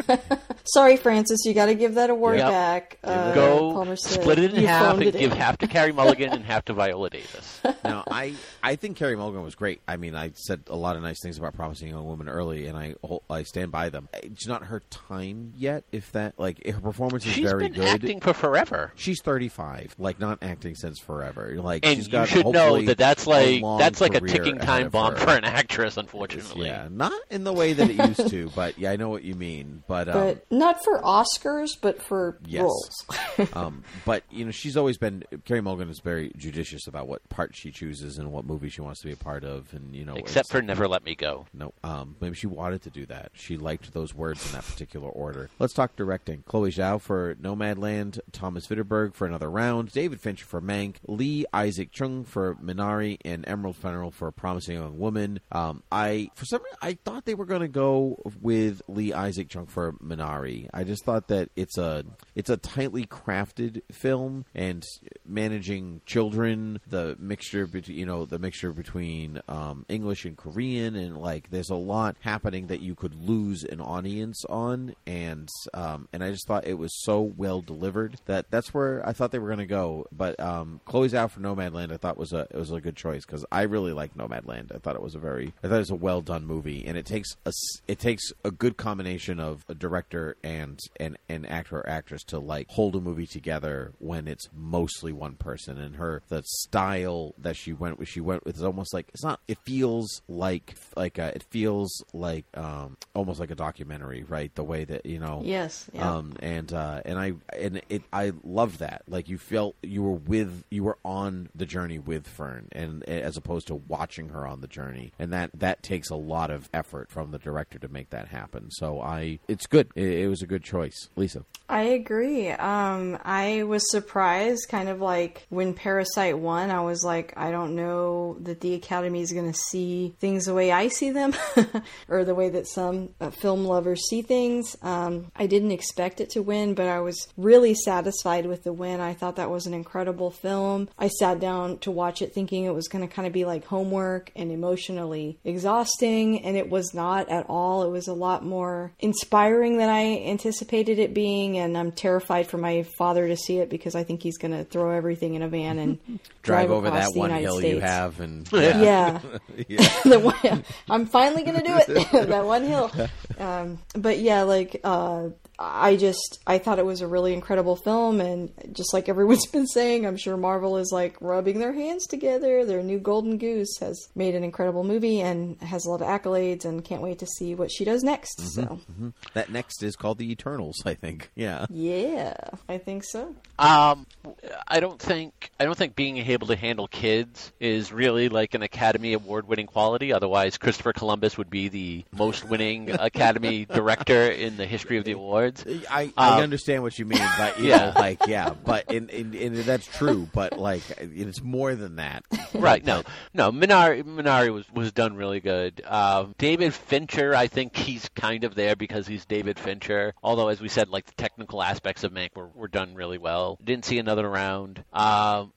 Speaker 3: Sorry, Frances, you got to give that award
Speaker 2: Yep.
Speaker 3: back. Uh,
Speaker 2: go split it in
Speaker 3: you
Speaker 2: half and give
Speaker 3: in.
Speaker 2: half to Carey Mulligan and half to Viola Davis. *laughs*
Speaker 1: now, I I think Carey Mulligan was great. I mean, I said a lot of nice things about Promising Young Woman early, and I I stand by them. It's not her time yet. If that like her performance is
Speaker 2: She's
Speaker 1: very
Speaker 2: been
Speaker 1: good.
Speaker 2: acting for forever.
Speaker 1: She's 35, like not acting since forever. Like
Speaker 2: And
Speaker 1: she's
Speaker 2: you
Speaker 1: got
Speaker 2: should know that that's like that's like a ticking time bomb for an actress, unfortunately.
Speaker 1: Yeah, not in the way that it used to, *laughs* but yeah, I know what you mean. But um,
Speaker 3: But not for Oscars, but for
Speaker 1: Yes.
Speaker 3: roles. *laughs*
Speaker 1: um, but you know, she's always been Carey Mulligan is very judicious about what part she chooses and what movie she wants to be a part of, and you know,
Speaker 2: Except
Speaker 1: it's-
Speaker 2: for Never Let Me Go.
Speaker 1: no, um, maybe she wanted to do that. She liked those words in that particular order. Let's talk directing. Chloe Zhao for Nomadland, Thomas Vinterberg for Another Round, David Fincher for Mank, Lee Isaac Chung for Minari, and Emerald Fennell for Promising Young Woman. Um, I, for some reason, I thought they were going to go with Lee Isaac Chung for Minari. I just thought that it's a it's a tightly crafted film and managing children, the mixture between you know the mixture between um, English and Korean, and like there's a lot happening that you could lose an audience on, and um, and I just thought it was so well delivered that that's where I thought they were going to go. But um, Chloe Zhao for Nomadland, I thought was a it was a good choice because I really like Nomadland. I thought it was a very I thought it was a well done movie, and it takes a it takes a good combination of a director and an an actor or actress to like hold a movie together when it's mostly one person and her the style that she went with she went with is almost like it's not it feels like like a, it feels like um almost like a documentary right the way that you know
Speaker 3: yes. Yeah.
Speaker 1: um, and uh, and I and it I loved that. Like you felt you were with you were on the journey with Fern, and as opposed to watching her on the journey, and that that takes a lot of effort from the director to make that happen. So I, it's good. It, it was a good choice, Lisa.
Speaker 3: I agree. Um, I was surprised, kind of like when Parasite won. I was like, I don't know that the Academy is going to see things the way I see them, *laughs* or the way that some uh, film lovers see things. Um, I didn't expect it to win, but I was really satisfied with the win. I thought that was an incredible film. I sat down to watch it thinking it was going to kind of be like homework and emotionally exhausting, and it was not at all. It was a lot more inspiring than I anticipated it being, and I'm terrified for my father to see it because I think he's going to throw everything in a van and *laughs*
Speaker 1: Drive,
Speaker 3: drive,
Speaker 1: over that one
Speaker 3: United
Speaker 1: hill
Speaker 3: States.
Speaker 1: you have, and *laughs*
Speaker 3: Yeah.
Speaker 1: yeah. *laughs*
Speaker 3: one, I'm finally gonna do it. that one hill. Um, but yeah, like uh, I just I thought it was a really incredible film, and just like everyone's *laughs* been saying, I'm sure Marvel is like rubbing their hands together. Their new Golden Goose has made an incredible movie and has a lot of accolades, and can't wait to see what she does next. So
Speaker 1: that next is called the Eternals, I think. *laughs* Yeah.
Speaker 3: yeah, I think so.
Speaker 2: Um, I don't think I don't think being able to handle kids is really like an Academy Award winning quality. Otherwise, Christopher Columbus would be the most winning *laughs* Academy director in the history of the awards.
Speaker 1: I, I
Speaker 2: Um,
Speaker 1: understand what you mean, but you *laughs*
Speaker 2: yeah.
Speaker 1: know, like yeah, but in, in, in that's true, but like it's more than that.
Speaker 2: Right? No, no. Minari Minari was was done really good. Um, David Fincher, I think he's kind of there because he's David Fincher. Although, as we said, like the technical aspects of Mank were, were done really well. Didn't see another round. Um,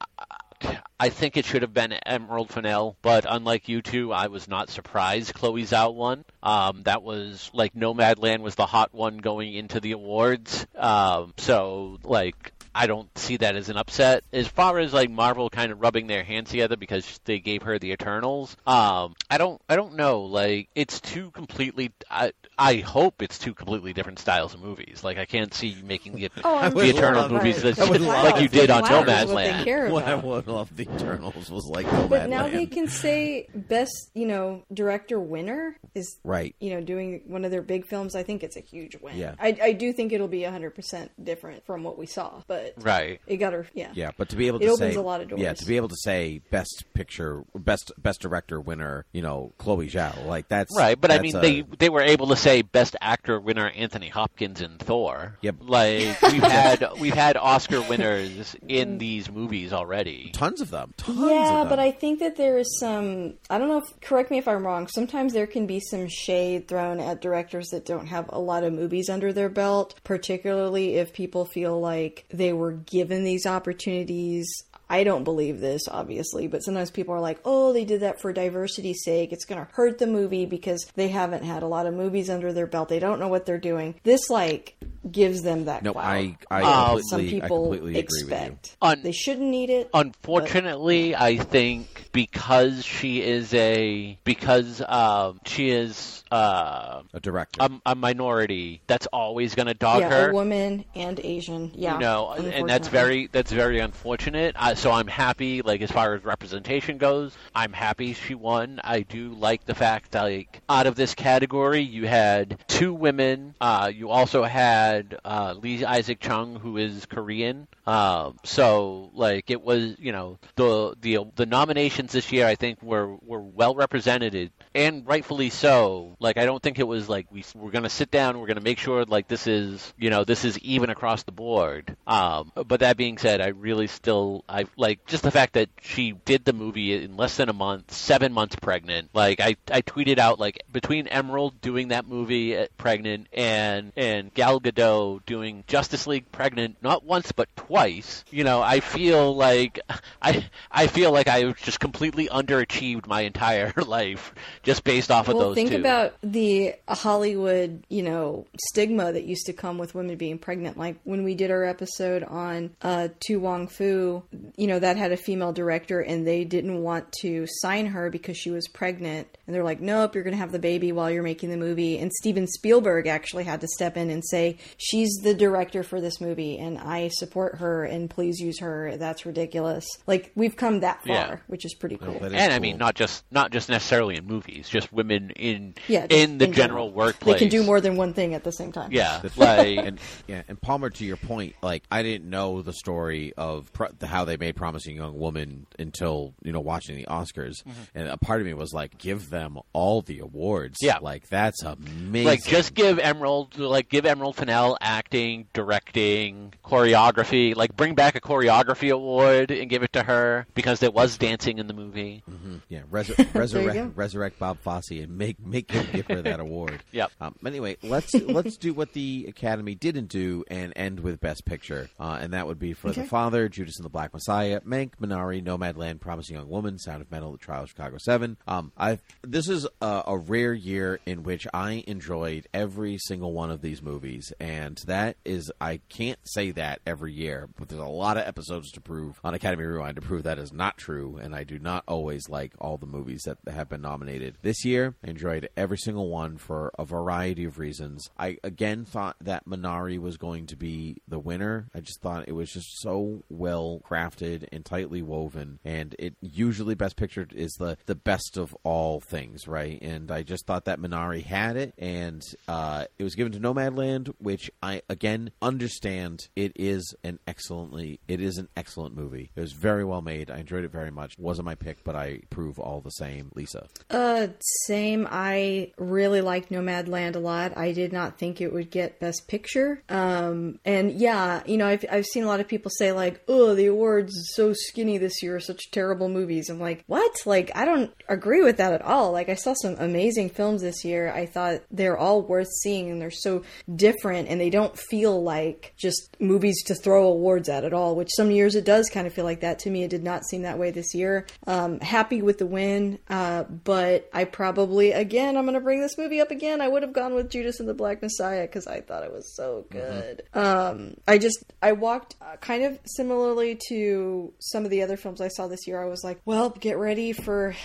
Speaker 2: I think it should have been Emerald Fennell, but unlike you two, I was not surprised Chloe Zhao won. Um, that was like Nomadland was the hot one going into the awards. Um, so like I don't see that as an upset. As far as like Marvel kind of rubbing their hands together because they gave her the Eternals, um, I don't, I don't know. Like it's two completely. I, I hope it's two completely different styles of movies. Like I can't see you making the, *laughs*
Speaker 3: Oh,
Speaker 2: the Eternal
Speaker 1: love-
Speaker 2: movies
Speaker 1: I
Speaker 2: that, like you did on
Speaker 3: Wow, is what they
Speaker 2: Nomadland.
Speaker 1: What I
Speaker 3: about.
Speaker 1: would love the Eternals was like
Speaker 3: But now they can say best, you know, director winner is
Speaker 1: Right.
Speaker 3: You know, doing one of their big films. I think it's a huge win.
Speaker 1: Yeah.
Speaker 3: I, I do think it'll be hundred percent different from what we saw. But but
Speaker 2: Right.
Speaker 3: it got her. Yeah,
Speaker 1: Yeah, but to be able
Speaker 3: It
Speaker 1: to
Speaker 3: opens
Speaker 1: say
Speaker 3: a lot of doors.
Speaker 1: yeah, to be able to say best picture, best best director winner, you know, Chloe Zhao, like that's
Speaker 2: Right, but I mean,
Speaker 1: a-
Speaker 2: they they were able to say Best Actor winner Anthony Hopkins in Thor.
Speaker 1: Yep.
Speaker 2: Like *laughs* we've had we've had Oscar winners in these movies already.
Speaker 1: tons of them, tons
Speaker 3: Yeah,
Speaker 1: of them.
Speaker 3: but I think that there is some. I don't know. if Correct me if I'm wrong. Sometimes there can be some shade thrown at directors that don't have a lot of movies under their belt, particularly if people feel like they were given these opportunities. I don't believe this, obviously, but sometimes people are like, oh, they did that for diversity's sake. It's going to hurt the movie because they haven't had a lot of movies under their belt. They don't know what they're doing. This, like, gives them that
Speaker 1: No,
Speaker 3: clout
Speaker 1: I- I
Speaker 3: that
Speaker 1: completely-
Speaker 3: some
Speaker 1: I
Speaker 3: people
Speaker 1: completely agree with you.
Speaker 3: expect.
Speaker 2: Un-
Speaker 3: they shouldn't need it.
Speaker 2: Unfortunately, I think because she is a because um, she is uh,
Speaker 1: a director.
Speaker 2: a, a minority, that's always going to dog
Speaker 3: yeah,
Speaker 2: her.
Speaker 3: a woman and Asian. Yeah,
Speaker 2: you know, and that's very that's very unfortunate. Uh, so I'm happy, like as far as representation goes, I'm happy she won. I do like the fact like out of this category, you had two women. Uh, you also had uh, Lee Isaac Chung, who is Korean. Um, so like it was, you know, the the the nominations this year, I think were were well represented and rightfully so. Like I don't think it was like we we're gonna sit down, we're gonna make sure like this is you know this is even across the board. Um, but that being said, I really still I like just the fact that she did the movie in less than a month, seven months pregnant. Like I I tweeted out like between Emerald doing that movie uh, pregnant and and Gal Gadot doing Justice League pregnant not once but twice. You know I feel like *laughs* I I feel like I just completely underachieved my entire *laughs* life just based off of those.
Speaker 3: Well,
Speaker 2: those
Speaker 3: think
Speaker 2: two.
Speaker 3: about the Hollywood, you know, stigma that used to come with women being pregnant. Like when we did our episode on uh, To Wong Foo, you know, that had a female director, and they didn't want to sign her because she was pregnant, and they're like, "Nope, you're going to have the baby while you're making the movie." And Steven Spielberg actually had to step in and say, "She's the director for this movie, and I support her, and please use her." That's ridiculous. Like we've come that far,
Speaker 2: Yeah.
Speaker 3: which is pretty cool.
Speaker 1: That is
Speaker 2: and I mean, not just not just necessarily in movies, just women in
Speaker 3: Yeah,
Speaker 2: in the
Speaker 3: in
Speaker 2: general, workplace.
Speaker 3: They can do more than one thing at the same time.
Speaker 2: Yeah, like *laughs*
Speaker 1: and yeah, and Palmer, to your point, like I didn't know the story of pro- the, how they made "Promising Young Woman" until you know watching the Oscars, mm-hmm. and a part of me was like, give them all the awards.
Speaker 2: Yeah.
Speaker 1: like that's amazing.
Speaker 2: like just give Emerald like give Emerald Fennell acting, directing, choreography. Like bring back a choreography award and give it to her because there was dancing in the movie. Mm-hmm.
Speaker 1: yeah, *laughs* resur- resurrect resurrect Bob Fosse and make make him give her that *laughs* award.
Speaker 2: Yep.
Speaker 1: Um, anyway, let's let's do what the Academy didn't do and end with Best Picture, uh, and that would be for The Father, Judas and the Black Messiah, Mank, Minari, Nomadland, Promising Young Woman, Sound of Metal, The Trial of Chicago Seven. Um, I this is a, a rare year in which I enjoyed every single one of these movies, and that is I can't say that every year, but there's a lot of episodes to prove on Academy Rewind to prove that is not true, and I do not always like all the movies that have been nominated this year. I enjoyed every single one for a variety of reasons. I again thought that Minari was going to be the winner. I just thought it was just so well crafted and tightly woven, and it usually Best Picture is the the best of all things, right? And I just thought that Minari had it, and uh, it was given to Nomadland, which I again understand it is an excellently it is an excellent movie. It was very well made. I enjoyed it very much. Wasn't my pick, but I prove all the same. Lisa,
Speaker 3: Uh, same. I really liked Nomadland a lot. I did not think it would get Best Picture. Um, and yeah, you know, I've, I've seen a lot of people say like, "Oh, the awards so skinny this year, such terrible movies." I'm like, what? Like, I don't agree with that at all. Like, I saw some amazing films this year. I thought they're all worth seeing, and they're so different, and they don't feel like just movies to throw awards at at all. Which some years it does kind of feel like that. To me, it did not seem that way this year. Um, happy with the win, uh, but I probably again I'm going to bring this movie up again. I would have gone with Judas and the Black Messiah because I thought it was so good. Um, I just I walked uh, kind of similarly to some of the other films I saw this year. I was like, well, get ready for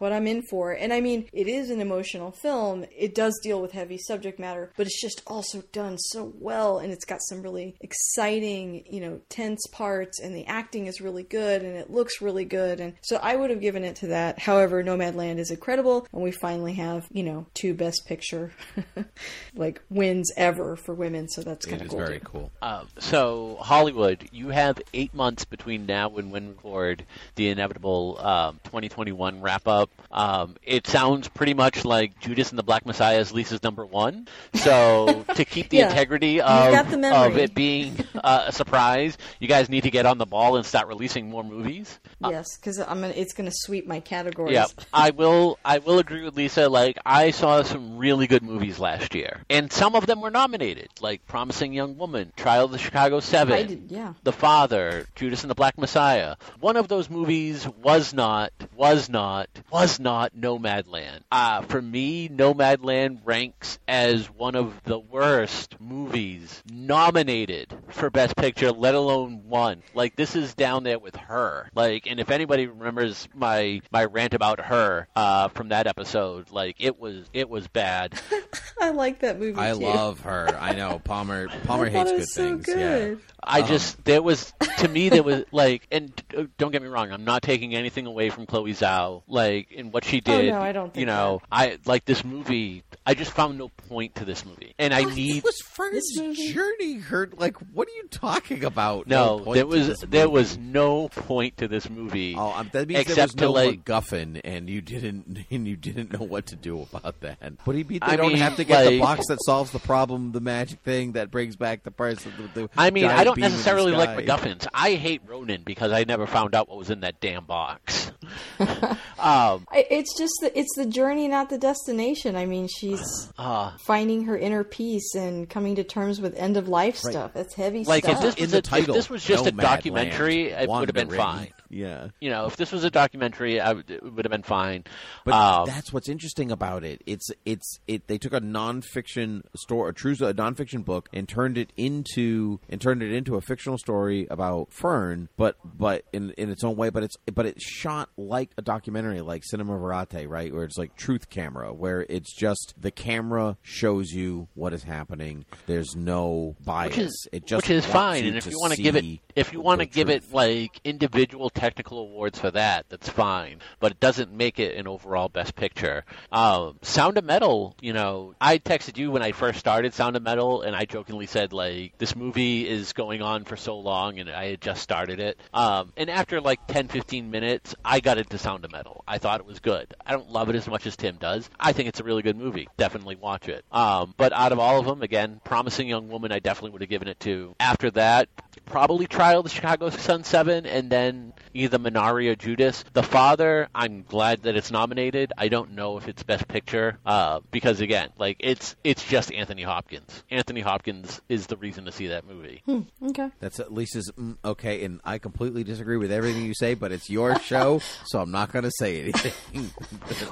Speaker 3: what I'm in for. And I mean, it is an emotional film. It does deal with heavy subject matter, but it's just also done so well and it's got some really exciting, you know, tense parts and the acting is really good and it looks really good. And so I would have given it to that. However, Nomadland is incredible and we finally have, you know, two best picture *laughs* like wins ever for women, so that's kind
Speaker 1: It
Speaker 3: of
Speaker 1: is
Speaker 3: cool.
Speaker 1: very
Speaker 3: too.
Speaker 1: cool.
Speaker 2: Uh, so Hollywood, you have eight months between now and when we record the inevitable um, 2021 wrap up. Um, it sounds pretty much like Judas and the Black Messiah is Lisa's number one. So *laughs* to keep the
Speaker 3: Yeah.
Speaker 2: integrity of,
Speaker 3: the
Speaker 2: of it being uh, a surprise, you guys need to get on the ball and start releasing more movies.
Speaker 3: Yes, because I'm gonna, it's going to sweep my categories.
Speaker 2: Yeah, I will. I will agree with Lisa. Like I saw some really good movies last year, and some of them were nominated, like Promising Young Woman, Trial of the Chicago Seven,
Speaker 3: I did, yeah.
Speaker 2: The Father, Judas and the Black Messiah. One of those movies was not, was not, was not Nomadland. Uh, for me, Nomadland ranks as one of the worst movies nominated for Best Picture, let alone won. Like this is down there with her. Like, and if anybody remembers my my rant about her uh, from that episode, like it was it was bad. *laughs*
Speaker 3: I like that movie.
Speaker 1: I
Speaker 3: too.
Speaker 1: love her. I know Palmer. *laughs* Palmer
Speaker 3: I thought
Speaker 1: hates
Speaker 3: it
Speaker 1: good
Speaker 3: was so
Speaker 1: things.
Speaker 3: good.
Speaker 2: I
Speaker 1: Um,
Speaker 2: just there was to me there was *laughs* like and uh, don't get me wrong I'm not taking anything away from Chloe Zhao like in what she
Speaker 3: Oh,
Speaker 2: did
Speaker 3: no, I don't think
Speaker 2: you know I like this movie I just found no point to this movie and I
Speaker 1: Yeah.
Speaker 2: need
Speaker 1: It was Fern's
Speaker 3: This
Speaker 1: journey. Her like, what are you talking about?
Speaker 2: no,
Speaker 1: point
Speaker 2: there was there was no point to this movie
Speaker 1: Oh, um, that means there was
Speaker 2: except to
Speaker 1: no
Speaker 2: like
Speaker 1: MacGuffin, and you didn't, *laughs* and you didn't know what to do about that. But he beat. They
Speaker 2: I
Speaker 1: don't
Speaker 2: mean,
Speaker 1: have to get the box that solves the problem, the magic thing that brings back the person. The, the
Speaker 2: I mean I don't
Speaker 1: beam in the
Speaker 2: necessarily like
Speaker 1: sky.
Speaker 2: MacGuffins I hate Ronin because I never found out what was in that damn box *laughs* *laughs* um
Speaker 3: it's just the, it's the journey, not the destination. I mean, she's
Speaker 2: uh,
Speaker 3: finding her inner peace and coming to terms with end of life stuff. That's heavy
Speaker 2: Like, if
Speaker 3: stuff.
Speaker 2: this was
Speaker 1: the
Speaker 2: a- if this was just a
Speaker 1: Nomadland,
Speaker 2: documentary, it would have been
Speaker 1: Ring.
Speaker 2: fine.
Speaker 1: Yeah.
Speaker 2: you know, if this was a documentary, I would, it would have been fine.
Speaker 1: But
Speaker 2: Um,
Speaker 1: that's what's interesting about it. It's it's it. They took a nonfiction story, a true a nonfiction book, and turned it into and turned it into a fictional story about Fern, but but in in its own way. But it's but it's shot like a documentary, like Cinema Verite, right? Where it's like truth camera, where it's just the camera shows you what is happening. There's no bias.
Speaker 2: which is
Speaker 1: it just
Speaker 2: which is fine. And if you want to give it, if you want to give it like individual technical awards for that, that's fine. But it doesn't make it an overall best picture. Um, Sound of Metal, you know, I texted you when I first started Sound of Metal, and I jokingly said like this movie is going on for so long, and I had just started it. Um, and after like 10, 15 minutes, I got into Sound of Metal. I thought it was good. I don't love it as much as Tim does. I think it's a really good movie. Definitely watch it. Um, but out of all of them, again, Promising Young Woman, I definitely would have given it to. After that, probably Trial the Chicago Sun 7, and then either Minari or Judas. The Father, I'm glad that it's nominated. I don't know if it's Best Picture, uh, because again, like it's it's just Anthony Hopkins. Anthony Hopkins is the reason to see that movie.
Speaker 3: okay.
Speaker 1: That's at least as mm, okay, and I completely disagree with everything you say, but it's your *laughs* show, so I'm not going to say anything. *laughs*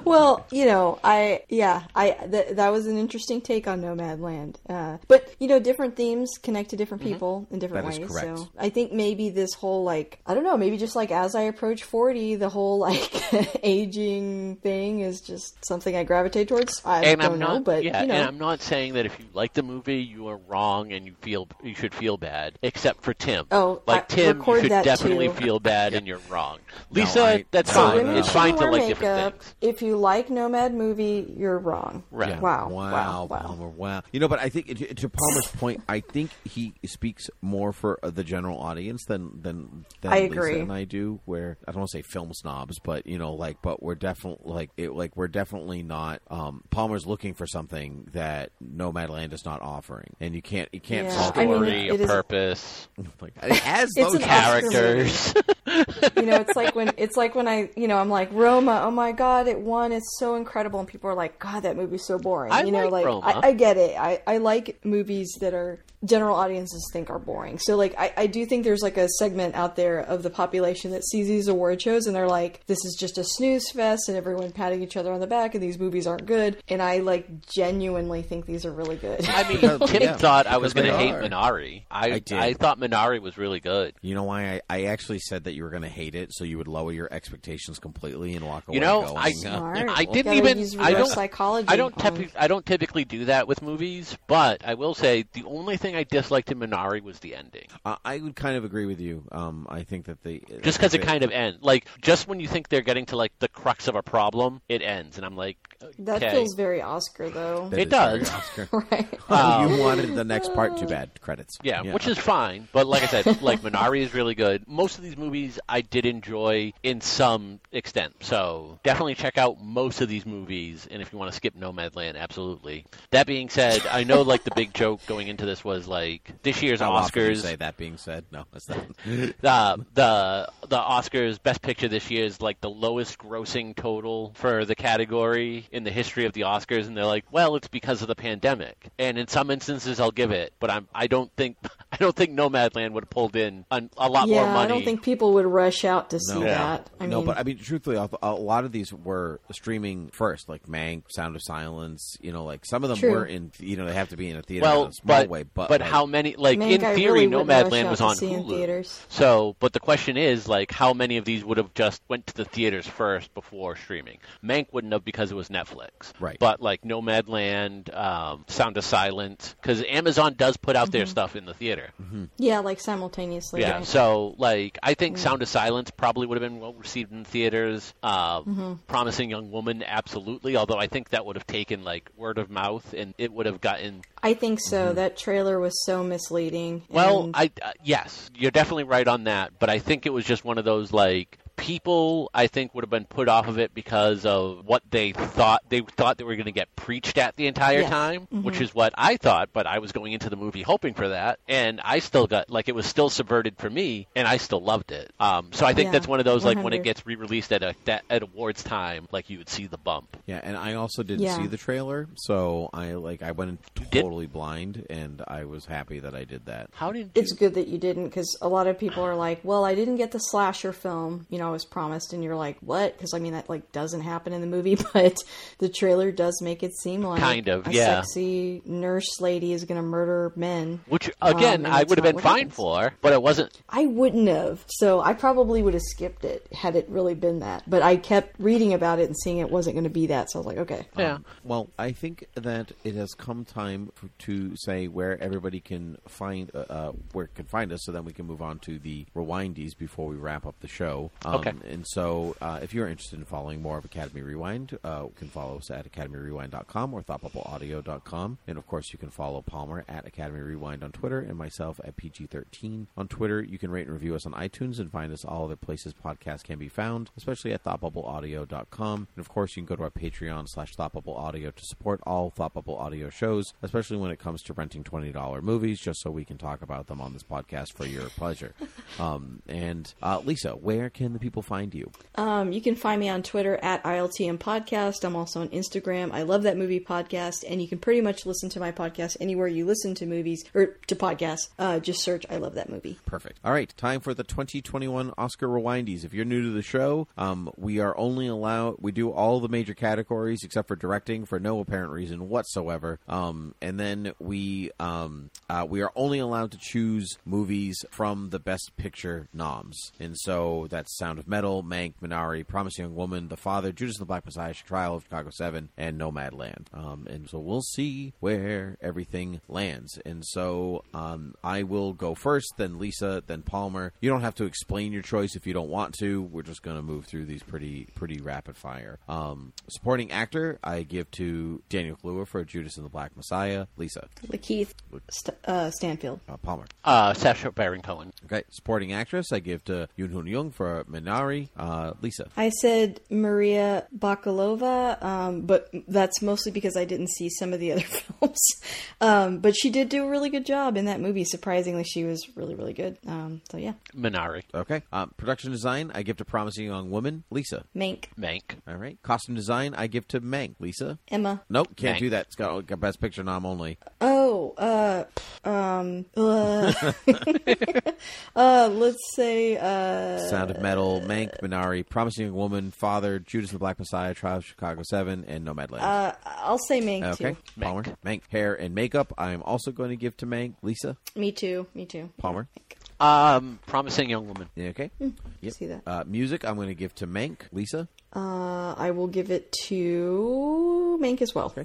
Speaker 3: Well, you know, I yeah, I th- that was an interesting take on Nomadland. Uh, but you know, different themes connect to different people in different
Speaker 1: That is
Speaker 3: ways.
Speaker 1: correct.
Speaker 3: So I think maybe this whole like I don't know, maybe just like as I approach forty, the whole like *laughs* aging thing is just something I gravitate towards. I
Speaker 2: and
Speaker 3: don't
Speaker 2: I'm
Speaker 3: know,
Speaker 2: not,
Speaker 3: but
Speaker 2: yeah,
Speaker 3: you know,
Speaker 2: and I'm not saying that if you like the movie, you are wrong and you feel you should feel bad. Except for Tim.
Speaker 3: Oh,
Speaker 2: like
Speaker 3: I-
Speaker 2: Tim, you should
Speaker 3: that
Speaker 2: definitely
Speaker 3: too.
Speaker 2: feel bad and you're wrong. Lisa,
Speaker 1: I-
Speaker 2: that's
Speaker 1: no,
Speaker 3: so
Speaker 2: fine.
Speaker 3: women
Speaker 2: It's fine to
Speaker 3: wear
Speaker 2: like different
Speaker 3: makeup.
Speaker 2: things.
Speaker 3: If you like Nomad movie, you're wrong.
Speaker 2: Right.
Speaker 1: Yeah.
Speaker 3: Wow,
Speaker 1: Wow.
Speaker 3: wow, wow.
Speaker 1: Palmer. Wow. You know, but I think to, to Palmer's point, I think he speaks more for the general audience than than, than
Speaker 3: I
Speaker 1: Lisa
Speaker 3: agree.
Speaker 1: and I do. Where I don't want to say film snobs, but you know, like, but we're definitely like, it, like we're definitely not. Um, Palmer's looking for something that Nomadland is not offering, and you can't you can't
Speaker 3: Yeah,
Speaker 1: fault
Speaker 3: I mean,
Speaker 2: Story,
Speaker 3: it
Speaker 2: a
Speaker 3: is-
Speaker 2: purpose, *laughs*
Speaker 1: like, it has
Speaker 3: It's
Speaker 1: those
Speaker 3: an
Speaker 2: characters. *laughs*
Speaker 3: you know, it's like when it's like when I, you know, I'm like Roma. Oh my god, it won! It's so incredible, and people are like, God, that movie's so boring.
Speaker 2: I
Speaker 3: you know,
Speaker 2: like
Speaker 3: like
Speaker 2: Roma.
Speaker 3: I, I get it. I, I like movies that are general audiences think are boring. So like I, I do think there's like a segment out there of the population that sees these award shows and they're like, this is just a snooze fest and everyone patting each other on the back and these movies aren't good. And I like genuinely think these are really good.
Speaker 2: I mean, *laughs*
Speaker 1: Because-
Speaker 2: Tim
Speaker 1: yeah,
Speaker 2: thought I was going to
Speaker 1: they
Speaker 2: hate. Minari. I,
Speaker 1: I did.
Speaker 2: I thought Minari was really good.
Speaker 1: You know why I, I actually said that you were were going to hate it, so you would lower your expectations completely and walk away.
Speaker 2: You know,
Speaker 1: going,
Speaker 2: I-
Speaker 1: uh,
Speaker 3: Smart.
Speaker 2: I didn't
Speaker 3: gotta
Speaker 2: even-
Speaker 3: use
Speaker 2: I don't-
Speaker 3: psychology.
Speaker 2: I don't
Speaker 3: Paul.
Speaker 2: typically I don't typically do that with movies, but I will say the only thing I disliked in Minari was the ending.
Speaker 1: I- I would kind of agree with you. Um, I think that the
Speaker 2: Just because it kind of ends, like just when you think they're getting to like the crux of a problem, it ends, and I'm like,
Speaker 3: That feels very Oscar, though.
Speaker 1: That
Speaker 2: It
Speaker 1: is very
Speaker 2: does.
Speaker 1: Oscar. *laughs*
Speaker 3: right. *laughs*
Speaker 2: Um,
Speaker 1: you wanted the next part. Too bad. *laughs* Credits.
Speaker 2: Yeah, which is fine. But like I said, like Minari is really good. Most of these movies I did enjoy in some extent. So definitely check out most of these movies. And if you want to skip Nomadland, absolutely. That being said, I know like the big joke going into this was like this year's
Speaker 1: How
Speaker 2: Oscars.
Speaker 1: say that being said, no, that's not. *laughs*
Speaker 2: the the the Oscars Best Picture this year is like the lowest grossing total for the category in the history of the Oscars, and they're like, well, it's because of the pandemic. And in some instances, I'll give it, but I'm I don't think I don't think Nomadland would have pulled in a, a lot
Speaker 3: Yeah,
Speaker 2: more money.
Speaker 3: I don't think people would rush out to see
Speaker 1: No.
Speaker 3: that. I
Speaker 1: no,
Speaker 3: mean,
Speaker 1: but I mean, truthfully, a a lot of these were streaming first, like Mank, Sound of Silence. You know, like some of them
Speaker 3: True.
Speaker 1: were in. You know, they have to be in a theater
Speaker 2: well,
Speaker 1: in a small
Speaker 2: but
Speaker 1: way. But
Speaker 2: but
Speaker 1: like,
Speaker 2: how many? Like
Speaker 3: Mank,
Speaker 2: in theory,
Speaker 3: really
Speaker 2: Nomadland was on
Speaker 3: see in
Speaker 2: Hulu.
Speaker 3: theaters.
Speaker 2: So, but the question is, like, how many of these would have just went to the theaters first before streaming? Mank wouldn't have because it was Netflix,
Speaker 1: Right.
Speaker 2: But like Nomadland, um, Sound of Silence, because Amazon does put out their
Speaker 3: Mm-hmm.
Speaker 2: stuff in the theater.
Speaker 3: Yeah, like simultaneously.
Speaker 2: Yeah.
Speaker 3: right?
Speaker 2: So, like, I think Sound of Silence probably would have been well received in theaters. Um,
Speaker 3: Mm-hmm.
Speaker 2: Promising Young Woman, absolutely. Although I think that would have taken like word of mouth, and it would have gotten
Speaker 3: I think so. That trailer was so misleading.
Speaker 2: Mm-hmm. Well,
Speaker 3: and-
Speaker 2: I uh, yes, you're definitely right on that. But I think it was just one of those like people. I think would have been put off of it because of what they thought they thought they were going to get preached at the entire
Speaker 3: Yes.
Speaker 2: time, which is what I thought. But I was going into the movie hoping for that, and I still got like it was still subverted for me, and I still loved it. Um, so I think
Speaker 3: Yeah,
Speaker 2: that's one of those like when it gets re-released at a that, at awards time, like you would see the bump.
Speaker 1: Yeah, and I also didn't
Speaker 3: Yeah.
Speaker 1: see the trailer, so I like I went in
Speaker 2: did?
Speaker 1: totally blind, and I was happy that I did that.
Speaker 2: How did
Speaker 3: it's good that you didn't because a lot of people are like, "Well, I didn't get the slasher film, you know, I was promised," and you're like, "What?" Because I mean, that like doesn't happen in the movie, *laughs* but the trailer does make it seem like
Speaker 2: Kind of,
Speaker 3: a
Speaker 2: yeah.
Speaker 3: sexy nurse lady is going to murder men.
Speaker 2: which again
Speaker 3: and
Speaker 2: I would have been fine
Speaker 3: happens.
Speaker 2: for, but it wasn't.
Speaker 3: I wouldn't have, so I probably would have skipped it had it really been that. But I kept reading about it and seeing it wasn't going to be that, so I was like, okay.
Speaker 2: Yeah.
Speaker 1: Well, I think that it has come time for, to say where everybody can find uh, uh, where can find us, so then we can move on to the rewindies before we wrap up the show. Um,
Speaker 2: Okay.
Speaker 1: And so, uh, if you're interested in following more of Academy Rewind, uh, you can follow us at academyrewind.com or thoughtbubbleaudio.com, and of course, you can follow Palmer at Academy Rewind on Twitter and myself at PG13 on Twitter. You can rate and review us on iTunes and find us all other places podcasts can be found, especially at thoughtbubbleaudio.com. And of course, you can go to our Patreon slash thoughtbubbleaudio to support all Thought Bubble audio shows, especially when it comes to renting $20 movies, just so we can talk about them on this podcast for your pleasure. *laughs* Um, and uh, Lisa, where can the people find you?
Speaker 3: Um, you can find me on Twitter at ILTM Podcast. I'm also on Instagram. I love that movie podcast, and you can pretty much listen to my podcast anywhere you listen to movies or to podcasts. Uh, just search "I love that movie."
Speaker 1: Perfect. All right, time for the 2021 Oscar Rewindies. If you're new to the show, um, we are only allowed we do all the major categories except for directing for no apparent reason whatsoever. Um, and then we um, uh, we are only allowed to choose movies from the Best Picture noms, and so that's Sound of Metal, Mank, Minari, Promising Young Woman, The Father, Judas and the Black Messiah, Trial of Chicago Seven, and Nomadland. Um, and so we'll see where everything lands. And so um, I will go first, then Lisa, then Palmer. You don't have to explain your choice if you don't want to. We're just going to move through these pretty pretty rapid fire. Um, supporting actor, I give to Daniel Kaluuya for Judas and the Black Messiah. Lisa,
Speaker 3: Lakeith St- uh, Stanfield.
Speaker 1: uh, Palmer.
Speaker 2: Uh, Sacha Baron Cohen.
Speaker 1: Okay, supporting actress, I give to Yoon Hoon Young for Minari. Uh, Lisa,
Speaker 3: I said Maria Bakalova, um, but that's mostly because I didn't see some of the *laughs* other films. Um, but she did do a really good job in that movie. Surprisingly, she was really, really good. Um, so yeah,
Speaker 2: Minari.
Speaker 1: okay. Um, production design, I give to Promising Young Woman. Lisa,
Speaker 3: Mank,
Speaker 2: Mank.
Speaker 1: all right. Costume design, I give to Mank. Lisa,
Speaker 3: Emma.
Speaker 1: nope, can't
Speaker 2: Mank.
Speaker 1: do that. It's got, got Best Picture nom only.
Speaker 3: Oh, uh, um, uh, *laughs* *laughs* uh, let's say, uh,
Speaker 1: Sound of Metal, Mank, Minari, Promising Young Woman, Father, Judas and the Black Messiah, Trial of Chicago 7, and Nomadland.
Speaker 3: uh, I'll say Mank
Speaker 1: okay,
Speaker 3: too.
Speaker 1: Palmer. Mank. Hair and makeup, I am also going to give to Mank. Lisa,
Speaker 3: Me too. Me too.
Speaker 1: Palmer.
Speaker 2: Um, promising young woman.
Speaker 1: Yeah, Okay. Yep.
Speaker 3: See that.
Speaker 1: Uh, music, I'm going to give to Mank. Lisa?
Speaker 3: Uh, I will give it to Mank as well. *laughs*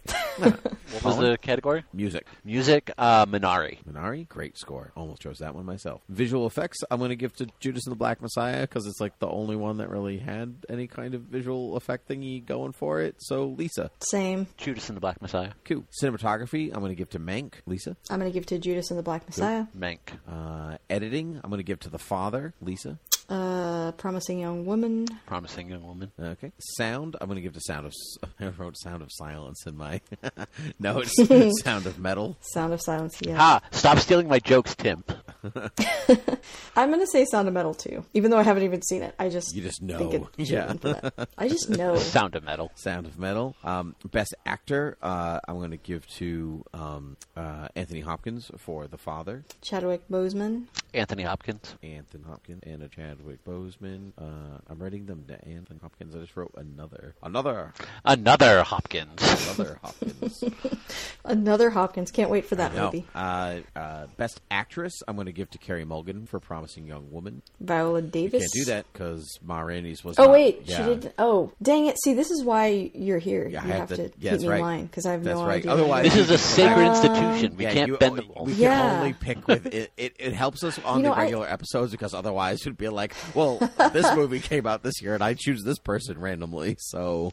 Speaker 2: What *laughs* was the category?
Speaker 1: Music.
Speaker 2: Music. Uh, Minari.
Speaker 1: Minari, great score. Almost chose that one myself. Visual effects, I'm going to give to Judas and the Black Messiah because it's like the only one that really had any kind of visual effect thingy going for it. So, Lisa.
Speaker 3: Same.
Speaker 2: Judas and the Black Messiah.
Speaker 1: Cool. Cinematography, I'm going to give to Mank. Lisa.
Speaker 3: I'm going to give to Judas and the Black Messiah.
Speaker 2: Mank.
Speaker 1: Uh, editing, I'm going to give to The Father. Lisa.
Speaker 3: Uh, Promising Young Woman.
Speaker 2: Promising young woman.
Speaker 1: Okay. Sound, I'm going to give to Sound of. S- *laughs* I wrote Sound of Silence in my *laughs* notes. *laughs* Sound of Metal.
Speaker 3: Sound of Silence. Yeah.
Speaker 2: Ha! Stop stealing my jokes, Tim. *laughs*
Speaker 3: I'm going to say Sound of Metal too, even though I haven't even seen it. I just
Speaker 1: You just
Speaker 3: think
Speaker 1: know.
Speaker 3: it
Speaker 1: Yeah.
Speaker 3: for that. *laughs* I just know.
Speaker 2: Sound of metal.
Speaker 1: Sound of Metal. Um, best actor, uh, I'm going to give to um, uh, Anthony Hopkins for The Father.
Speaker 3: Chadwick Boseman.
Speaker 2: Anthony Hopkins.
Speaker 1: Anthony Hopkins and a Chadwick Boseman. Uh, I'm writing them to Anthony Hopkins. I just wrote another, another,
Speaker 2: Another Hopkins.
Speaker 1: another *laughs* Hopkins.
Speaker 3: Another Hopkins. Can't wait for that movie.
Speaker 1: uh, uh, best actress, I'm going to give to Carey Mulligan for Promising Young Woman.
Speaker 3: Viola Davis.
Speaker 1: Can't do that because Ma Rainey's was.
Speaker 3: Oh
Speaker 1: not-
Speaker 3: wait,
Speaker 1: yeah.
Speaker 3: she did. Oh, dang it! See, this is why you're here.
Speaker 1: Yeah, I
Speaker 3: you
Speaker 1: have
Speaker 3: have
Speaker 1: to-
Speaker 3: to,
Speaker 1: yeah,
Speaker 3: keep me
Speaker 1: right.
Speaker 3: in line because I have
Speaker 1: That's
Speaker 3: no
Speaker 1: right.
Speaker 3: idea.
Speaker 1: Otherwise-
Speaker 2: This is a sacred
Speaker 3: Um,
Speaker 2: institution. We
Speaker 1: Yeah,
Speaker 2: can't
Speaker 1: you-
Speaker 2: bend the rules.
Speaker 1: We
Speaker 3: Yeah.
Speaker 1: can only pick with it, it. It helps us on
Speaker 3: You know,
Speaker 1: the
Speaker 3: I-
Speaker 1: regular episodes because otherwise it'd be like, well, this *laughs* movie came out this year and I choose this person randomly. So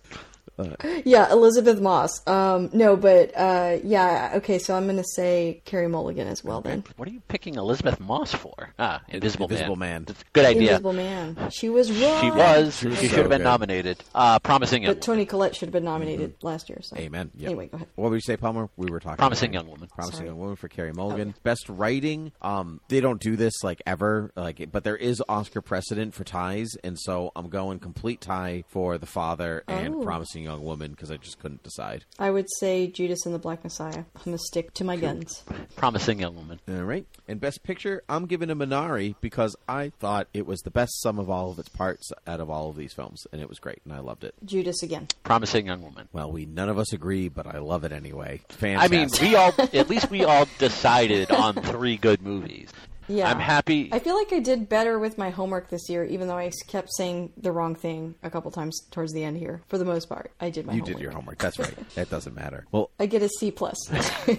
Speaker 3: Yeah, Elisabeth Moss. Um, no, but uh, yeah. Okay, so I'm gonna say Carey Mulligan as well. Then
Speaker 2: What are you picking Elisabeth Moss for? Ah, Invisible,
Speaker 1: Invisible
Speaker 2: Man.
Speaker 1: Man.
Speaker 2: Good idea.
Speaker 3: Invisible Man. She was right.
Speaker 2: She was. She,
Speaker 1: was
Speaker 2: should
Speaker 1: so
Speaker 2: have been
Speaker 1: good.
Speaker 2: nominated. Uh, promising young.
Speaker 3: But Toni Collette should have been nominated last year. So
Speaker 1: Amen. Yep.
Speaker 3: Anyway, go ahead.
Speaker 1: What would you say, Palmer? We were talking.
Speaker 2: Promising
Speaker 1: about-
Speaker 2: young woman.
Speaker 1: Promising
Speaker 3: Sorry.
Speaker 1: young woman for Carey Mulligan. Best writing. Um, they don't do this like ever. Like, but there is Oscar precedent for ties, and so I'm going complete tie for The Father and
Speaker 3: Oh.
Speaker 1: Promising Young Woman because I just couldn't decide.
Speaker 3: I would say Judas and the Black Messiah. I'm gonna stick to my guns.
Speaker 2: Promising young woman.
Speaker 1: All right. And Best Picture, I'm giving a Minari because I thought it was the best sum of all of its parts out of all of these films, and it was great, and I loved it.
Speaker 3: Judas again.
Speaker 2: Promising young woman.
Speaker 1: Well, we none of us agree, but I love it anyway.
Speaker 2: I mean, we all at least we all decided on three good movies.
Speaker 3: Yeah.
Speaker 2: I'm happy.
Speaker 3: I feel like I did better with my homework this year, even though I kept saying the wrong thing a couple times towards the end here. For the most part, I did my
Speaker 1: you
Speaker 3: homework.
Speaker 1: did your homework. That's right. *laughs* that doesn't matter. Well,
Speaker 3: I get a C plus.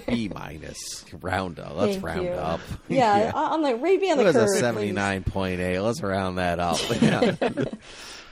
Speaker 1: B minus. Round up. Let's
Speaker 3: Thank
Speaker 1: round
Speaker 3: you.
Speaker 1: up. *laughs*
Speaker 3: Yeah, I- I'm like right behind
Speaker 1: It
Speaker 3: the
Speaker 1: was
Speaker 3: curve.
Speaker 1: a nine point eight. Let's round that up. *laughs* Yeah.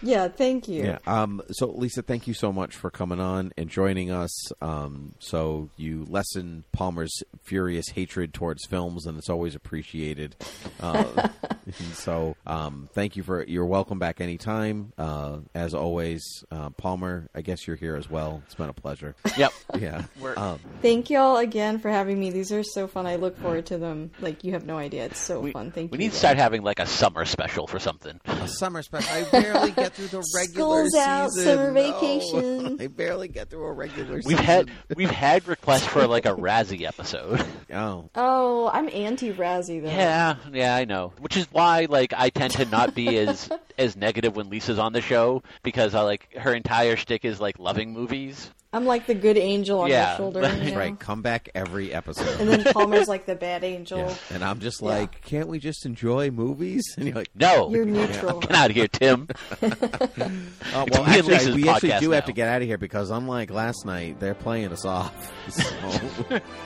Speaker 3: Yeah, thank you.
Speaker 1: yeah. Um. So, Lisa, thank you so much for coming on and joining us. Um. So you lessen Palmer's furious hatred towards films, and it's always appreciated. Uh, *laughs* so, um, thank you for. You're welcome back anytime. Uh, as always, uh, Palmer. I guess you're here as well. It's been a pleasure. *laughs*
Speaker 2: yep.
Speaker 1: Yeah. Um,
Speaker 3: Thank y'all again for having me. These are so fun. I look forward to them. Like you have no idea. It's so
Speaker 2: We,
Speaker 3: fun. Thank
Speaker 2: we
Speaker 3: you.
Speaker 2: We need to start having like a summer special for something.
Speaker 1: a summer special. I barely get *laughs* through the regular
Speaker 3: School's out,
Speaker 1: season.
Speaker 3: summer
Speaker 1: No.
Speaker 3: vacation. *laughs*
Speaker 1: I barely get through a regular
Speaker 2: We've
Speaker 1: season.
Speaker 2: had *laughs* we've had requests for like a Razzie episode. *laughs*
Speaker 1: Oh.
Speaker 3: Oh, I'm anti Razzie though.
Speaker 2: Yeah, yeah, I know. Which is why like I tend to not be as as negative when Lisa's on the show because I like her entire shtick is like loving movies.
Speaker 3: I'm like the good angel on
Speaker 2: Yeah,
Speaker 3: her shoulder.
Speaker 2: that's
Speaker 3: you know?
Speaker 1: right. Come back every episode.
Speaker 3: And then Palmer's *laughs* like the bad angel.
Speaker 1: Yeah. And I'm just
Speaker 3: Yeah.
Speaker 1: like, can't we just enjoy movies? And you're like,
Speaker 2: No,
Speaker 3: You're neutral.
Speaker 2: get out of here, Tim.
Speaker 1: oh, *laughs* *laughs*
Speaker 2: It's
Speaker 1: well, actually,
Speaker 2: Lisa's
Speaker 1: we actually
Speaker 2: podcast
Speaker 1: do have to get out of here because unlike last night, they're playing us off. So,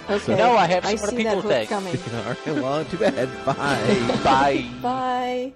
Speaker 3: Okay.
Speaker 2: No, I have
Speaker 3: I
Speaker 2: some
Speaker 3: see
Speaker 2: people
Speaker 3: that
Speaker 2: to
Speaker 3: hook
Speaker 2: thank.
Speaker 3: coming.
Speaker 1: all right, well, too bad. Bye.
Speaker 2: Bye.
Speaker 3: Bye.